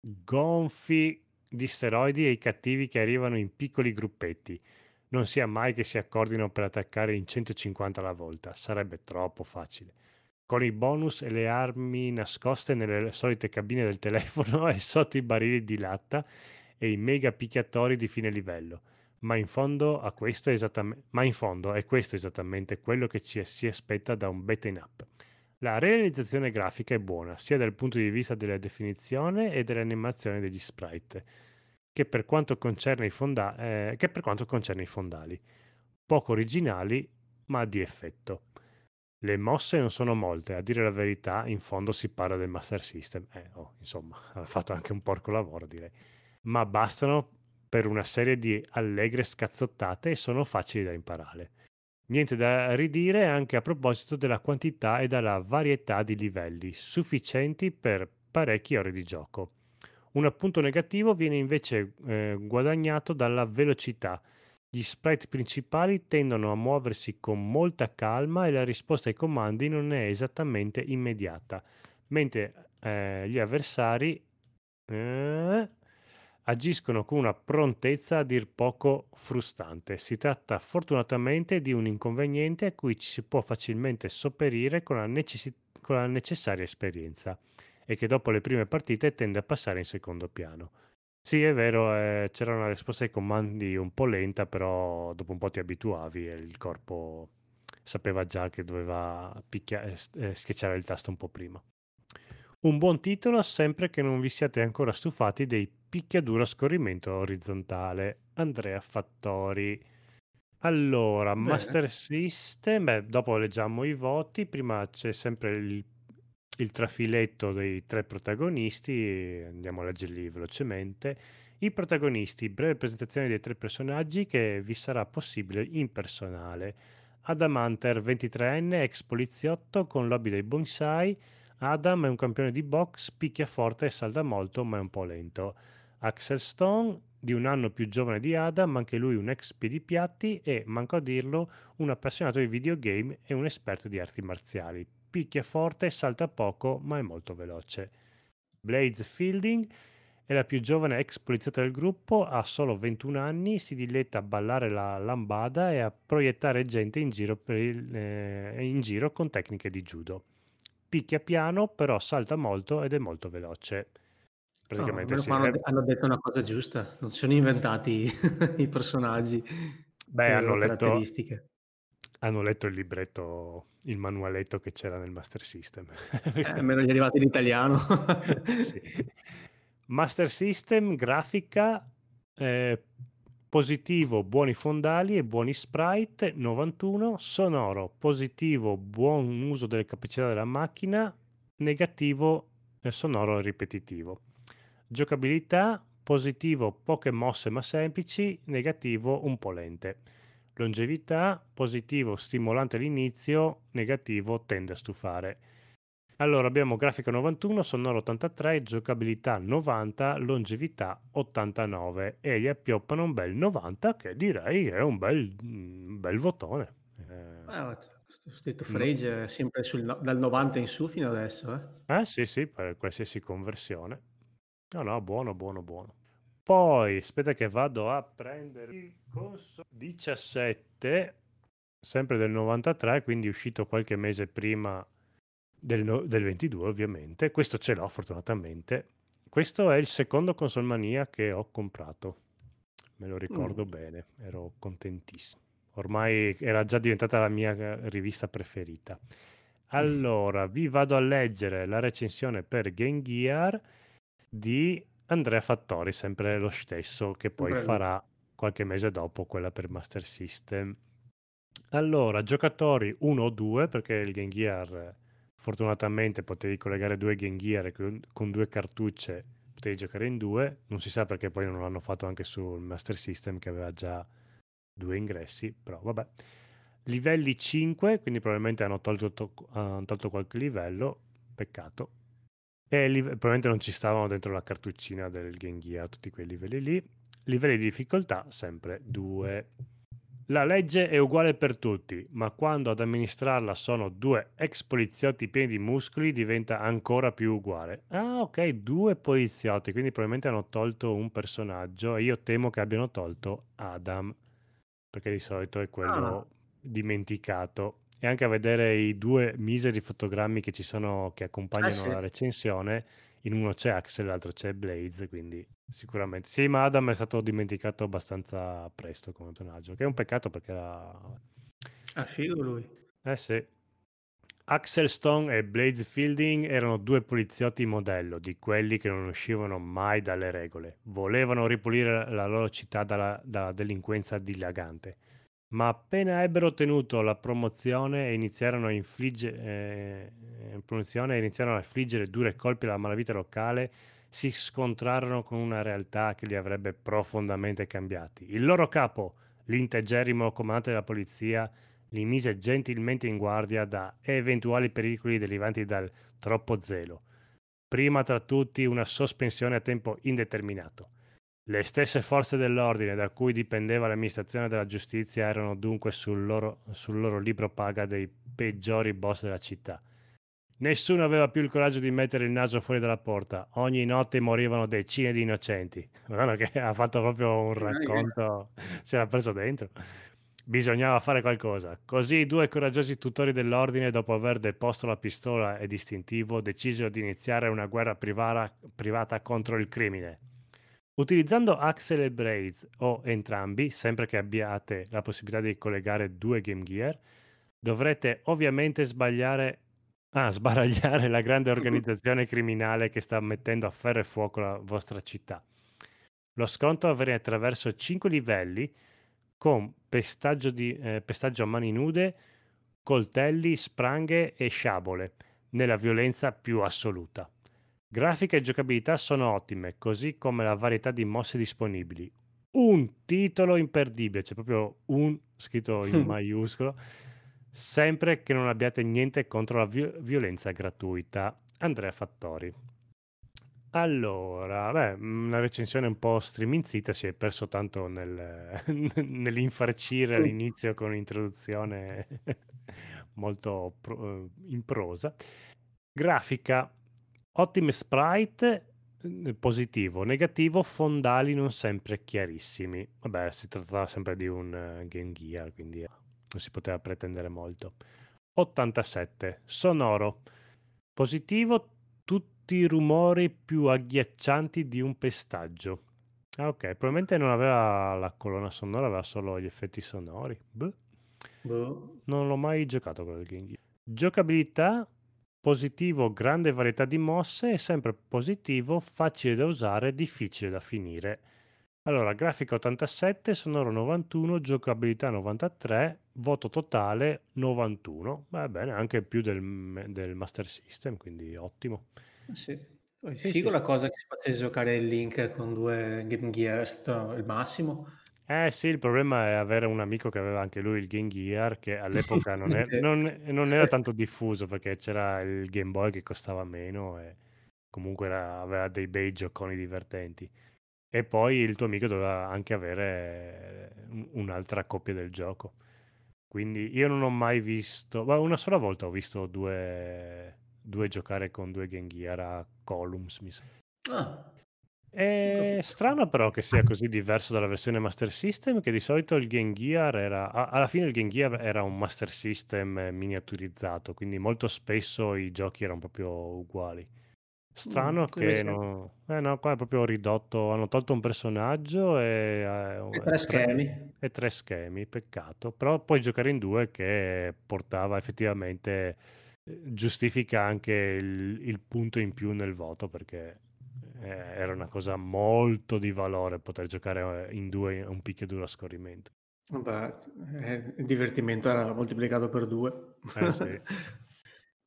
gonfi di steroidi e i cattivi che arrivano in piccoli gruppetti. Non sia mai che si accordino per attaccare in 150 alla volta, sarebbe troppo facile. Con i bonus e le armi nascoste nelle solite cabine del telefono e sotto i barili di latta e i mega picchiatori di fine livello ma in fondo, a questo ma in fondo è questo esattamente quello che ci si aspetta da un beaten up. La realizzazione grafica è buona, sia dal punto di vista della definizione e dell'animazione degli sprite, che per quanto concerne i, fonda- eh, che per quanto concerne i fondali. Poco originali, ma di effetto. Le mosse non sono molte, a dire la verità, in fondo si parla del Master System. Eh, oh, insomma, ha fatto anche un porco lavoro, direi. Ma bastano per una serie di allegre scazzottate e sono facili da imparare. Niente da ridire anche a proposito della quantità e della varietà di livelli, sufficienti per parecchie ore di gioco. Un appunto negativo viene invece eh, guadagnato dalla velocità. Gli sprite principali tendono a muoversi con molta calma e la risposta ai comandi non è esattamente immediata, mentre eh, gli avversari eh, agiscono con una prontezza a dir poco frustante. Si tratta fortunatamente di un inconveniente a cui ci si può facilmente sopperire con la, necessi- con la necessaria esperienza e che dopo le prime partite tende a passare in secondo piano. Sì, è vero, eh, c'era una risposta ai comandi un po' lenta, però dopo un po' ti abituavi e il corpo sapeva già che doveva picchia- eh, eh schiacciare il tasto un po' prima. Un buon titolo sempre che non vi siate ancora stufati dei picchiaduro a scorrimento orizzontale. Andrea Fattori. Allora, Bene. Master System, beh, dopo leggiamo i voti, prima c'è sempre il, il trafiletto dei tre protagonisti, andiamo a leggerli velocemente. I protagonisti, breve presentazione dei tre personaggi che vi sarà possibile in personale. Adam Hunter, 23enne, ex poliziotto con lobby dei bonsai, Adam è un campione di box, picchia forte e salda molto, ma è un po' lento. Axel Stone, di un anno più giovane di Adam, anche lui un ex piedipiatti e, manco a dirlo, un appassionato di videogame e un esperto di arti marziali. Picchia forte, salta poco, ma è molto veloce. Blaze Fielding è la più giovane ex poliziotta del gruppo, ha solo 21 anni, si diletta a ballare la lambada e a proiettare gente in giro, il, eh, in giro con tecniche di judo picchia piano, però salta molto ed è molto veloce. Praticamente oh, sì. hanno, hanno, detto una cosa giusta, non sono inventati i personaggi. Beh, hanno letto, caratteristiche. hanno letto il libretto, il manualetto che c'era nel Master System. eh, almeno gli è arrivato in italiano. sì. Master System, grafica, eh, positivo buoni fondali e buoni sprite 91 sonoro positivo buon uso delle capacità della macchina negativo eh, sonoro e ripetitivo giocabilità positivo poche mosse ma semplici negativo un po' lente longevità positivo stimolante all'inizio negativo tende a stufare allora abbiamo grafica 91, sonoro 83, giocabilità 90, longevità 89 e gli appioppano un bel 90 che direi è un bel, un bel votone. Eh, ah, State of Rage no. sempre sul, dal 90 in su fino adesso. Eh? eh sì sì, per qualsiasi conversione. No no, buono buono buono. Poi aspetta che vado a prendere il console 17, sempre del 93, quindi uscito qualche mese prima del, no- del 22 ovviamente, questo ce l'ho fortunatamente. Questo è il secondo console mania che ho comprato, me lo ricordo mm. bene, ero contentissimo. Ormai era già diventata la mia eh, rivista preferita. Allora, vi vado a leggere la recensione per Game Gear di Andrea Fattori, sempre lo stesso, che poi Bello. farà qualche mese dopo quella per Master System. Allora, giocatori 1 o 2, perché il Game Gear Fortunatamente potevi collegare due Game Gear con, con due cartucce, potevi giocare in due. Non si sa perché poi non l'hanno fatto anche sul Master System che aveva già due ingressi, però vabbè. Livelli 5, quindi probabilmente hanno tolto, to- hanno tolto qualche livello, peccato. E li- probabilmente non ci stavano dentro la cartuccina del Game Gear, tutti quei livelli lì. Livelli di difficoltà, sempre 2. La legge è uguale per tutti, ma quando ad amministrarla sono due ex poliziotti pieni di muscoli diventa ancora più uguale. Ah, ok, due poliziotti, quindi probabilmente hanno tolto un personaggio e io temo che abbiano tolto Adam, perché di solito è quello ah. dimenticato. E anche a vedere i due miseri fotogrammi che ci sono che accompagnano ah, sì. la recensione, in uno c'è Axel, l'altro c'è Blaze, quindi sicuramente. Sì, ma Adam è stato dimenticato abbastanza presto come personaggio, che è un peccato perché era... Ah, figo lui. Eh sì. Axel Stone e Blaze Fielding erano due poliziotti modello, di quelli che non uscivano mai dalle regole. Volevano ripulire la loro città dalla, dalla delinquenza dilagante ma appena ebbero ottenuto la promozione e iniziarono a, infligge, eh, promozione, iniziarono a infliggere dure colpi alla malavita locale, si scontrarono con una realtà che li avrebbe profondamente cambiati. Il loro capo, l'integerrimo comandante della polizia, li mise gentilmente in guardia da eventuali pericoli derivanti dal troppo zelo. Prima tra tutti una sospensione a tempo indeterminato. Le stesse forze dell'ordine da cui dipendeva l'amministrazione della giustizia erano dunque sul loro, sul loro libro paga dei peggiori boss della città. Nessuno aveva più il coraggio di mettere il naso fuori dalla porta. Ogni notte morivano decine di innocenti. Guarda che ha fatto proprio un racconto, si era preso dentro. Bisognava fare qualcosa. Così i due coraggiosi tutori dell'ordine, dopo aver deposto la pistola e distintivo, decisero di iniziare una guerra privata, privata contro il crimine. Utilizzando Axel e Braids o entrambi, sempre che abbiate la possibilità di collegare due Game Gear, dovrete ovviamente sbagliare Ah, sbaragliare la grande organizzazione criminale che sta mettendo a ferro e fuoco la vostra città. Lo scontro avviene attraverso cinque livelli con pestaggio, di, eh, pestaggio a mani nude, coltelli, spranghe e sciabole, nella violenza più assoluta. Grafica e giocabilità sono ottime, così come la varietà di mosse disponibili. Un titolo imperdibile, c'è proprio un scritto in maiuscolo sempre che non abbiate niente contro la vi- violenza gratuita. Andrea Fattori. Allora, beh, una recensione un po' striminzita, si è perso tanto nel, nell'infarcire all'inizio con un'introduzione molto pro, eh, in prosa. Grafica, ottime sprite, eh, positivo, negativo, fondali non sempre chiarissimi. Vabbè, si tratta sempre di un uh, Game Gear, quindi non si poteva pretendere molto. 87. Sonoro. Positivo, tutti i rumori più agghiaccianti di un pestaggio. Ah, ok, probabilmente non aveva la colonna sonora, aveva solo gli effetti sonori. Beh. Boh. Non l'ho mai giocato con il Game Gear. Giocabilità, positivo, grande varietà di mosse e sempre positivo, facile da usare, difficile da finire. Allora, grafica 87, sonoro 91, giocabilità 93, voto totale 91. Va bene, anche più del, del Master System, quindi ottimo. Ah, sì. Sì, figo sì. la cosa che si potesse giocare il Link con due Game Gear, sto- il massimo. Eh sì, il problema è avere un amico che aveva anche lui il Game Gear, che all'epoca non, è- non- non era tanto diffuso perché c'era il Game Boy che costava meno e comunque era- aveva dei bei gioconi divertenti. E poi il tuo amico doveva anche avere un'altra coppia del gioco. Quindi io non ho mai visto, ma una sola volta ho visto due, due giocare con due Game Gear a Columns, mi sa. Ah. È strano però che sia così diverso dalla versione Master System, che di solito il Game Gear era, alla fine il Game Gear era un Master System miniaturizzato, quindi molto spesso i giochi erano proprio uguali. Strano mm, che no, eh no, qua è proprio ridotto, hanno tolto un personaggio e, eh, e tre schemi. E tre schemi, peccato. Però puoi giocare in due che portava effettivamente, eh, giustifica anche il, il punto in più nel voto perché eh, era una cosa molto di valore poter giocare in due un picchio a scorrimento. Vabbè, il divertimento era moltiplicato per due. Eh sì.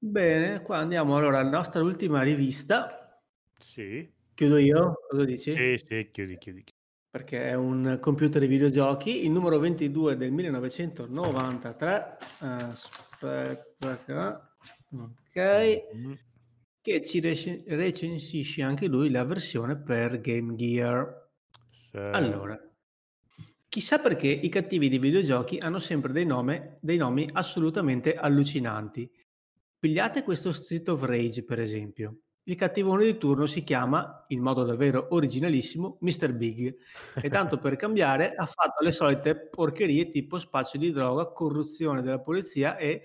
Bene, qua andiamo allora alla nostra ultima rivista. Sì. Chiudo io? Cosa dici? Sì, sì, chiudi, chiudi. Perché è un computer di videogiochi, il numero 22 del 1993. Aspetta, ok. Mm-hmm. Che ci recensisce anche lui la versione per Game Gear. Sì. Allora, chissà perché i cattivi di videogiochi hanno sempre dei, nome, dei nomi assolutamente allucinanti Pigliate questo Street of Rage, per esempio. Il cattivone di turno si chiama, in modo davvero originalissimo, Mr. Big e tanto per cambiare ha fatto le solite porcherie tipo spaccio di droga, corruzione della polizia e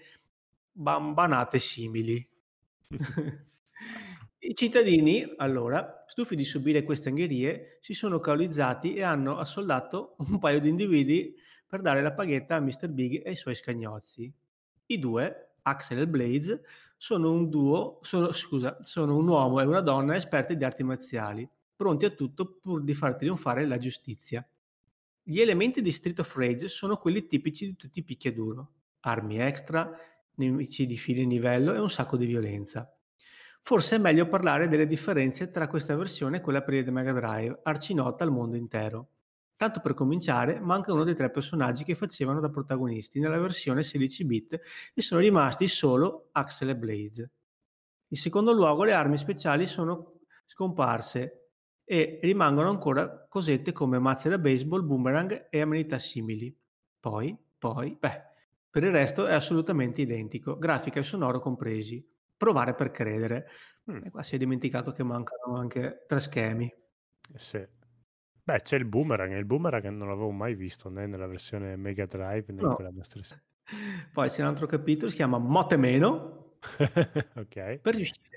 bambanate simili. I cittadini, allora, stufi di subire queste angherie, si sono caolizzati e hanno assoldato un paio di individui per dare la paghetta a Mr. Big e ai suoi scagnozzi. I due, Axel e Blaze, sono un duo, sono, scusa, sono un uomo e una donna esperti di arti marziali, pronti a tutto pur di far trionfare la giustizia. Gli elementi di Street of Rage sono quelli tipici di tutti i picchiaduro. Armi extra, nemici di fine livello e un sacco di violenza. Forse è meglio parlare delle differenze tra questa versione e quella per il Mega Drive, arcinota al mondo intero. Tanto per cominciare, manca uno dei tre personaggi che facevano da protagonisti nella versione 16 bit e sono rimasti solo Axel e Blaze. In secondo luogo, le armi speciali sono scomparse e rimangono ancora cosette come mazze da baseball, boomerang e amenità simili. Poi, poi, beh, per il resto è assolutamente identico, grafica e sonoro compresi. Provare per credere. Mm. E qua si è dimenticato che mancano anche tre schemi. Sì. Beh, c'è il boomerang, il boomerang non l'avevo mai visto né nella versione Mega Drive né in No. quella Master System. Poi c'è un altro capitolo, si chiama Motte Meno. ok. Per riuscire,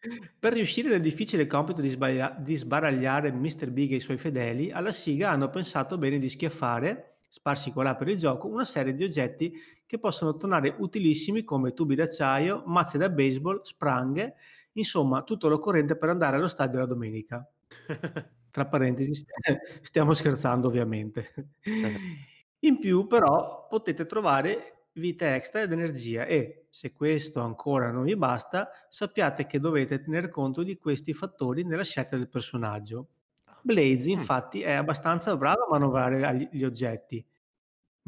per riuscire nel difficile compito di, sbaglia- di sbaragliare Mr. Big e i suoi fedeli, alla SIGA hanno pensato bene di schiaffare, sparsi qua là per il gioco, una serie di oggetti che possono tornare utilissimi come tubi d'acciaio, mazze da baseball, spranghe, insomma tutto l'occorrente per andare allo stadio la domenica. Tra parentesi, stiamo scherzando ovviamente. In più però potete trovare vita extra ed energia e se questo ancora non vi basta, sappiate che dovete tener conto di questi fattori nella scelta del personaggio. Blaze Mm. infatti è abbastanza bravo a manovrare gli oggetti.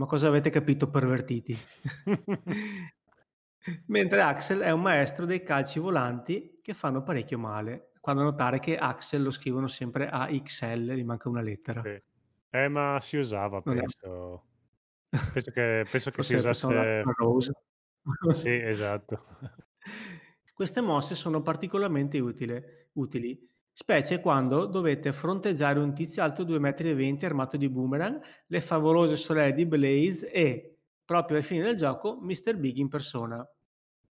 Ma cosa avete capito pervertiti? Mentre Axel è un maestro dei calci volanti che fanno parecchio male. Quando notare che Axel lo scrivono sempre a XL, gli manca una lettera. Sì. Eh, ma si usava, penso. Penso che, penso che si usasse... Sì, esatto. Queste mosse sono particolarmente utile- utili, specie quando dovete fronteggiare un tizio alto 2,20 m armato di boomerang, le favolose sorelle di Blaze e, proprio ai fini del gioco, Mr. Big in persona.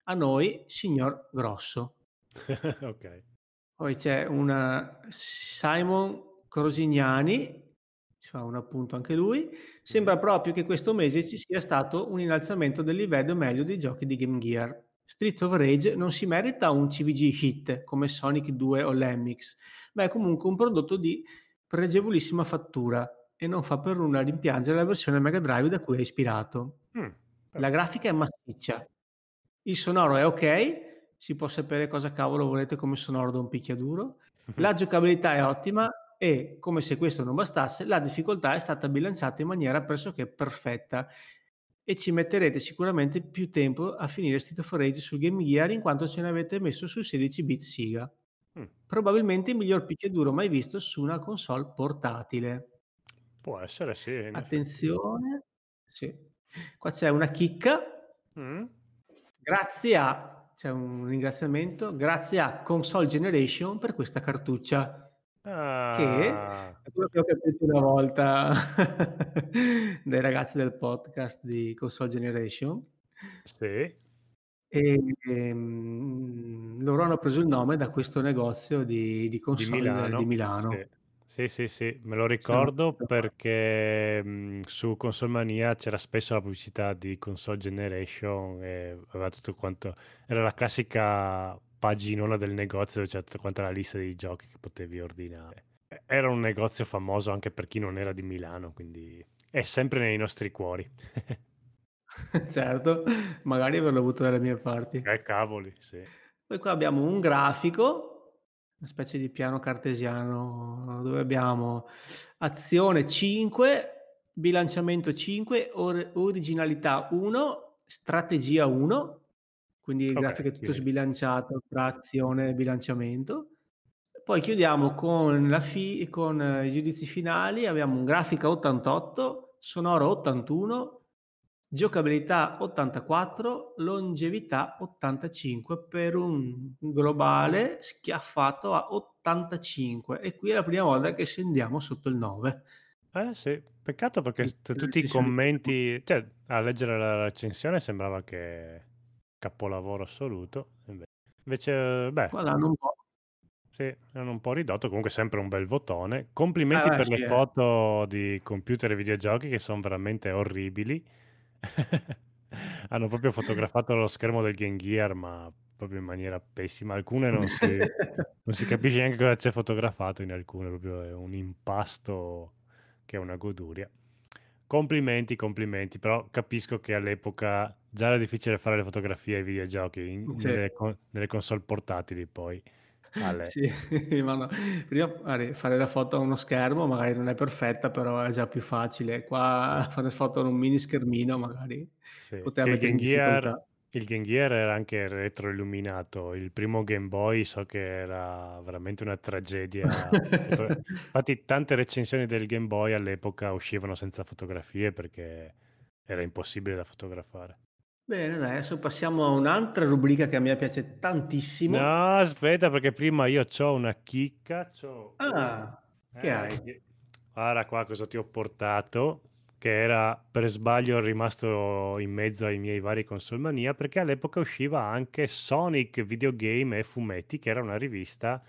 A noi, signor Grosso. ok. Poi c'è una Simon Crosignani, si fa un appunto anche lui. Sembra proprio che questo mese ci sia stato un innalzamento del livello meglio dei giochi di Game Gear. Street of Rage non si merita un CVG hit come Sonic 2 o Lemmix, ma è comunque un prodotto di pregevolissima fattura e non fa per nulla rimpiangere la versione Mega Drive da cui è ispirato. Mm, La grafica è massiccia, il sonoro è ok, si può sapere cosa cavolo volete come sonoro da un picchiaduro, la giocabilità è ottima e, come se questo non bastasse, la difficoltà è stata bilanciata in maniera pressoché perfetta e ci metterete sicuramente più tempo a finire Street of Rage sul Game Gear in quanto ce ne avete messo su 16 bit Siga. Mm. Probabilmente il miglior picchiaduro mai visto su una console portatile. Può essere, sì. Attenzione, sì. qua c'è una chicca Mm. Grazie a, c'è un ringraziamento, grazie a Console Generation per questa cartuccia, che Ah, è quello che ho capito una volta dai ragazzi del podcast di Console Generation. sì. E, ehm, loro hanno preso il nome da questo negozio di, di Di console Milano. di Milano. Sì. Sì, sì, sì, me lo ricordo Sì. perché mh, su Console Mania c'era spesso la pubblicità di Console Generation e aveva tutto quanto... Era la classica paginona del negozio c'era tutta quanta la lista dei giochi che potevi ordinare. Era un negozio famoso anche per chi non era di Milano, quindi è sempre nei nostri cuori. certo, magari averlo avuto dalle mie parti. Eh, cavoli, sì. Poi qua abbiamo un grafico, una specie di piano cartesiano dove abbiamo azione 5, bilanciamento 5, or- originalità 1, strategia 1, quindi il Ok, grafico è tutto quindi- sbilanciato tra azione e bilanciamento. Poi chiudiamo con, la fi- con eh, i giudizi finali, abbiamo un grafica 88, sonoro 81, giocabilità 84, longevità 85 per un globale schiaffato a 85 e qui è la prima volta che scendiamo sotto il 9. Eh sì, peccato perché tutti i commenti, cioè a leggere la recensione sembrava che capolavoro assoluto, inve- invece beh, Qua l'hanno un po'. sì, hanno un po' ridotto, comunque sempre un bel votone. Complimenti beh, per sì, le eh. foto di computer e videogiochi che sono veramente orribili. Hanno proprio fotografato lo schermo del Game Gear, ma proprio in maniera pessima. Alcune non si, non si capisce neanche cosa c'è fotografato in alcune, proprio è un impasto che è una goduria. Complimenti, complimenti, però capisco che all'epoca già era difficile fare le fotografie ai videogiochi in- Sì. nelle, con- nelle console portatili poi. alle- Sì, ma no, prima magari fare la foto a uno schermo magari non è perfetta, però è già più facile. Qua fare foto a un mini schermino magari sì, poteva mettere in difficoltà. Il Game Gear era anche retroilluminato. Il primo Game Boy so che era veramente una tragedia. Infatti, tante recensioni del Game Boy all'epoca uscivano senza fotografie perché era impossibile da fotografare. Bene, dai, adesso passiamo a un'altra rubrica che a me piace tantissimo. No, aspetta, perché prima io ho una chicca. C'ho... Ah, che eh, hai? Guarda qua cosa ti ho portato che era per sbaglio rimasto in mezzo ai miei vari console mania perché all'epoca usciva anche Sonic Videogame e Fumetti che era una rivista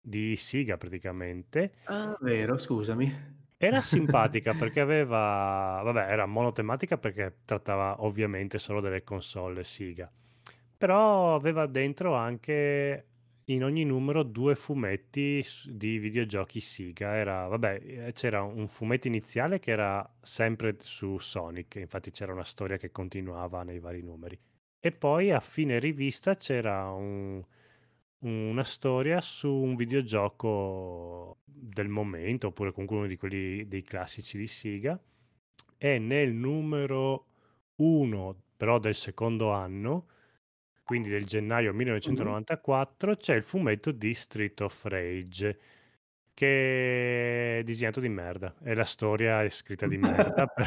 di Siga praticamente. Ah, vero, scusami. Era simpatica perché aveva, vabbè, era monotematica perché trattava ovviamente solo delle console Siga, però aveva dentro anche in ogni numero due fumetti di videogiochi Sega. Era, vabbè, eh, c'era un fumetto iniziale che era sempre su Sonic, infatti c'era una storia che continuava nei vari numeri. E poi a fine rivista c'era un, una storia su un videogioco del momento, oppure comunque uno di quelli dei classici di Sega. E nel numero 1, però del secondo anno, quindi del gennaio 1994, c'è il fumetto di Street of Rage, che è disegnato di merda. E la storia è scritta di merda.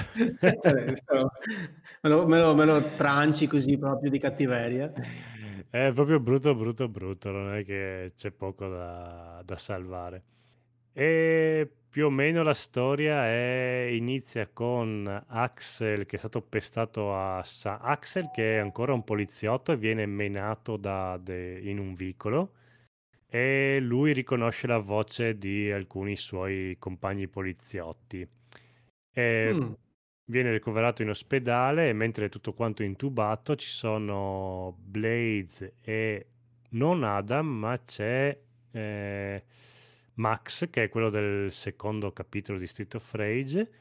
me, lo, me, lo, me lo tranci così proprio di cattiveria. È proprio brutto, brutto, brutto. Non è che c'è poco da, da salvare. E più o meno la storia è, inizia con Axel che è stato pestato a Sa- Axel che è ancora un poliziotto e viene menato de- in un vicolo e lui riconosce la voce di alcuni suoi compagni poliziotti. E mm. Viene ricoverato in ospedale e mentre è tutto quanto intubato ci sono Blades e non Adam ma c'è... Eh, Max, che è quello del secondo capitolo di Street of Rage,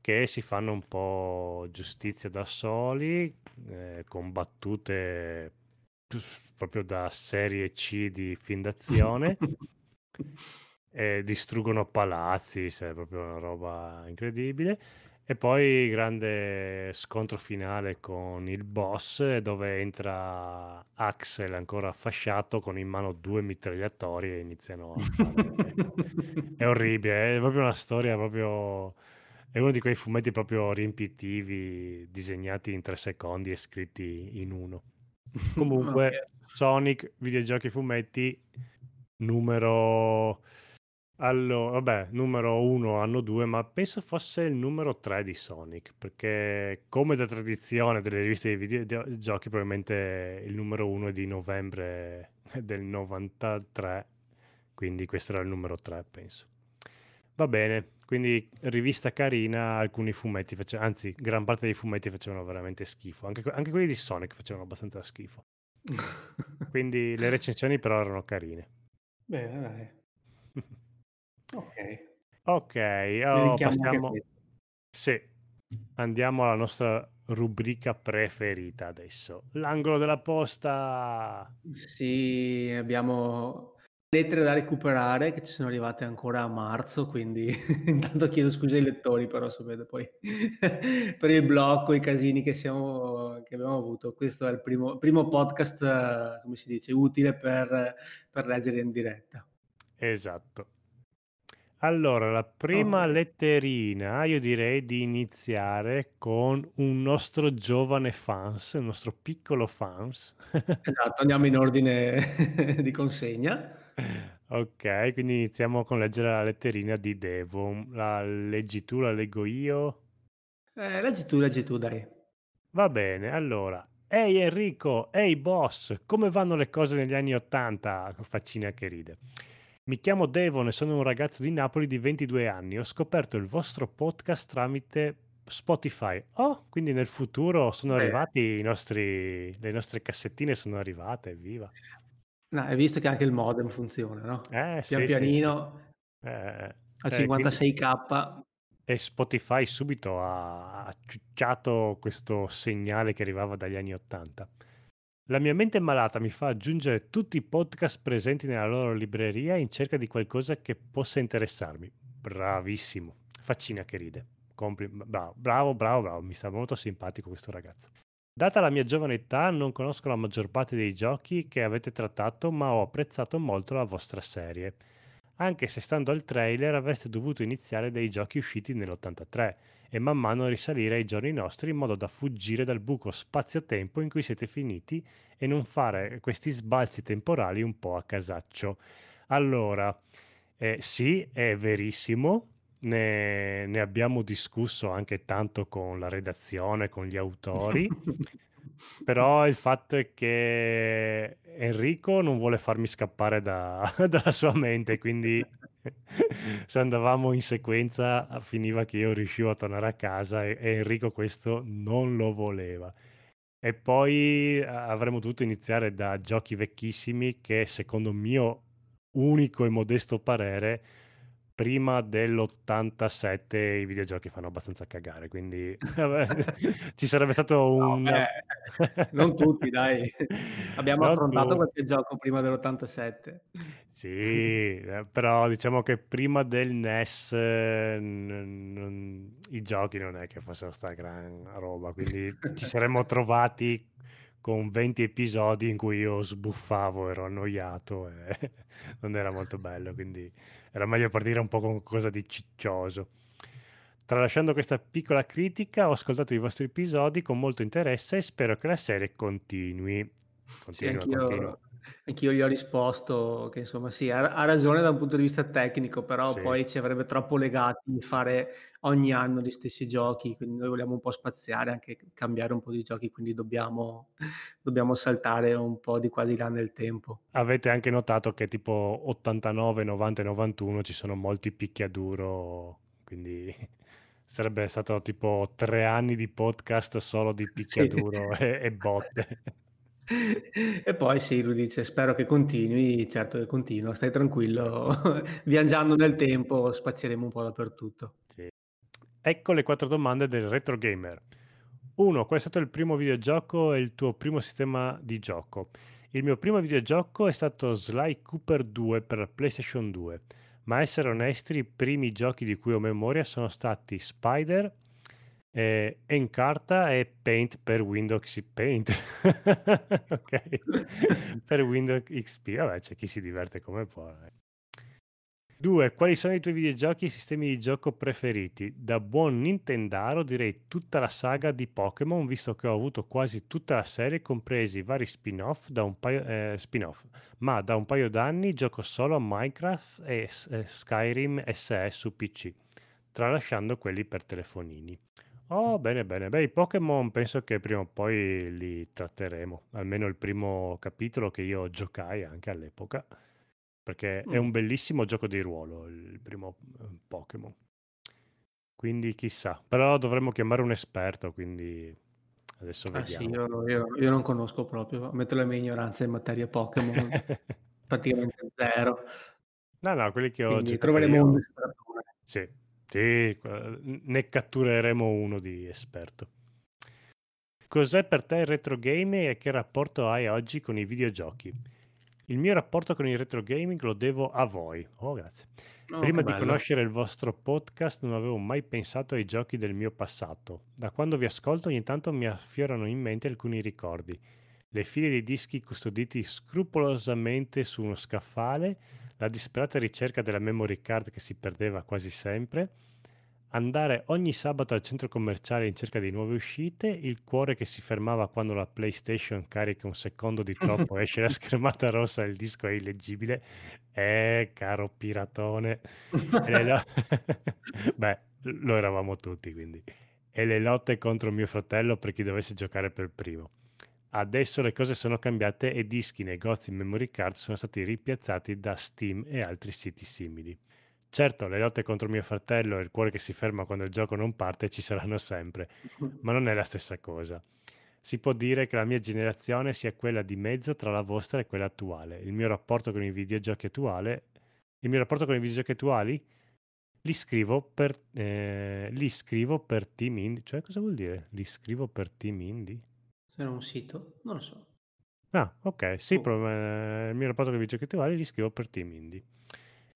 che si fanno un po' giustizia da soli, eh, con battute proprio da serie C di film d'azione. e distruggono palazzi, è proprio una roba incredibile. E poi grande scontro finale con il boss dove entra Axel ancora fasciato con in mano due mitragliatori e iniziano a fare... è orribile, è proprio una storia proprio... È uno di quei fumetti proprio riempitivi, disegnati in tre secondi e scritti in uno. Comunque, Sonic, videogiochi, fumetti, numero allora, vabbè, numero uno anno due, ma penso fosse il numero tre di Sonic, perché come da tradizione delle riviste di videogiochi, probabilmente il numero uno è di novembre del 93, quindi questo era il numero tre, penso. Va bene, quindi rivista carina, alcuni fumetti, face- anzi, gran parte dei fumetti facevano veramente schifo, anche, anche quelli di Sonic facevano abbastanza schifo. quindi le recensioni però erano carine. Bene, dai. Ok. Ok, oh, passiamo... Sì, andiamo alla nostra rubrica preferita adesso. L'angolo della posta. Sì, abbiamo lettere da recuperare che ci sono arrivate ancora a marzo, quindi intanto chiedo scusa ai lettori, però sapete poi per il blocco, i casini che, siamo, che abbiamo avuto. Questo è il primo, primo podcast, come si dice, utile per, per leggere in diretta. Esatto. Allora, la prima Okay. letterina io direi di iniziare con un nostro giovane fans, un nostro piccolo fans. Esatto, andiamo in ordine di consegna. Ok, quindi iniziamo con leggere la letterina di Devo. La leggi tu, la leggo io? Eh, leggi tu, leggi tu, dai. Va bene, allora. Ehi Enrico, ehi boss, come vanno le cose negli anni Ottanta? Faccina che ride. Mi chiamo Devon e sono un ragazzo di Napoli di 22 anni. Ho scoperto il vostro podcast tramite Spotify. Oh, quindi nel futuro sono Beh. arrivati i nostri, le nostre cassettine sono arrivate, evviva. No, hai visto che anche il modem funziona, no? Eh, Pian sì, pianino sì. Eh, a 56k. Eh, e Spotify subito ha, ha ciucciato questo segnale che arrivava dagli anni 80. La mia mente malata mi fa aggiungere tutti i podcast presenti nella loro libreria in cerca di qualcosa che possa interessarmi. Bravissimo. Faccina che ride. Compli- bravo, bravo, bravo, bravo. Mi sta molto simpatico questo ragazzo. Data la mia giovane età, non conosco la maggior parte dei giochi che avete trattato, ma ho apprezzato molto la vostra serie. Anche se stando al trailer avreste dovuto iniziare dai giochi usciti nell'83 e man mano risalire ai giorni nostri in modo da fuggire dal buco spazio-tempo in cui siete finiti e non fare questi sbalzi temporali un po' a casaccio. Allora, eh, sì, è verissimo, ne, ne abbiamo discusso anche tanto con la redazione, con gli autori, però il fatto è che Enrico non vuole farmi scappare da- dalla sua mente, quindi se andavamo in sequenza finiva che io riuscivo a tornare a casa e, e Enrico questo non lo voleva. E poi avremmo dovuto iniziare da giochi vecchissimi che secondo mio unico e modesto parere prima dell'87 i videogiochi fanno abbastanza cagare, quindi ci sarebbe stato un... No, non tutti, dai. Abbiamo non affrontato tu. qualche gioco prima dell'87. Sì, eh, però diciamo che prima del NES n- n- i giochi non è che fossero sta gran roba, quindi ci saremmo trovati con 20 episodi in cui io sbuffavo, ero annoiato e non era molto bello, quindi era meglio partire un po' con qualcosa di ciccioso. Tralasciando questa piccola critica, ho ascoltato i vostri episodi con molto interesse e spero che la serie continui. Continua, sì, continua. Anch'io gli ho risposto che insomma sì, ha, ha ragione da un punto di vista tecnico, però sì. poi ci avrebbe troppo legati fare ogni anno gli stessi giochi, quindi noi vogliamo un po' spaziare, anche cambiare un po' di giochi, quindi dobbiamo, dobbiamo saltare un po' di qua di là nel tempo. Avete anche notato che tipo 89, 90 e 91 ci sono molti picchiaduro, quindi sarebbe stato tipo tre anni di podcast solo di picchiaduro sì. e, e botte. E poi sì, lui dice: Spero che continui. Certo che continua, stai tranquillo. Viaggiando nel tempo, spazieremo un po' dappertutto. Sì. Ecco le quattro domande del retro gamer. 1. Qual è stato il primo videogioco e il tuo primo sistema di gioco? Il mio primo videogioco è stato Sly Cooper 2 per PlayStation 2, ma essere onesti, i primi giochi di cui ho memoria sono stati Spider, eh, Encarta e Paint per Windows. Paint. ok. per Windows XP. Vabbè, c'è chi si diverte come può. Eh. Due, quali sono i tuoi videogiochi e sistemi di gioco preferiti? Da buon Nintendaro direi tutta la saga di Pokémon, visto che ho avuto quasi tutta la serie, compresi vari spin-off, da un paio, eh, spin-off. ma da un paio d'anni gioco solo a Minecraft e eh, Skyrim SE su PC, tralasciando quelli per telefonini. Oh, bene, bene. Beh, i Pokémon penso che prima o poi li tratteremo, almeno il primo capitolo che io giocai anche all'epoca, perché è un bellissimo gioco di ruolo il primo eh, Pokémon. Quindi chissà, però dovremmo chiamare un esperto, quindi adesso Ah sì, vediamo. io, io- io non conosco proprio, ammetto la mia ignoranza in materia Pokémon, praticamente zero, No, no, quelli che ho quindi troveremo un io, espertone. sì, sì, ne cattureremo uno di esperto. Cos'è per te il retro gaming e che rapporto hai oggi con i videogiochi? Il mio rapporto con il retro gaming lo devo a voi. Oh, grazie. Oh, Prima di bello. conoscere il vostro podcast non avevo mai pensato ai giochi del mio passato. Da quando vi ascolto ogni tanto mi affiorano in mente alcuni ricordi. Le file di dischi custoditi scrupolosamente su uno scaffale, la disperata ricerca della memory card che si perdeva quasi sempre, andare ogni sabato al centro commerciale in cerca di nuove uscite, il cuore che si fermava quando la PlayStation carica un secondo di troppo, esce la schermata rossa e il disco è illeggibile. Eh, caro piratone. Lo- Beh, lo eravamo tutti quindi. E le lotte contro mio fratello per chi dovesse giocare per primo. Adesso le cose sono cambiate e dischi, negozi e memory card sono stati ripiazzati da Steam e altri siti simili. Certo, le lotte contro mio fratello e il cuore che si ferma quando il gioco non parte ci saranno sempre, ma non è la stessa cosa. Si può dire che la mia generazione sia quella di mezzo tra la vostra e quella attuale. Il mio rapporto con i videogiochi attuale, il mio rapporto con i videogiochi attuali li scrivo per, eh, li scrivo per Team Indie. Cioè, cosa vuol dire? Li scrivo per Team Indie? Sarà un sito? Non lo so. Ah, ok, sì, Oh. però, eh, il mio rapporto con i videogiochi attuali li scrivo per Team Indie.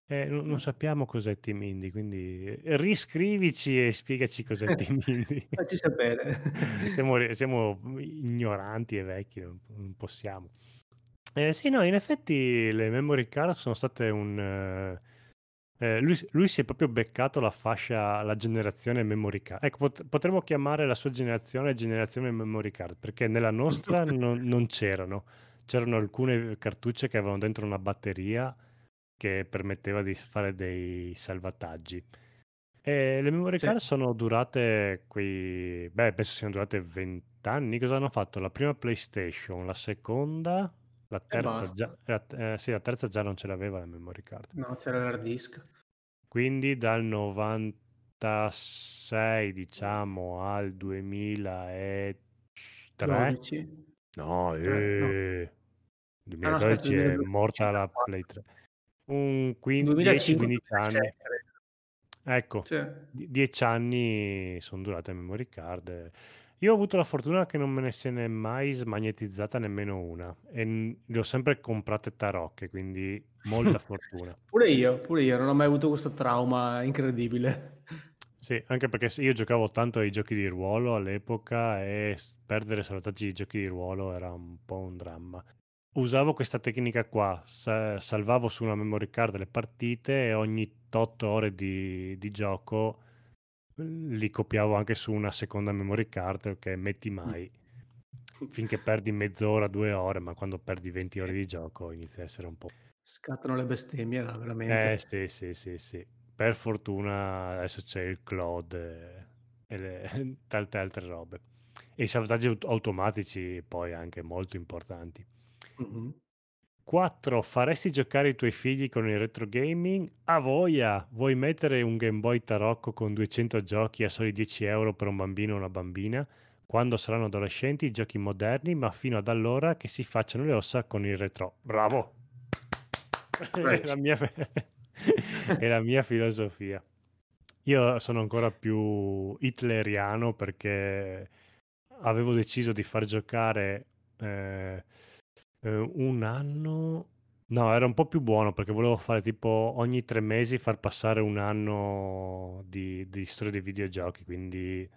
Eh, non, non sappiamo cos'è Team Indie, quindi eh, riscrivici e spiegaci cos'è Team Indie. Facci sapere. siamo, siamo ignoranti e vecchi, non, non possiamo. Eh, sì, no, in effetti le memory card sono state un... eh, lui, lui si è proprio beccato la fascia, la generazione memory card. Ecco, pot- potremmo chiamare la sua generazione generazione memory card, perché nella nostra non, non c'erano. C'erano alcune cartucce che avevano dentro una batteria che permetteva di fare dei salvataggi. E le memory Sì. card sono durate quei... Beh, penso siano durate 20 anni. Cosa hanno fatto? La prima PlayStation, la seconda, la terza già... la- eh, sì, la terza già non ce l'aveva la memory card. No, c'era l'hard disk. Quindi dal 96, diciamo, al 2003... 12. No, no. eh, Ah no, aspetta, 2012 è 2012, morta la 54. Play 3. Un 15, 2005 10-15 anni. Ecco, Sì. die- dieci anni sono durate le memory card. Io ho avuto la fortuna che non me ne se n'è mai smagnetizzata nemmeno una e n- le ho sempre comprate tarocche, quindi molta fortuna. Pure io, pure io, non ho mai avuto questo trauma incredibile. Sì, anche perché io giocavo tanto ai giochi di ruolo all'epoca e perdere salvataggi di giochi di ruolo era un po' un dramma. Usavo questa tecnica qua, sa- salvavo su una memory card le partite e ogni 8 ore di, di gioco li copiavo anche su una seconda memory card che metti mai finché perdi mezz'ora, due ore, ma quando perdi 20 ore di gioco inizia a essere un po'... Scattano le bestemmie, là, Eh veramente. sì, sì, sì, sì. Per fortuna adesso c'è il cloud e, e le- tante altre robe. E i salvataggi aut- automatici poi anche molto importanti. Mhm. 4. Faresti giocare i tuoi figli con il retro gaming? A voglia! Vuoi mettere un Game Boy Tarocco con 200 giochi a soli 10 euro per un bambino o una bambina? Quando saranno adolescenti, giochi moderni, ma fino ad allora che si facciano le ossa con il retro. Bravo! È la mia, è la mia filosofia. Io sono ancora più hitleriano perché avevo deciso di far giocare eh, eh, un anno. No, era un po' più buono perché volevo fare tipo ogni tre mesi far passare un anno di, di storia dei videogiochi, quindi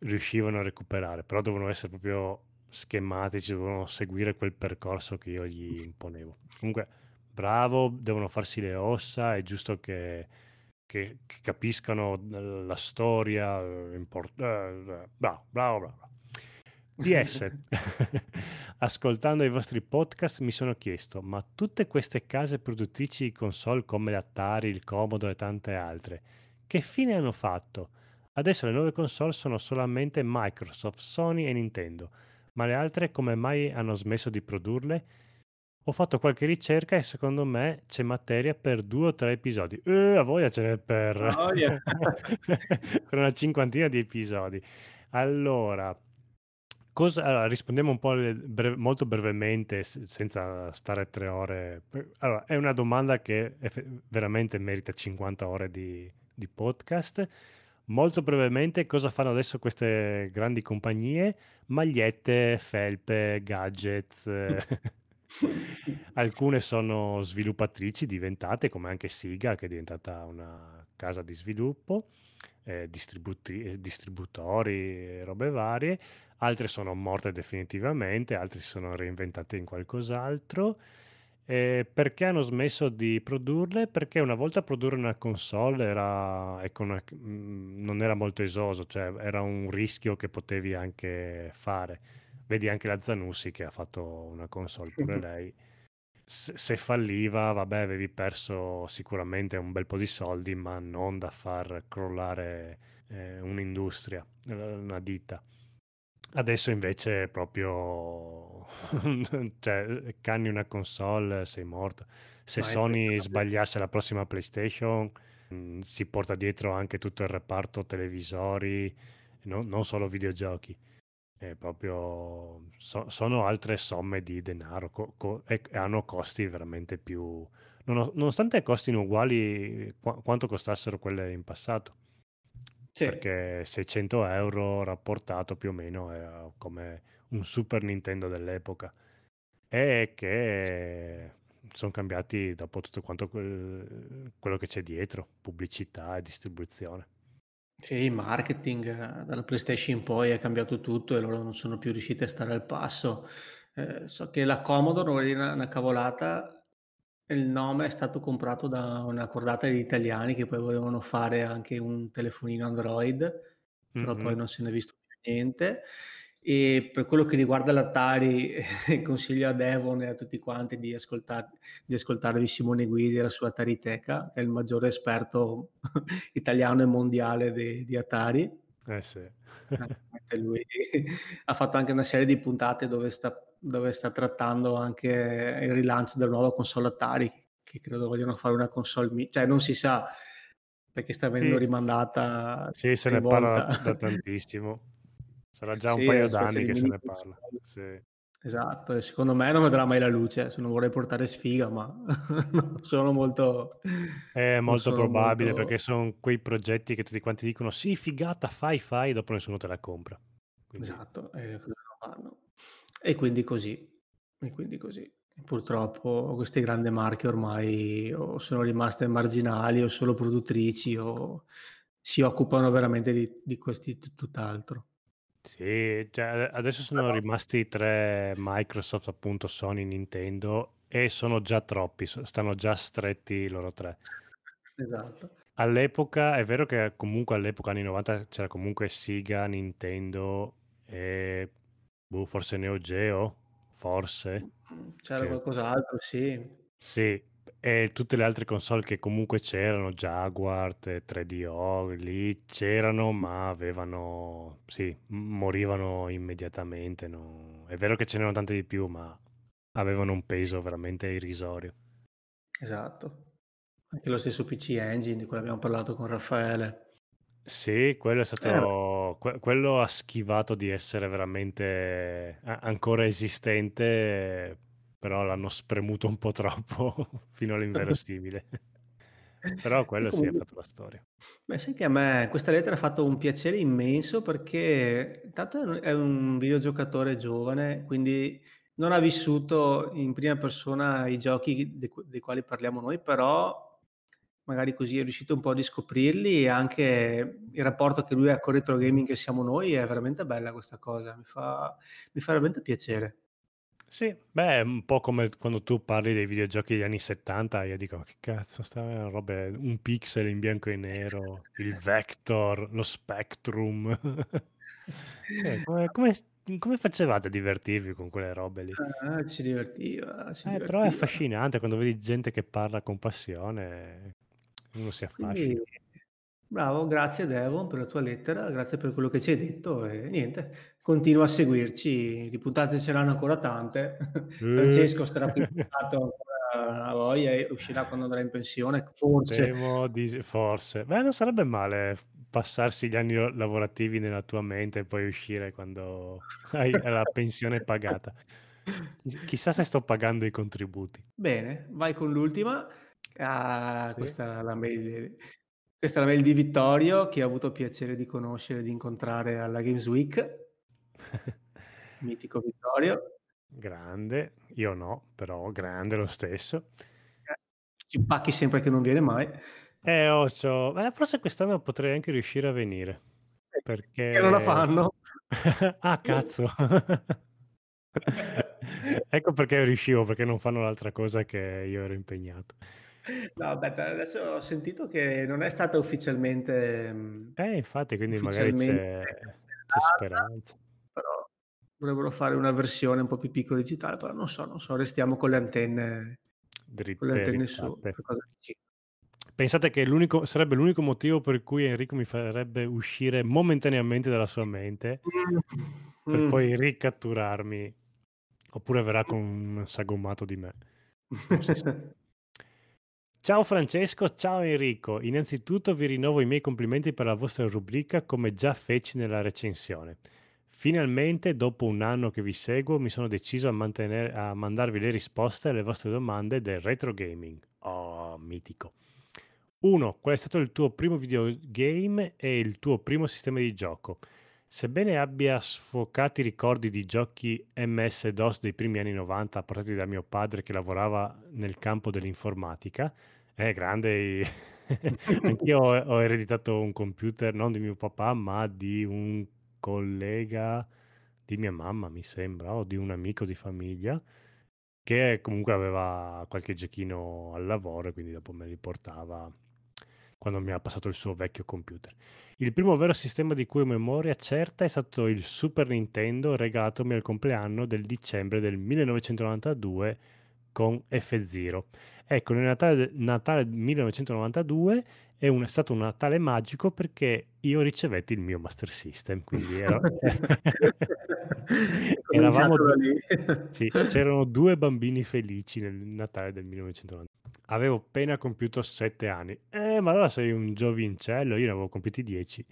riuscivano a recuperare, però dovevano essere proprio schematici, dovevano seguire quel percorso che io gli imponevo. Comunque, bravo, devono farsi le ossa, è giusto che, che- che capiscano la storia, eh, import- eh, eh, bravo, bravo, bravo. PS, ascoltando i vostri podcast mi sono chiesto, ma tutte queste case produttrici di console come l'Atari, il Commodore e tante altre, che fine hanno fatto? Adesso le nuove console sono solamente Microsoft, Sony e Nintendo, ma le altre come mai hanno smesso di produrle? Ho fatto qualche ricerca e secondo me c'è materia per due o tre episodi. Eh, a voglia ce n'è per... A voglia. per una cinquantina di episodi. Allora, cosa... allora, rispondiamo un po' alle- bre- molto brevemente, senza stare tre ore. Allora, è una domanda che eff- veramente merita 50 ore di, di podcast. Molto brevemente, cosa fanno adesso queste grandi compagnie? Magliette, felpe, gadgets. eh. Alcune sono sviluppatrici diventate, come anche Siga, che è diventata una casa di sviluppo, eh, distributori robe varie. Altre sono morte definitivamente, altre si sono reinventate in qualcos'altro. Eh, perché hanno smesso di produrle? Perché una volta produrre una console era, ecco, mm, non era molto esoso, cioè era un rischio che potevi anche fare. Vedi anche la Zanussi che ha fatto una console pure lei. Se, se falliva, vabbè, avevi perso sicuramente un bel po' di soldi, ma non da far crollare eh, un'industria, eh, una ditta. Adesso invece è proprio, cioè, canni una console, sei morto. Se Ma Sony sbagliasse la prossima PlayStation, mh, si porta dietro anche tutto il reparto televisori, no- non solo videogiochi. È proprio, so- sono altre somme di denaro co- co- e, hanno costi veramente più... nono- nonostante costino uguali qua- quanto costassero quelle in passato Sì. perché 600 euro rapportato più o meno era come un Super Nintendo dell'epoca e che sono cambiati dopo tutto quanto quel- quello che c'è dietro, pubblicità e distribuzione. Sì, marketing, eh, dalla PlayStation in poi è cambiato tutto e loro non sono più riusciti a stare al passo. Eh, so che la Commodore, non è una, una cavolata, il nome è stato comprato da una cordata di italiani che poi volevano fare anche un telefonino Android, però poi Mhm. non se ne è visto più niente. E per quello che riguarda l'Atari, consiglio a Devon e a tutti quanti di, ascoltar- di ascoltarvi Simone Guidi e la sua Atariteca, che è il maggiore esperto italiano e mondiale di, di Atari. Eh sì. Ha fatto anche una serie di puntate dove sta, dove sta trattando anche il rilancio della nuova console Atari, che credo vogliono fare una console, mi- cioè non si sa perché sta venendo Sì, rimandata sì, se ne parla volta. da, da tantissimo. Sarà già un Sì, paio d'anni che se ne parla. Sì. Esatto, e secondo me non vedrà mai la luce, se non vorrei portare sfiga, ma non sono molto... È molto probabile molto... perché sono quei progetti che tutti quanti dicono sì, figata, fai, fai, dopo nessuno te la compra. Quindi Esatto, e cosa fanno? E quindi così, e quindi così. Purtroppo queste grandi marche ormai o sono rimaste marginali o solo produttrici o si occupano veramente di, di questi t- tutt'altro. sì, cioè, adesso sono rimasti tre Microsoft, appunto Sony, Nintendo e sono già troppi, stanno già stretti loro tre. esatto. All'epoca, è vero che comunque all'epoca anni 90 c'era comunque Sega, Nintendo e boh, forse Neo Geo, forse, C'era che qualcos'altro, sì. Sì, e tutte le altre console che comunque c'erano, Jaguar, eh, 3DO, lì c'erano, ma avevano, sì, morivano immediatamente. no? È vero che ce n'erano tante di più, ma avevano un peso veramente irrisorio. Esatto. Anche lo stesso PC Engine di cui abbiamo parlato con Raffaele. Sì, quello è Eh, stato, que- quello ha schivato di essere veramente a- ancora esistente, però l'hanno spremuto un po' troppo fino all'inverosimile. Però quello sì, ha comunque, fatto la storia. beh, sai che a me questa lettera ha fatto un piacere immenso perché intanto è un è un videogiocatore giovane, quindi non ha vissuto in prima persona i giochi dei quali parliamo noi, però magari così è riuscito un po' a riscoprirli e anche il rapporto che lui ha con retro gaming che siamo noi è veramente bella questa cosa, mi fa, mi fa veramente piacere. Sì, beh, è un po' come quando tu parli dei videogiochi degli anni 70, io dico, che cazzo, sta roba, un pixel in bianco e nero, il Vector, lo Spectrum. Cioè, come, come- come facevate a divertirvi con quelle robe lì? Ah, ci divertiva, ci Eh, però è divertiva. affascinante quando vedi gente che parla con passione, uno si Quindi, affascina. bravo, grazie Devon per la tua lettera, grazie per quello che ci hai detto e niente, continua a seguirci, di puntate ce saranno ancora tante. Eh. Francesco starà più ancora a voglia e uscirà quando andrà in pensione, forse. Di forse. Beh, non sarebbe male passarsi gli anni lavorativi nella tua mente e poi uscire quando hai la pensione pagata. Chi- Chissà se sto pagando i contributi. Bene, vai con l'ultima. Ah, Sì. questa è la mail, questa è la mail di Vittorio che ho avuto piacere di conoscere e di incontrare alla Games Week. Mitico Vittorio. Grande, io no, però grande lo stesso. Ci pacchi sempre che non viene mai. Eh, Occio, eh, forse quest'anno potrei anche riuscire a venire. Che non la Perché... fanno. ah, cazzo! ecco perché riuscivo, perché non fanno l'altra cosa che io ero impegnato. No, aspetta, adesso ho sentito che non è stata ufficialmente, mh, Eh, infatti, quindi magari c'è, c'è speranza. però dovrebbero fare una versione un po' più piccola digitale, però non so, non so, restiamo con le antenne, con le Dritte, antenne su. Pensate che l'unico, sarebbe l'unico motivo per cui Enrico mi farebbe uscire momentaneamente dalla sua mente per Mm. poi ricatturarmi. Oppure verrà con un sagommato di me. Ciao Francesco, ciao Enrico. Innanzitutto vi rinnovo i miei complimenti per la vostra rubrica come già feci nella recensione. Finalmente, dopo un anno che vi seguo, mi sono deciso a, mantenere- a mandarvi le risposte alle vostre domande del retro gaming. Oh, mitico. 1. Qual è stato il tuo primo videogame e il tuo primo sistema di gioco? Sebbene abbia sfocati ricordi di giochi MS-DOS dei primi anni 90 portati da mio padre che lavorava nel campo dell'informatica, è grande, anch'io ho, ereditato un computer non di mio papà, ma di un collega di mia mamma, mi sembra, o di un amico di famiglia, che comunque aveva qualche giochino al lavoro e quindi dopo me li portava quando mi ha passato il suo vecchio computer. Il primo vero sistema di cui ho memoria certa è stato il Super Nintendo regalatomi al compleanno del dicembre del 1992 con F-Zero. Ecco, nel Natale, Natale 1992 è, un, è, stato un Natale magico perché io ricevetti il mio Master System, quindi ero, eravamo sì, c'erano due bambini felici nel Natale del 1992. Avevo appena compiuto sette anni. Eh, ma allora sei un giovincello, io ne avevo compiuti dieci.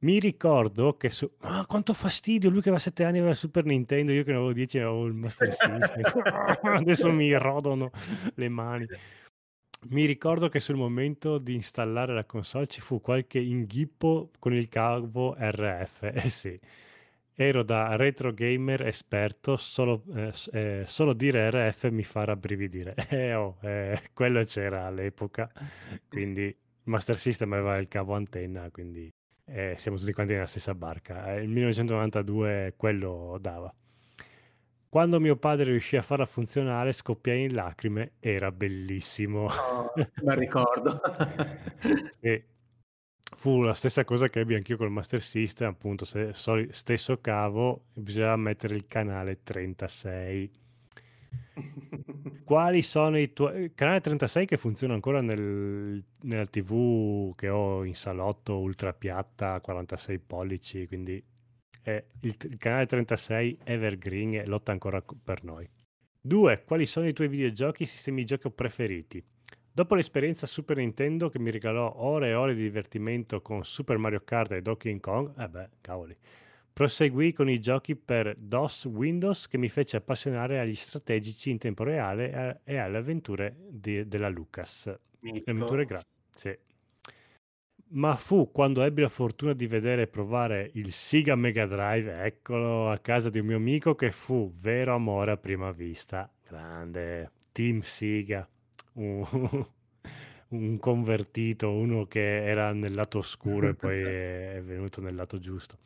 Mi ricordo che su... Ah, quanto fastidio, lui che aveva sette anni aveva il Super Nintendo, io che ne avevo dieci avevo il Master System. Adesso mi rodono le mani. Mi ricordo che sul momento di installare la console ci fu qualche inghippo con il cavo RF. Eh sì, ero da retro gamer esperto, solo, eh, eh, solo dire RF mi fa rabbrividire. Eh, oh, eh, quello c'era all'epoca, quindi Master System aveva il cavo antenna, quindi eh, siamo tutti quanti nella stessa barca. Il 1992 quello dava. Quando mio padre riuscì a farla funzionare, scoppiai in lacrime, era bellissimo. Oh, bel ricordo. sì fu la stessa cosa che ebbi anch'io col Master System, appunto, se, so, stesso cavo, bisognava mettere il canale 36. Quali sono i tuoi... Canale 36 che funziona ancora nel, nella TV che ho in salotto, ultra piatta, 46 pollici, quindi è il, il canale 36 Evergreen e lotta ancora per noi. Due, quali sono i tuoi videogiochi e sistemi di gioco preferiti? Dopo l'esperienza Super Nintendo che mi regalò ore e ore di divertimento con Super Mario Kart e Donkey Kong, eh beh, cavoli, proseguì con i giochi per DOS Windows che mi fece appassionare agli strategici in tempo reale e alle avventure di, della Lucas. Avventure grazie. Ma fu quando ebbi la fortuna di vedere e provare il Sega Mega Drive, eccolo, a casa di un mio amico che fu vero amore a prima vista. Grande, Team Sega un, un convertito, uno che era nel lato oscuro e poi è, venuto nel lato giusto.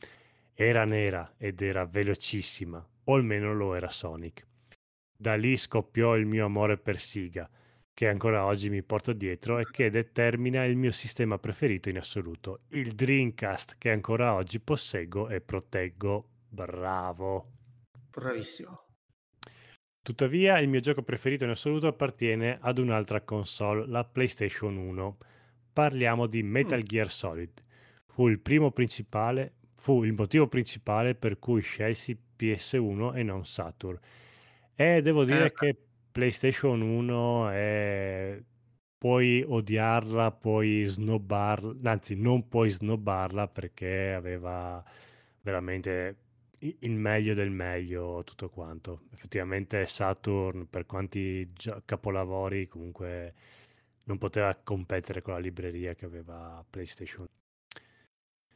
Era nera ed era velocissima, o almeno lo era Sonic. Da lì scoppiò il mio amore per Siga, che ancora oggi mi porto dietro e che determina il mio sistema preferito in assoluto, il Dreamcast, che ancora oggi posseggo e proteggo. Bravo. Bravissimo. Tuttavia, il mio gioco preferito in assoluto appartiene ad un'altra console, la PlayStation 1. Parliamo di Metal mm. Gear Solid. Fu il primo principale, fu il motivo principale per cui scelsi PS1 e non Saturn. E devo dire eh. che PlayStation 1 è puoi odiarla, puoi snobbarla, anzi non puoi snobbarla perché aveva veramente il meglio del meglio, tutto quanto. Effettivamente Saturn, per quanti capolavori, comunque non poteva competere con la libreria che aveva PlayStation.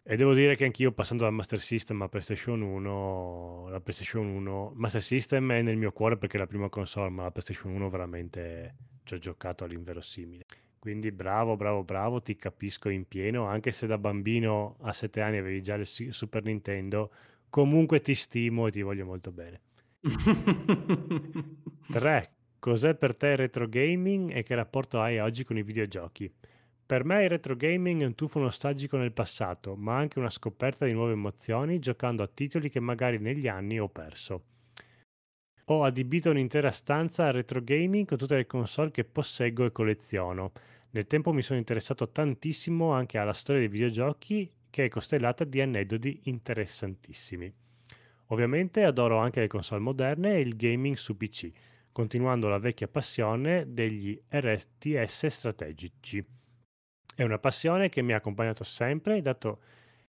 E devo dire che anch'io passando dal Master System a PlayStation 1, la PlayStation 1, Master System è nel mio cuore perché è la prima console, ma la PlayStation 1 veramente ci ho giocato all'inverosimile. Quindi bravo, bravo, bravo, ti capisco in pieno, anche se da bambino a 7 anni avevi già il Super Nintendo, Comunque ti stimo e ti voglio molto bene. 3. Cos'è per te il retro gaming e che rapporto hai oggi con i videogiochi? Per me il retro gaming è un tuffo nostalgico nel passato, ma anche una scoperta di nuove emozioni giocando a titoli che magari negli anni ho perso. Ho adibito un'intera stanza al retro gaming con tutte le console che posseggo e colleziono. Nel tempo mi sono interessato tantissimo anche alla storia dei videogiochi che è costellata di aneddoti interessantissimi. Ovviamente adoro anche le console moderne e il gaming su PC, continuando la vecchia passione degli RTS strategici. È una passione che mi ha accompagnato sempre e dato,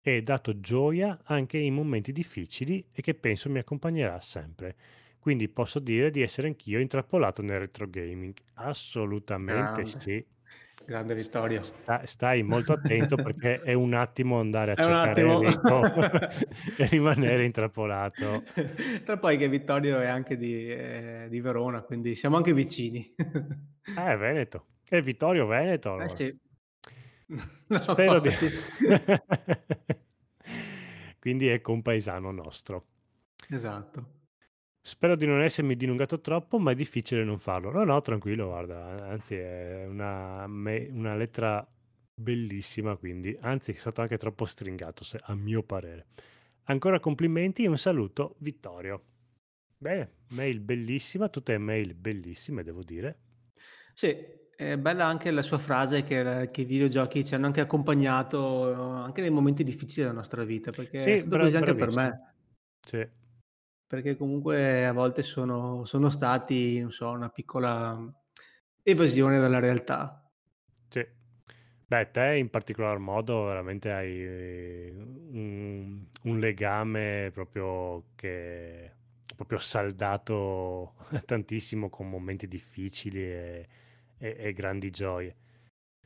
e dato gioia anche in momenti difficili e che penso mi accompagnerà sempre. Quindi posso dire di essere anch'io intrappolato nel retro gaming. Assolutamente Grande. sì. Grande Vittorio. Sta, stai molto attento perché è un attimo andare a È cercare. Enrico e rimanere intrappolato. Tra poi che Vittorio è anche di, eh, di Verona, quindi siamo anche vicini. Eh, Veneto. È Vittorio Veneto Eh allora. sì. Spero di... sì. Quindi è compaesano nostro. Esatto. Spero di non essermi dilungato troppo, ma è difficile non farlo. No, no, tranquillo, guarda, anzi è una, me- una lettera bellissima, quindi, anzi è stato anche troppo stringato, se- a mio parere. Ancora complimenti e un saluto, Vittorio. Bene, mail bellissima, tutte mail bellissime, devo dire. Sì, è bella anche la sua frase che, che i videogiochi ci hanno anche accompagnato eh, anche nei momenti difficili della nostra vita, perché è Sì, stato bra- così anche per me. Sì. perché comunque a volte sono, sono stati, non so, una piccola evasione dalla realtà. Sì. Beh, te in particolar modo veramente hai un, un legame proprio che è proprio saldato tantissimo con momenti difficili e, e- e grandi gioie.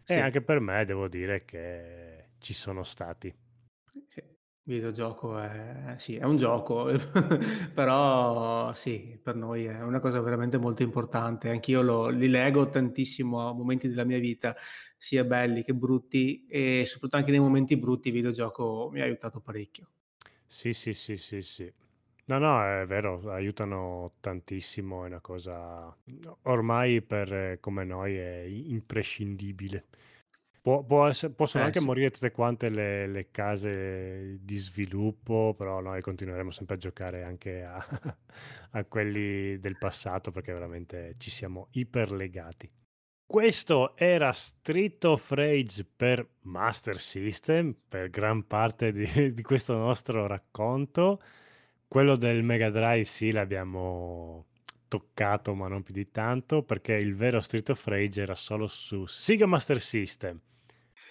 Sì, E anche per me devo dire che ci sono stati. sì, videogioco è, sì, è un gioco, però sì, per noi è una cosa veramente molto importante. Anch'io lo, li leggo tantissimo a momenti della mia vita, sia belli che brutti, e soprattutto anche nei momenti brutti il videogioco mi ha aiutato parecchio. Sì, sì, sì, sì, sì. No, no, è vero, aiutano tantissimo, è una cosa ormai per eh, come noi è imprescindibile. Può- può essere- possono Eh anche sì. morire tutte quante le, le case di sviluppo, però noi continueremo sempre a giocare anche a, a quelli del passato perché veramente ci siamo iperlegati. Questo era Street of Rage per Master System, per gran parte di, di questo nostro racconto. Quello del Mega Drive sì, l'abbiamo toccato, ma non più di tanto, perché il vero Street of Rage era solo su Sega Master System,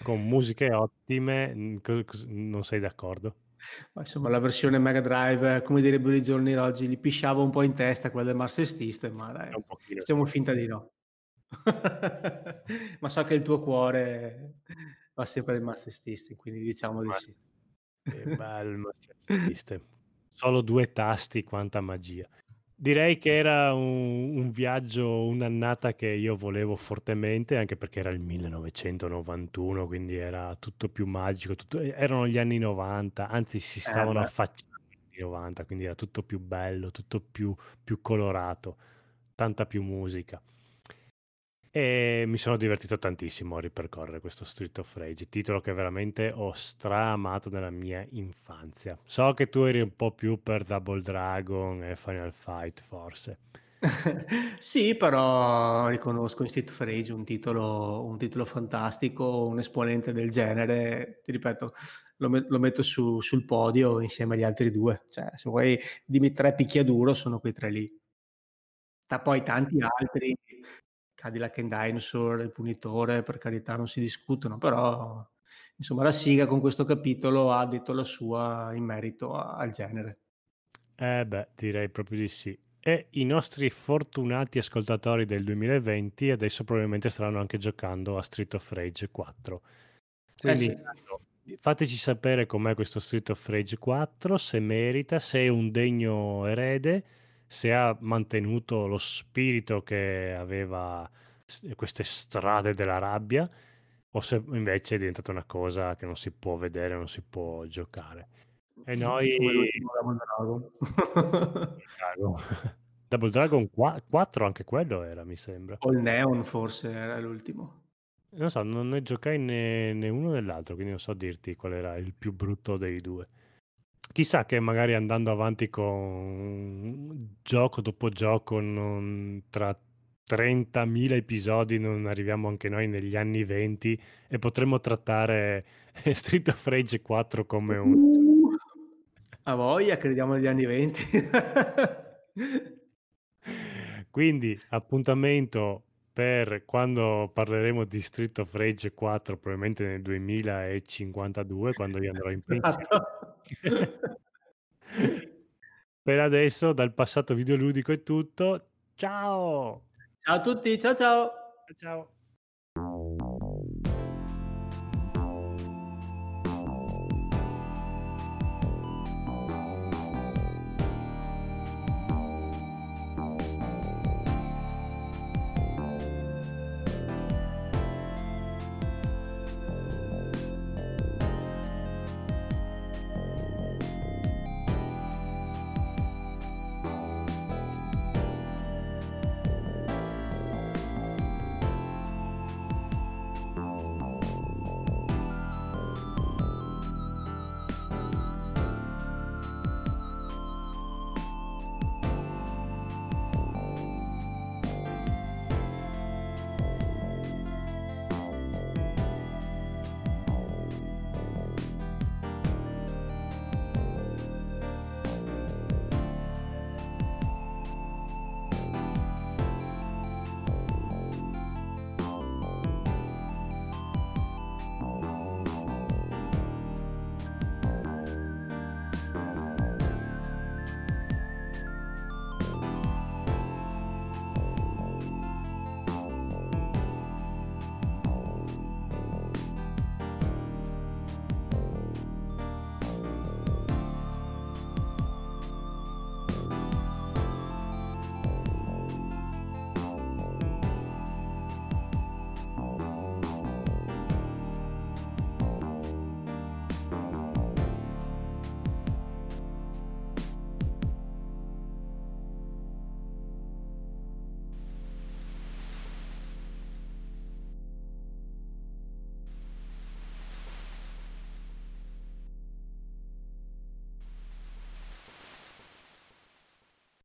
con musiche ottime. Non sei d'accordo? Ma insomma, la versione Mega Drive, come direbbero i giorni d'oggi, gli pisciava un po' in testa quella del Master System, ma dai, facciamo finta di no. ma so che il tuo cuore va sempre al Master System, quindi diciamo di Ma sì. che bello il Master System. Solo due tasti, quanta magia. Direi che era un, un viaggio, un'annata che io volevo fortemente, anche perché era il 1991, quindi era tutto più magico, tutto- erano gli anni 90, anzi si Eh stavano beh. affacciando gli anni 90, quindi era tutto più bello, tutto più, più colorato, tanta più musica. E mi sono divertito tantissimo a ripercorrere questo Street of Rage, titolo che veramente ho straamato nella mia infanzia. So che tu eri un po' più per Double Dragon e Final Fight, forse. Sì, però riconosco in Street of Rage un titolo, un titolo fantastico, un esponente del genere, ti ripeto, lo, met- lo metto su- sul podio insieme agli altri due. Cioè, se vuoi dimmi tre picchiaduro, sono quei tre lì. Da poi tanti altri, Cadillac and Dinosaur, Il Punitore, per carità non si discutono, però insomma la Siga con questo capitolo ha detto la sua in merito a- al genere. Eh beh, direi proprio di sì. E i nostri fortunati ascoltatori del 2020 adesso probabilmente staranno anche giocando a Street of Rage 4. Quindi sì. intanto, fateci sapere com'è questo Street of Rage 4, se merita, se è un degno erede, se ha mantenuto lo spirito che aveva queste strade della rabbia o se invece è diventata una cosa che non si può vedere, non si può giocare. E noi Double Dragon. Dragon. Double Dragon 4 anche quello era, mi sembra. O il Neon forse era l'ultimo. Non so, non ne giocai né, né uno né l'altro, quindi non so dirti qual era il più brutto dei due. Chissà che magari andando avanti con gioco dopo gioco, non- tra 30.000 episodi non arriviamo anche noi negli anni 20 e potremmo trattare Street of Rage 4 come un... Uh, a voglia, crediamo negli anni 20. Quindi appuntamento per quando parleremo di Street of Rage 4, probabilmente nel 2052, quando io andrò in pensione. Esatto. Per adesso dal passato videoludico è tutto. Ciao! Ciao a tutti, ciao ciao. Ciao!